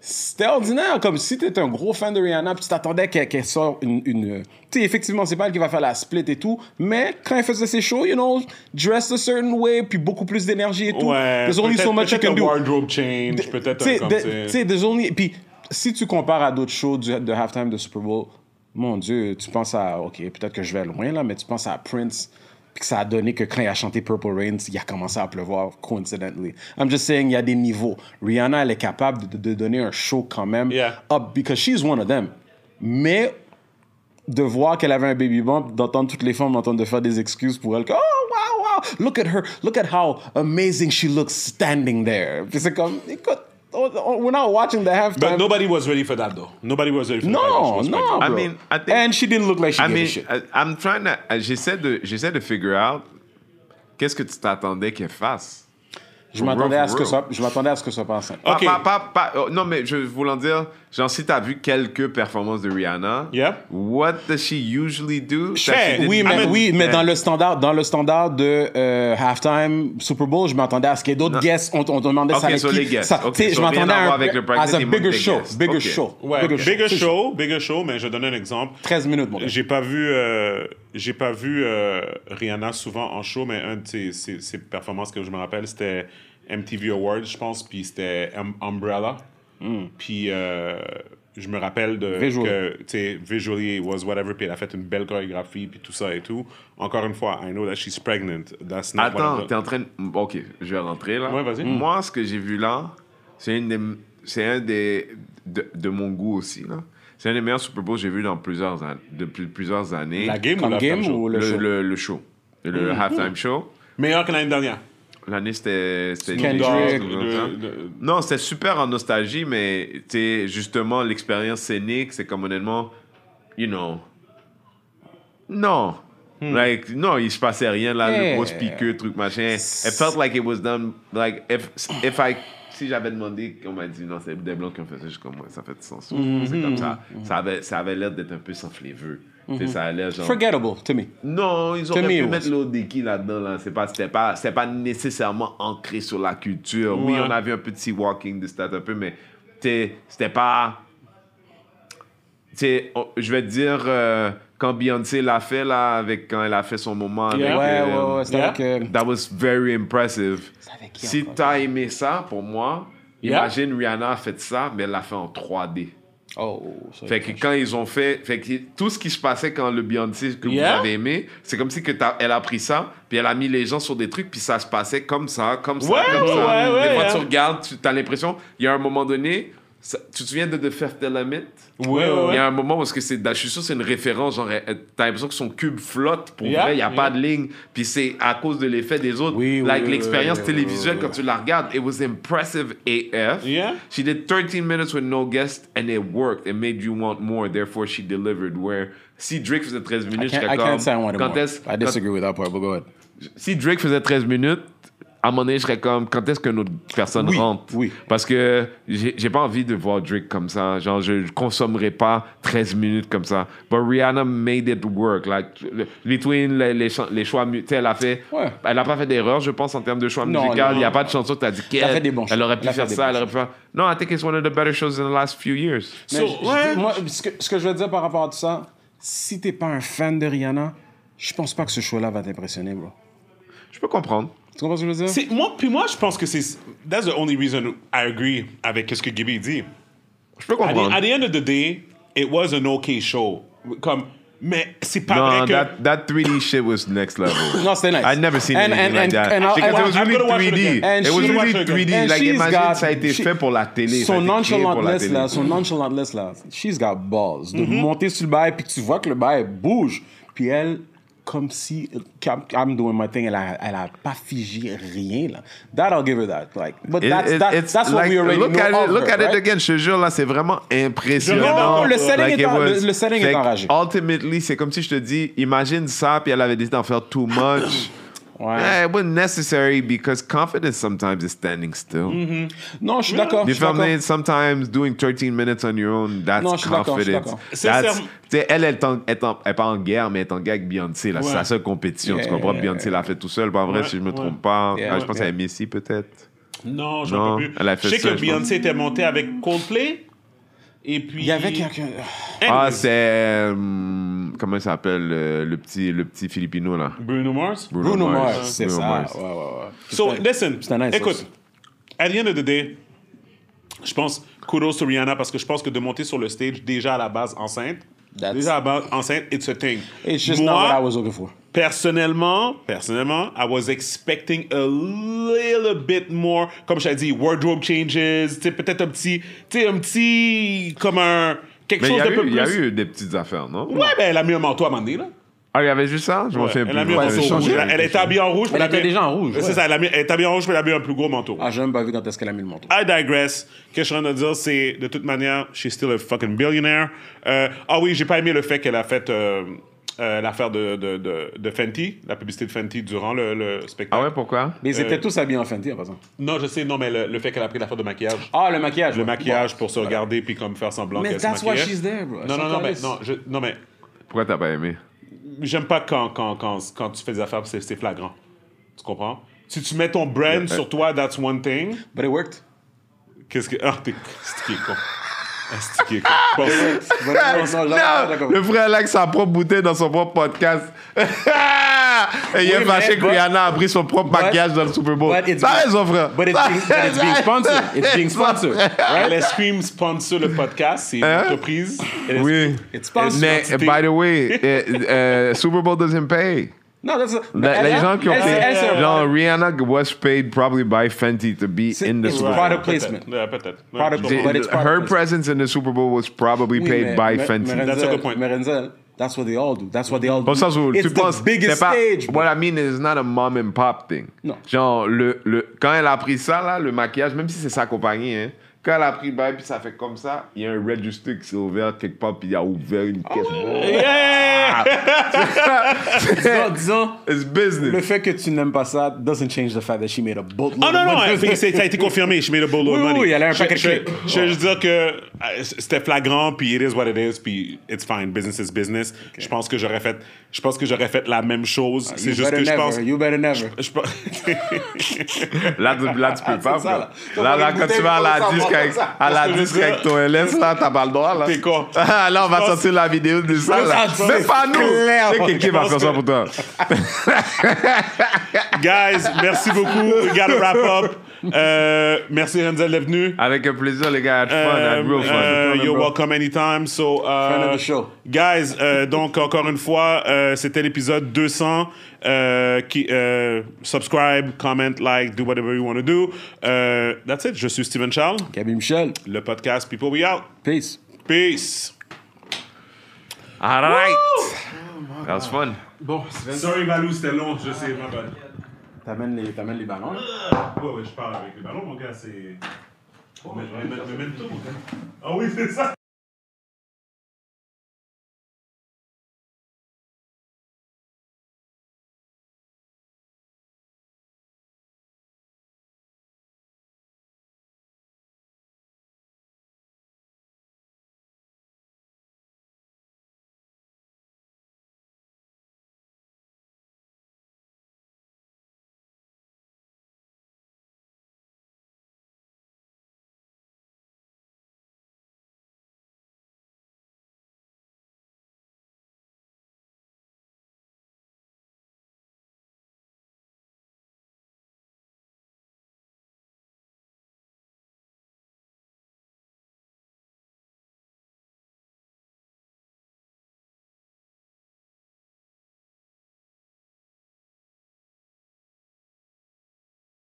c'était ordinaire. Comme si tu étais un gros fan de Rihanna, puis tu t'attendais qu'elle qu'elle sorte une. une tu sais, effectivement, c'est pas elle qui va faire la split et tout, mais quand elle faisait ses shows, you know, dressed a certain way, puis beaucoup plus d'énergie et tout. Ouais. There's only so much you can do. wardrobe change, peut-être un comme tu sais, there's only- Puis si tu compares à d'autres shows du- de halftime de Super Bowl, mon Dieu, tu penses à. Ok, peut-être que je vais loin là, mais tu penses à Prince. Puis que ça a donné que quand il a chanté Purple Rain, il a commencé à pleuvoir, coincidentally. I'm just saying, il y a des niveaux. Rihanna, elle est capable de, de donner un show quand même Yeah. up because she's one of them. Mais de voir qu'elle avait un baby bump, d'entendre toutes les femmes entendre de faire des excuses pour elle, que, oh wow, wow, look at her, look at how amazing she looks standing there. Puis c'est comme, écoute, oh, we're not watching the halftime. But nobody was ready for that, though. Nobody was ready for that. no, was bro. I mean, I think- and she didn't look like she I gave mean, a shit. I- I'm trying to. J'essaie de, j'essaie de figure out qu'est-ce que tu t'attendais qu'elle fasse? je m'attendais à ce que ça, je m'attendais à ce que ça passe. Pas- Ok. pas- pas- pas- oh, non, mais je voulais dire, genre, si t'as vu quelques performances de Rihanna, Yeah. what does she usually do? She Oui, mais, oui, mais dans le standard, dans le standard de euh, halftime Super Bowl, je m'attendais à ce qu'il y ait d'autres guests. On, on demandait ça Ok, avec sur qui. les guests. Ça, Ok, tu sais, so je m'attendais à à voir un, avec le as a bigger show, bigger Ok. show, Ouais, bigger, bigger, show. show, bigger show, mais je donne un exemple. 13 minutes, mon gars. J'ai pas vu, euh, j'ai pas vu euh, Rihanna souvent en show, mais un de ses, ses- ses performances que je me rappelle, c'était MTV Awards, je pense, puis c'était Um- Umbrella. Puis euh, je me rappelle de Visually. que, tu sais, visually it was whatever, puis elle a fait une belle chorégraphie, puis tout ça et tout. Encore une fois, I know that she's pregnant. That's not Attends, t'es en train de. Ok, je vais rentrer là. Ouais, vas-y. Moi, ce que j'ai vu là, c'est une des- c'est un des. De, de mon goût aussi, là. C'est un des meilleurs Super Bowls que j'ai vu dans plusieurs, an- depuis plusieurs années. La game ou la game show? ou le, le, show? le, le show. Le halftime show. Meilleur que l'année dernière. L'année, c'était. Non, c'était super en nostalgie, mais justement, l'expérience scénique, c'est comme honnêtement, you know. Non. Like, non, il se passait rien là, Yeah. le gros speaker, truc machin. It felt like it was done, like, if, if I. Si j'avais demandé, on m'a dit non, c'est des blancs qui ont fait ça, je suis comme moi, ça fait du sens. C'est comme ça. Ça avait, ça avait l'air d'être un peu sans flavor. Tu sais, ça a l'air genre. Forgettable to me. Non, ils To auraient me, pu it mettre l'Odeki là-dedans. Là. C'est pas, c'était pas, pas nécessairement ancré sur la culture. Oui, on avait un petit walking de stats un peu, mais c'était pas. t'sais, je vais te dire, euh, quand Beyoncé l'a fait, là, avec, quand elle a fait son moment avec. Yeah. Ouais, euh, ouais, ouais, c'était yeah. avec, euh, That was very impressive. Avec qui Si t'as aimé ça, pour moi, Yeah. imagine Rihanna a fait ça, mais elle l'a fait en 3D. Oh, ça Fait que quand ils ont fait, fait que tout ce qui se passait quand le Beyoncé que Yeah. vous avez aimé, c'est comme si que elle a pris ça, puis elle a mis les gens sur des trucs, puis ça se passait comme ça, comme ça, Ouais, comme ouais, ça. ouais, des fois tu regardes, tu as l'impression, il y a un moment donné, ça- tu te souviens de The Fifth Element? Il y a un moment parce que c'est, je suis sûr c'est une référence, genre t'as l'impression que son cube flotte pour Yeah, vrai, il y a yeah. pas de ligne, puis c'est à cause de l'effet des autres. Oui, like oui, l'expérience oui, télévisuelle quand tu la regardes, it was impressive AF. Yeah. She did 13 minutes with no guest and it worked. It made you want more. Therefore, she delivered. Where si Drake faisait 13 I minutes, can't, j'étais I can't say I wanted more. I disagree with that part, but go ahead. si Drake faisait 13 minutes, à un moment donné, je serais comme, quand est-ce que notre personne Oui, rentre? oui. Parce que j'ai j'ai pas envie de voir Drake comme ça. Genre, je consommerai pas 13 minutes comme ça. But Rihanna made it work. Like, between les, les, les choix, mu- tu sais, elle a fait. Ouais. Elle a pas fait d'erreur, je pense, en termes de choix Non, musical. Il y a pas de chanson que tu as dit qu'elle. Fait des bons Elle choix. aurait pu faire ça, elle aurait pu faire. Non, I think it's one of the better shows in the last few years. Mais So, je- je ouais. dis- moi, ce que, ce que je veux dire par rapport à tout ça, si t'es pas un fan de Rihanna, je pense pas que ce show-là va t'impressionner, bro. Je peux comprendre. Tu comprends ce que je veux dire? C'est- moi, puis moi, je pense que c'est. That's the only reason I agree avec ce que Gibby dit. Je peux At the, comprendre. at the end of the day, it was an okay show. Comme, mais c'est pas No, vrai que. that, that 3D shit was next level. [laughs] Non, c'était nice. I'd never seen And- anything and- like and- that. and I'll- Because and it was I'm really gonna watch it 3D. again. And It was she- really And 3D. Like, she's imagine, got- ça a été she- fait pour la télé. ça a Son été créé pour la nonchalantness, télé. là, son nonchalantness, là, she's got balls. De monter sur le bail, puis que tu vois que le bail bouge. Puis elle, comme si, I'm, doing my thing, elle a, elle a pas figé rien, là. That, I'll give her that. Like, but It- that's, it- that, it's that's what like, we already look know at it, of Look her, at it right? again, je te jure, là, c'est vraiment impressionnant. Non, le setting Like est it en- was- le- le setting est Fait que enragé. Ultimately, c'est comme si je te dis, imagine ça, puis elle avait décidé d'en faire too much. [clears throat] Ouais. Yeah, it wasn't necessary because confidence sometimes is standing still. Non, je suis d'accord. je You suis feel d'accord. me? Sometimes doing 13 minutes on your own, that's Non, je je confidence. Sincèrement- elle, elle, est en- est en- elle est pas en guerre, mais elle est en guerre avec Beyoncé. là. C'est Ouais. sa seule compétition. Yeah, tu comprends? yeah, Beyoncé l'a fait tout seul. Pas vrai, Ouais, si je me ouais. trompe pas. Yeah, Ah, je pense yeah. à Messi, peut-être. Non, j'en Non, peux plus. elle a fait je sais ça, que je pense. Beyoncé était montée avec Coldplay. Et puis. Il y avait quelqu'un. Ah, c'est. euh, comment il s'appelle euh, le, petit, le petit Filipino, là? Bruno Mars? Bruno Mars, c'est Bruno ça. Mars. Ouais, ouais, ouais. So, C'était- listen, nice, écoute, aussi. at the end of the day, je pense kudos to Rihanna parce que je pense que de monter sur le stage déjà à la base enceinte, That's- déjà à la base enceinte, it's a thing. It's just Moi, not what I was looking for. personnellement, personnellement, I was expecting a little bit more, comme je t'ai dit, wardrobe changes, peut-être un petit, tu sais, un petit, comme un, quelque Mais il chose y, a de peu eu, il y a plus. eu des petites affaires, non? Ouais, ben elle a mis un manteau à un moment donné, là. Ah, il y avait juste ça? Je m'en Ouais, souviens elle a plus. mis un Ouais, manteau elle a rouge. changé. Elle, elle était habillée en rouge. Elle a était mis- déjà en rouge, C'est ouais. ça, elle, a mis- elle est habillée en rouge, mais elle a mis un plus gros manteau. Ah, j'ai même pas vu quand est-ce qu'elle a mis le manteau. I digress. Ce que je suis en train de dire, c'est de toute manière, she's still a fucking billionaire. Euh, ah oui, j'ai pas aimé le fait qu'elle a fait euh, euh, l'affaire de, de, de, de Fenty, la publicité de Fenty durant le, le spectacle. Ah ouais, pourquoi? Mais ils étaient tous habillés en Fenty, en passant. Non, je sais, non, mais le, le fait qu'elle a pris l'affaire de maquillage. Ah, le maquillage. Le ouais. maquillage pour se regarder puis comme faire semblant Mais qu'elle se that's why maquillait. she's there, bro. Non, non, non, mais, calisse. non, je- non, mais Pourquoi t'as pas aimé? J'aime pas quand, quand, quand, quand tu fais des affaires c'est c'est flagrant. Tu comprends? Si tu mets ton brand sur toi, that's one thing. But it worked. Qu'est-ce que. Ah, t'es. C'est qui est con? Ah, c'est qui est con? [laughs] Bon, non, non, non, le frère là, avec sa propre bouteille dans son propre podcast. [laughs] [laughs] Et il est Oui, fâché que but- Rihanna a pris son propre but- maquillage dans le Super Bowl. being- raison, frère. But it's being, but it's being [laughs] sponsored. It's being sponsored. [laughs] Right? Elle Scream sponsor le podcast, c'est une Hein? entreprise. Oui. It's sponsored. Mais, by the way, euh, euh, Super Bowl doesn't pay. Non, that's a, Les, les gens qui ont payé, genre Rihanna was paid probably by Fenty to be in the Super Bowl. product placement. Ouais, peut-être. Product- but it's product her presence in the Super Bowl was probably paid by Fenty. mais That's a good point. Mais Renzel, that's what they all do. That's what they all do. Sens où It's tu the penses, biggest pas, stage. what I mean is not a mom and pop thing. Non. Genre, le, le, quand elle a pris ça, là, le maquillage, même si c'est sa compagnie, hein, quand elle a pris le bail, puis ça fait comme ça, il y a un register qui s'est ouvert quelque part, puis il a ouvert une caisse. Yeah! [laughs] Disons, disons, It's business. le fait que tu n'aimes pas ça doesn't change the fact that she made a boatload Ah non, of non, money. elle- c'est- ça a été confirmé. Je mets le bolo Oui, money. oui, elle a un Je- paquet de je-. Je veux juste dire que euh, c'était flagrant, puis it is what it is, puis it's fine. Business is business. Je pense que j'aurais fait, je pense que j'aurais fait la même chose. C'est You juste better que je never, pense. You better never. Je pense- [laughs] [laughs] Là, tu, là, tu peux pas. Ah, ça, là. Là, là, quand tu vas à la disque avec, à la disque avec ton LS, là, t'as pas le droit, là. T'es con. [laughs] Là, on va pense- sortir la vidéo de ça, là. Mais pas nous. sais, quelqu'un va faire ça pour toi? [laughs] Guys, merci beaucoup. We gotta wrap up. Euh, merci Renzel d'être venu. Avec un plaisir, les gars. Had fun. Had real fun. Euh, you're welcome anytime. So, uh, Friend of the show. guys, euh, donc encore une fois, euh, c'était l'épisode 200. Euh, qui, euh, subscribe, comment, like, do whatever you want to do. Euh, that's it. Je suis Steven Charles. Gabi Michel, Le podcast People We Out. peace. Peace. All right. That was fun. Bon, Sorry Valou, c'était long. Je sais, ma bad. t'amènes les, t'amènes les ballons. Ouais, ouais, je parle avec les ballons, mon gars. C'est. Oh, mais, mais, mais, mais même tout, mon gars. Ah oui, c'est ça.